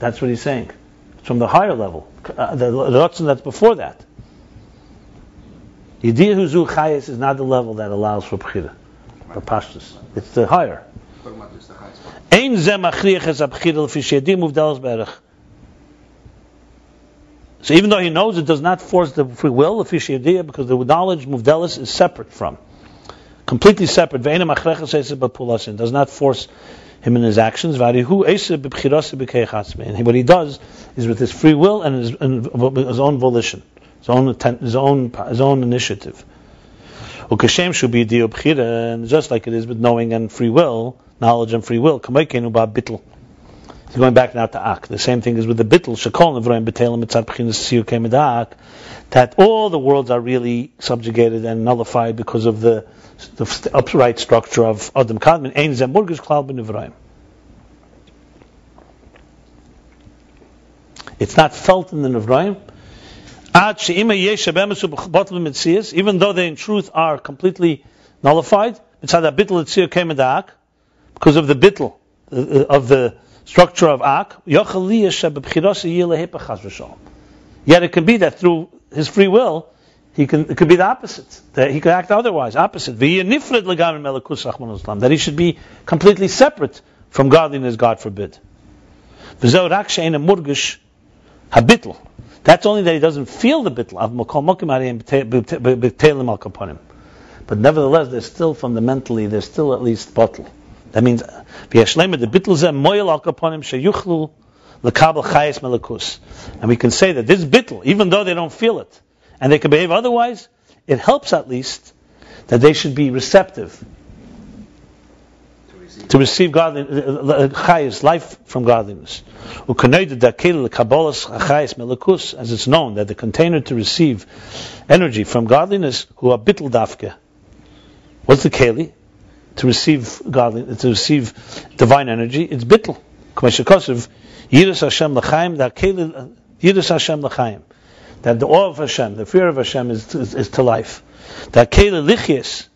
That's what he's saying from the higher level, uh, the Ratzon that's before that. Yediyah Huzu Chayes is not the level that allows for Bchira, for Pashtus. It's the higher. Ein berach. So even though he knows it does not force the free will, the fishiyadiyah, because the knowledge muvdelis is separate from, completely separate. Ve'ena machrechas does not force him in his actions. And what he does is with his free will and his, and his own volition, his own, his own, his own initiative. And just like it is with knowing and free will, knowledge and free will, He's going back now to Ak. The same thing is with the bittul, that all the worlds are really subjugated and nullified because of the, the upright structure of Adam Kadmon, Ein zemurgis Klal It's not felt in the Nivrayim. Even though they in truth are completely nullified, because of the bitl uh, of the structure of Ak, yet it can be that through his free will, he can, it could be the opposite. That he could act otherwise, opposite. That he should be completely separate from godliness, God forbid. That's only that he doesn't feel the bitl. But nevertheless, they're still fundamentally, they're still at least bottle. That means, the. And we can say that this bitl, even though they don't feel it, and they can behave otherwise, it helps at least that they should be receptive to receive godliness, uh, chayes, life from godliness. As it's known that the container to receive energy from godliness, who are bitl dafke. What's the keli? To receive godliness, to receive divine energy, it's bitl. Yiras Hashem l'chaim, that keli, Hashem l'chaim that the awe of Hashem, the fear of Hashem is, is, is to life. That kele lichias,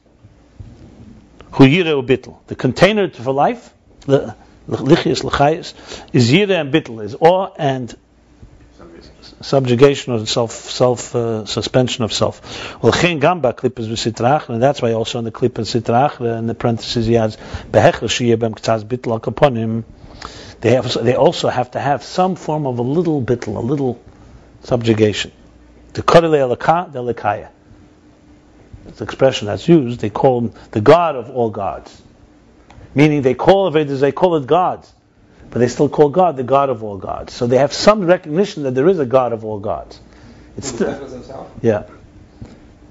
hu yire bittel. The container for life, the lichias l'chayis, is yire and bittel, is awe and subjugation or self self uh, suspension of self. Well, chen gamba klippes v'sitrach, and that's why also in the klippes sitrach, uh, in the parentheses he has behechel shiyebem k'tzaz bittel al They have they also have to have some form of a little bittel, a little subjugation. The Kodele Elaka, the. That's the expression that's used. They call him the God of all gods. Meaning they call it, as they call it gods. But they still call God the God of all gods. So they have some recognition that there is a God of all gods. It's still, yeah.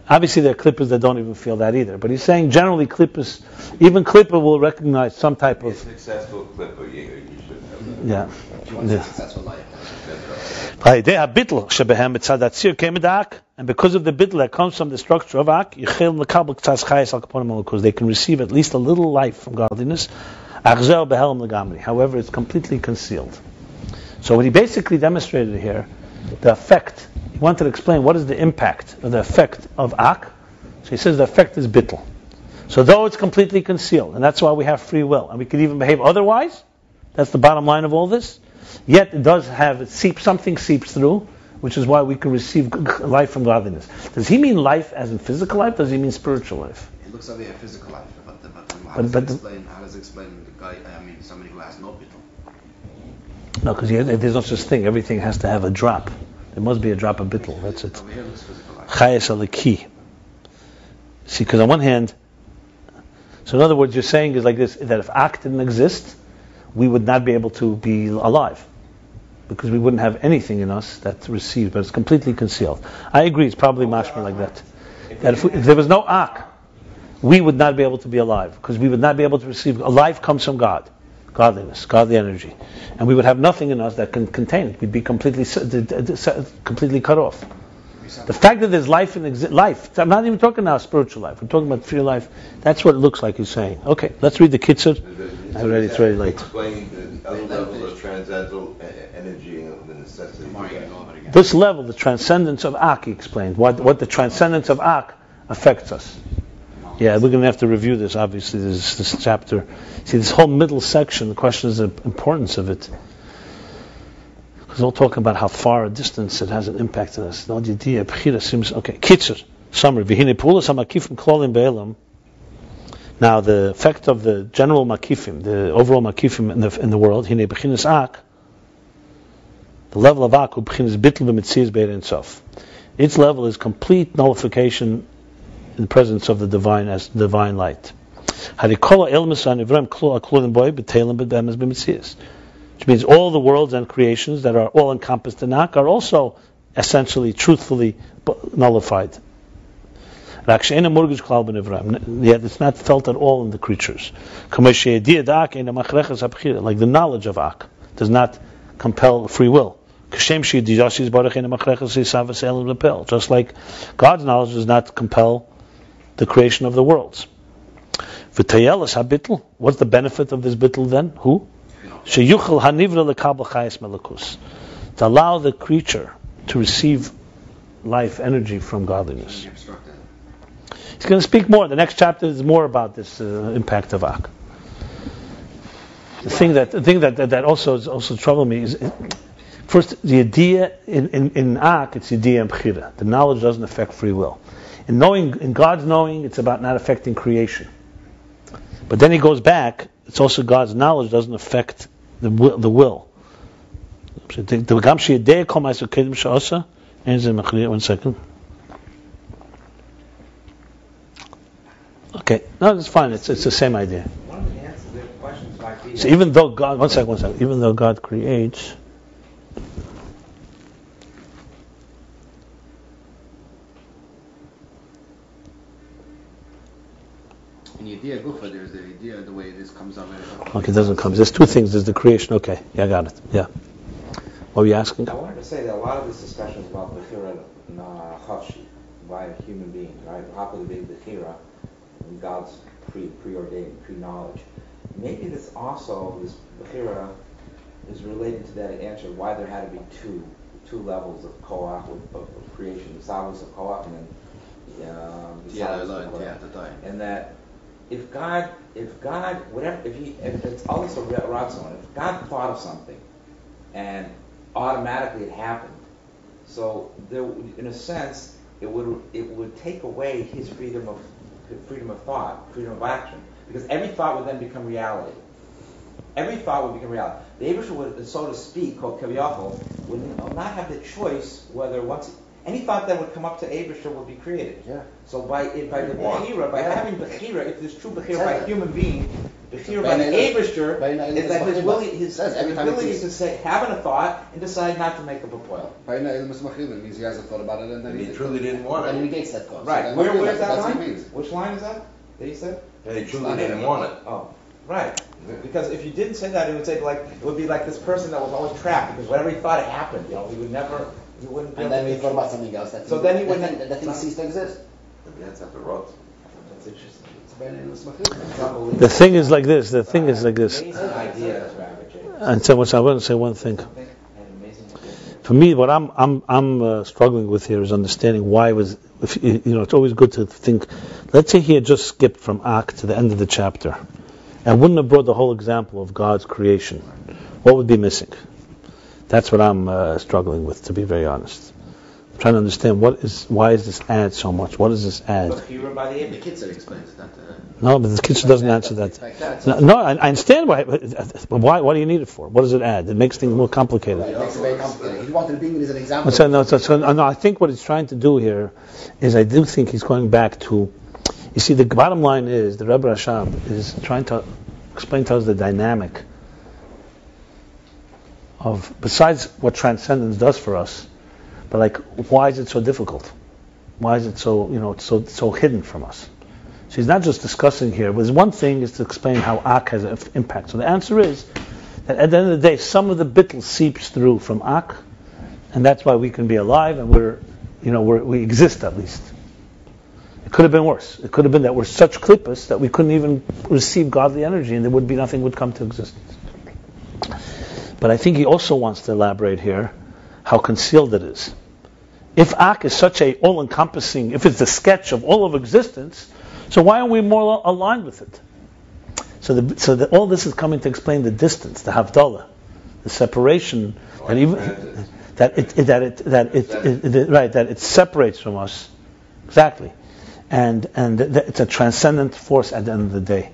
Obviously, there are clippers that don't even feel that either. But he's saying generally, clippers, even clipper will recognize some type of. A successful clipper, you, you should have that. Yeah. If you want Yeah. a successful life. And because of the bitl that comes from the structure of ak, because they can receive at least a little life from godliness. However, it's completely concealed. So what he basically demonstrated here, the effect, he wanted to explain what is the impact or the effect of ak. So he says the effect is bitl. So though it's completely concealed, and that's why we have free will, and we can even behave otherwise, that's the bottom line of all this. Yet it does have it seeps something seeps through, which is why we can receive life from godliness. Does he mean life as in physical life? Does he mean spiritual life? It looks like a physical life, but, the, but, how, But- does but explain, how does it explain the guy, I mean, somebody who has no bittul? No, because there's no such thing. Everything has to have a drop. There must be a drop of bittul. That's it. Over here it looks physical life. Chayes aliki. See, because on one hand, so in other words, you're saying is like this: that if ak didn't exist, we would not be able to be alive, because we wouldn't have anything in us that receives, but it's completely concealed. I agree; it's probably mashma like that. That if, we, if there was no ak, we would not be able to be alive, because we would not be able to receive. Life comes from God, godliness, godly energy, and we would have nothing in us that can contain it. We'd be completely completely cut off. The fact that there's life in exi- life, I'm not even talking now spiritual life, we're talking about free life, that's what it looks like he's saying. Okay, let's read the Kitzur. I'm it's very late. Explaining the other levels of transcendental energy and the necessity. Tomorrow for you that. can go over it again. This level, the transcendence of Ak, he explained, what, what the transcendence of Ak affects us. Yeah, we're going to have to review this, obviously, this, this chapter. See, this whole middle section, the question is the importance of it. Because we'll talk about how far a distance it has an impact on us. Okay, summary. Now, the effect of the general makifim, the overall makifim in the, in the world, the level of ak. Its level is complete nullification in the presence of the divine as divine light. Which means all the worlds and creations that are all encompassed in Ak are also essentially, truthfully nullified. Yet it's not felt at all in the creatures. Like the knowledge of Ak does not compel free will. Just like God's knowledge does not compel the creation of the worlds. What's the benefit of this bitl then? Who? Sheyuchel hanivra lekabel chayes to allow the creature to receive life energy from godliness. You obstruct it. He's going to speak more. The next chapter is more about this uh, impact of Ak. The thing that the thing that that, that also is also troubled me is first the idea in in, in Ak it's the idea Bechira. The knowledge doesn't affect free will. In knowing in God's knowing, it's about not affecting creation. But then he goes back. It's also God's knowledge doesn't affect the will. The will. One second. Okay, no, it's fine. It's it's the same idea. So even though God, one second, one second, even though God creates, idea gufa, there's the idea the way this comes out. okay, it doesn't come. There's two things. There's the creation. Okay, yeah, I got it. Yeah. What were you asking? I wanted to say that a lot of this discussion is about Bechira Nahafshi, by a human being, right? How could it be Bechira, and God's pre preordained, pre-knowledge. Maybe this also, this Bechira, is related to that answer why there had to be two two levels of Koach, of, of, of creation, the Savos of Koach, and then um, the Yeah, Savos I of learned, Koach. yeah, the time. and that if God, if God, whatever, if he, if it's also ratzon, if God thought of something, and automatically it happened, so there, in a sense, it would it would take away his freedom of freedom of thought, freedom of action, because every thought would then become reality. Every thought would become reality. The Abishah would, so to speak, called Kaviyachol, would not have the choice whether once any thought that would come up to Abishah would be created. Yeah. So by it, by the Bechira, by Yeah. having Bechira, if there's true Bechira by a human being, Bechira By by the Neilus- Abishur by Neilus is that his Bechira. willing, his, Says every his time ability to say, having a thought and decide not to make up a poil. Baina ilmus means he hasn't thought about it and then And he, he truly didn't want and he it. negates that cause. Right. So then Where, where's that that's what line? means. Which line is that? That he said? And he truly didn't want it. Oh, right. Because if you didn't say that, it would say like it would be like this person that was always trapped because whatever he thought it happened. You know, he would never, he wouldn't. Be And then to he thought about something else. That So then he that wouldn't- thing- That thing ceased to exist. Maybe that's not the rot. That's interesting. It's baina ilmus machilin. It's unbelievable. The thing is like this. The thing is like this. Amazing idea, Rabbi James. And so, much I want to say one thing. An amazing idea. For me, what I'm I'm I'm uh, struggling with here is understanding why was if, you you know it's always good to think. Let's say he had just skipped from Ak to the end of the chapter, and wouldn't have brought the whole example of God's creation. What would be missing? That's what I'm uh, struggling with, to be very honest. I'm trying to understand what is why is this add so much? What does this add? Bechira by the end, The Abishur. kid explains that. Uh, No, but the kitchen doesn't answer that. like that. No, no I, I understand why, but but why. What do you need it for? What does it add? It makes things more complicated. It makes it very complicated. He wanted to bring it as an example. So, no, so, so, no, I think what he's trying to do here is I do think he's going back to, you see, the bottom line is the Rebbe Rashab is trying to explain to us the dynamic of, besides what transcendence does for us, but like, why is it so difficult? Why is it so, you know, so, so hidden from us? So he's not just discussing here, but one thing is to explain how Ak has an impact. So the answer is that at the end of the day, some of the bittul seeps through from Ak, and that's why we can be alive and we're, you know, we're, we exist at least. It could have been worse. It could have been that we're such klippas that we couldn't even receive godly energy, and there would be nothing would come to existence. But I think he also wants to elaborate here how concealed it is. If Ak is such a all-encompassing, if it's the sketch of all of existence, so why aren't we more aligned with it? So, the, so the, all this is coming to explain the distance, the havdalah, the separation, oh, and even that it, that it that it, it, it- right that it separates from us exactly and and that it's a transcendent force at the end of the day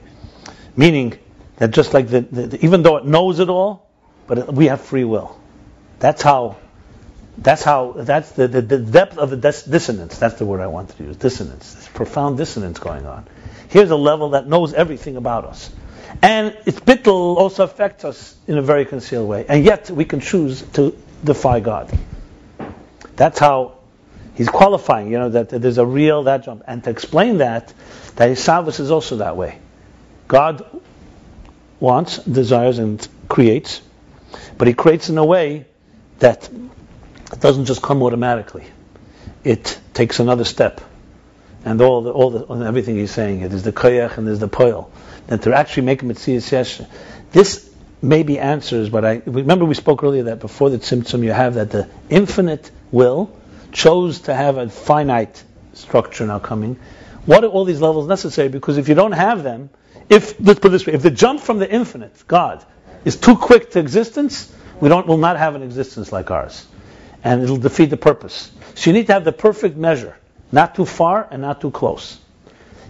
meaning that just like the, the- even though it knows it all but we have free will. That's how that's how that's the, the, the depth of the dis- dissonance. That's the word I wanted to use. Dissonance. This profound dissonance going on. Here's a level that knows everything about us. And its bittul also affects us in a very concealed way. And yet we can choose to defy God. That's how he's qualifying, you know, that, that there's a real that jump. And to explain that, that his service is also that way. God wants, desires, and creates, but he creates in a way that it doesn't just come automatically. It takes another step. And all the, all the, and everything he's saying, it is the koyach and there's the poil. Then to actually make a mitzias yesh, this maybe answers, but I remember we spoke earlier that before the Tzimtzum you have that the infinite will chose to have a finite structure now coming. What are all these levels necessary? Because if you don't have them, if let's put this way, if the jump from the infinite, God, is too quick to existence, we don't will not have an existence like ours. And it'll defeat the purpose. So you need to have the perfect measure, not too far and not too close.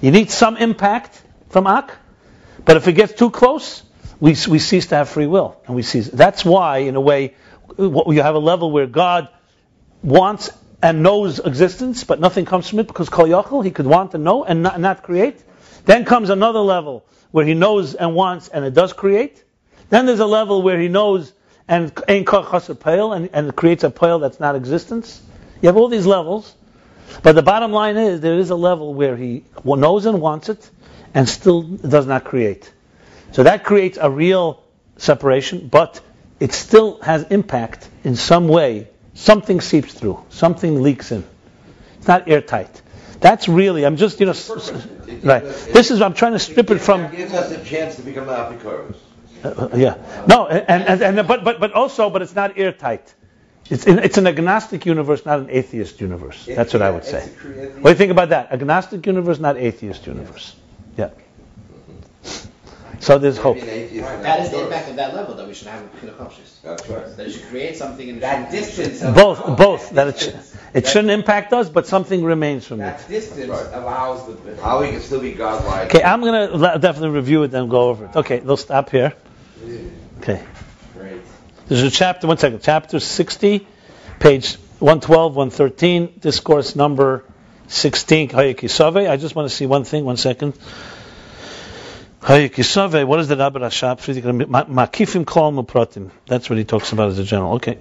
You need some impact from Ak, but if it gets too close, we, we cease to have free will. And we cease. That's why, in a way, you have a level where God wants and knows existence, but nothing comes from it because Kol Yachol, he could want and know and not, not, create. Then comes another level where he knows and wants and it does create. Then there's a level where he knows and ain't pale and, and creates a pale that's not existence. You have all these levels, but the bottom line is there is a level where he knows and wants it and still does not create. So that creates a real separation, but it still has impact in some way. Something seeps through, something leaks in. It's not airtight. That's really, I'm just, you know, right. This is, I'm trying to strip it from. Gives us a chance to become apikoros. Uh, yeah. No, and, and, and, but, but, but also, but it's not airtight. It's, in, it's an agnostic universe, not an atheist universe. That's what I would say. What do you think about that? Agnostic universe, not atheist universe. Yeah. So there's hope. That is the impact of that level that we should have in the conscious. That's right. That it should create something in That distance. Both, both. That it, sh- it shouldn't impact us, but something remains from it. That distance allows the. How we can still be godlike. Okay, I'm gonna definitely review it and go over it. Okay, they'll stop here. Okay. Great. There's a chapter. One second. Chapter 60, page 112, 113. Discourse number 16. Hayekisave. I just want to see one thing. One second. Hayekisave. What is the Rabbi Rashab? Makifim kol mupratim. That's what he talks about as a general. Okay.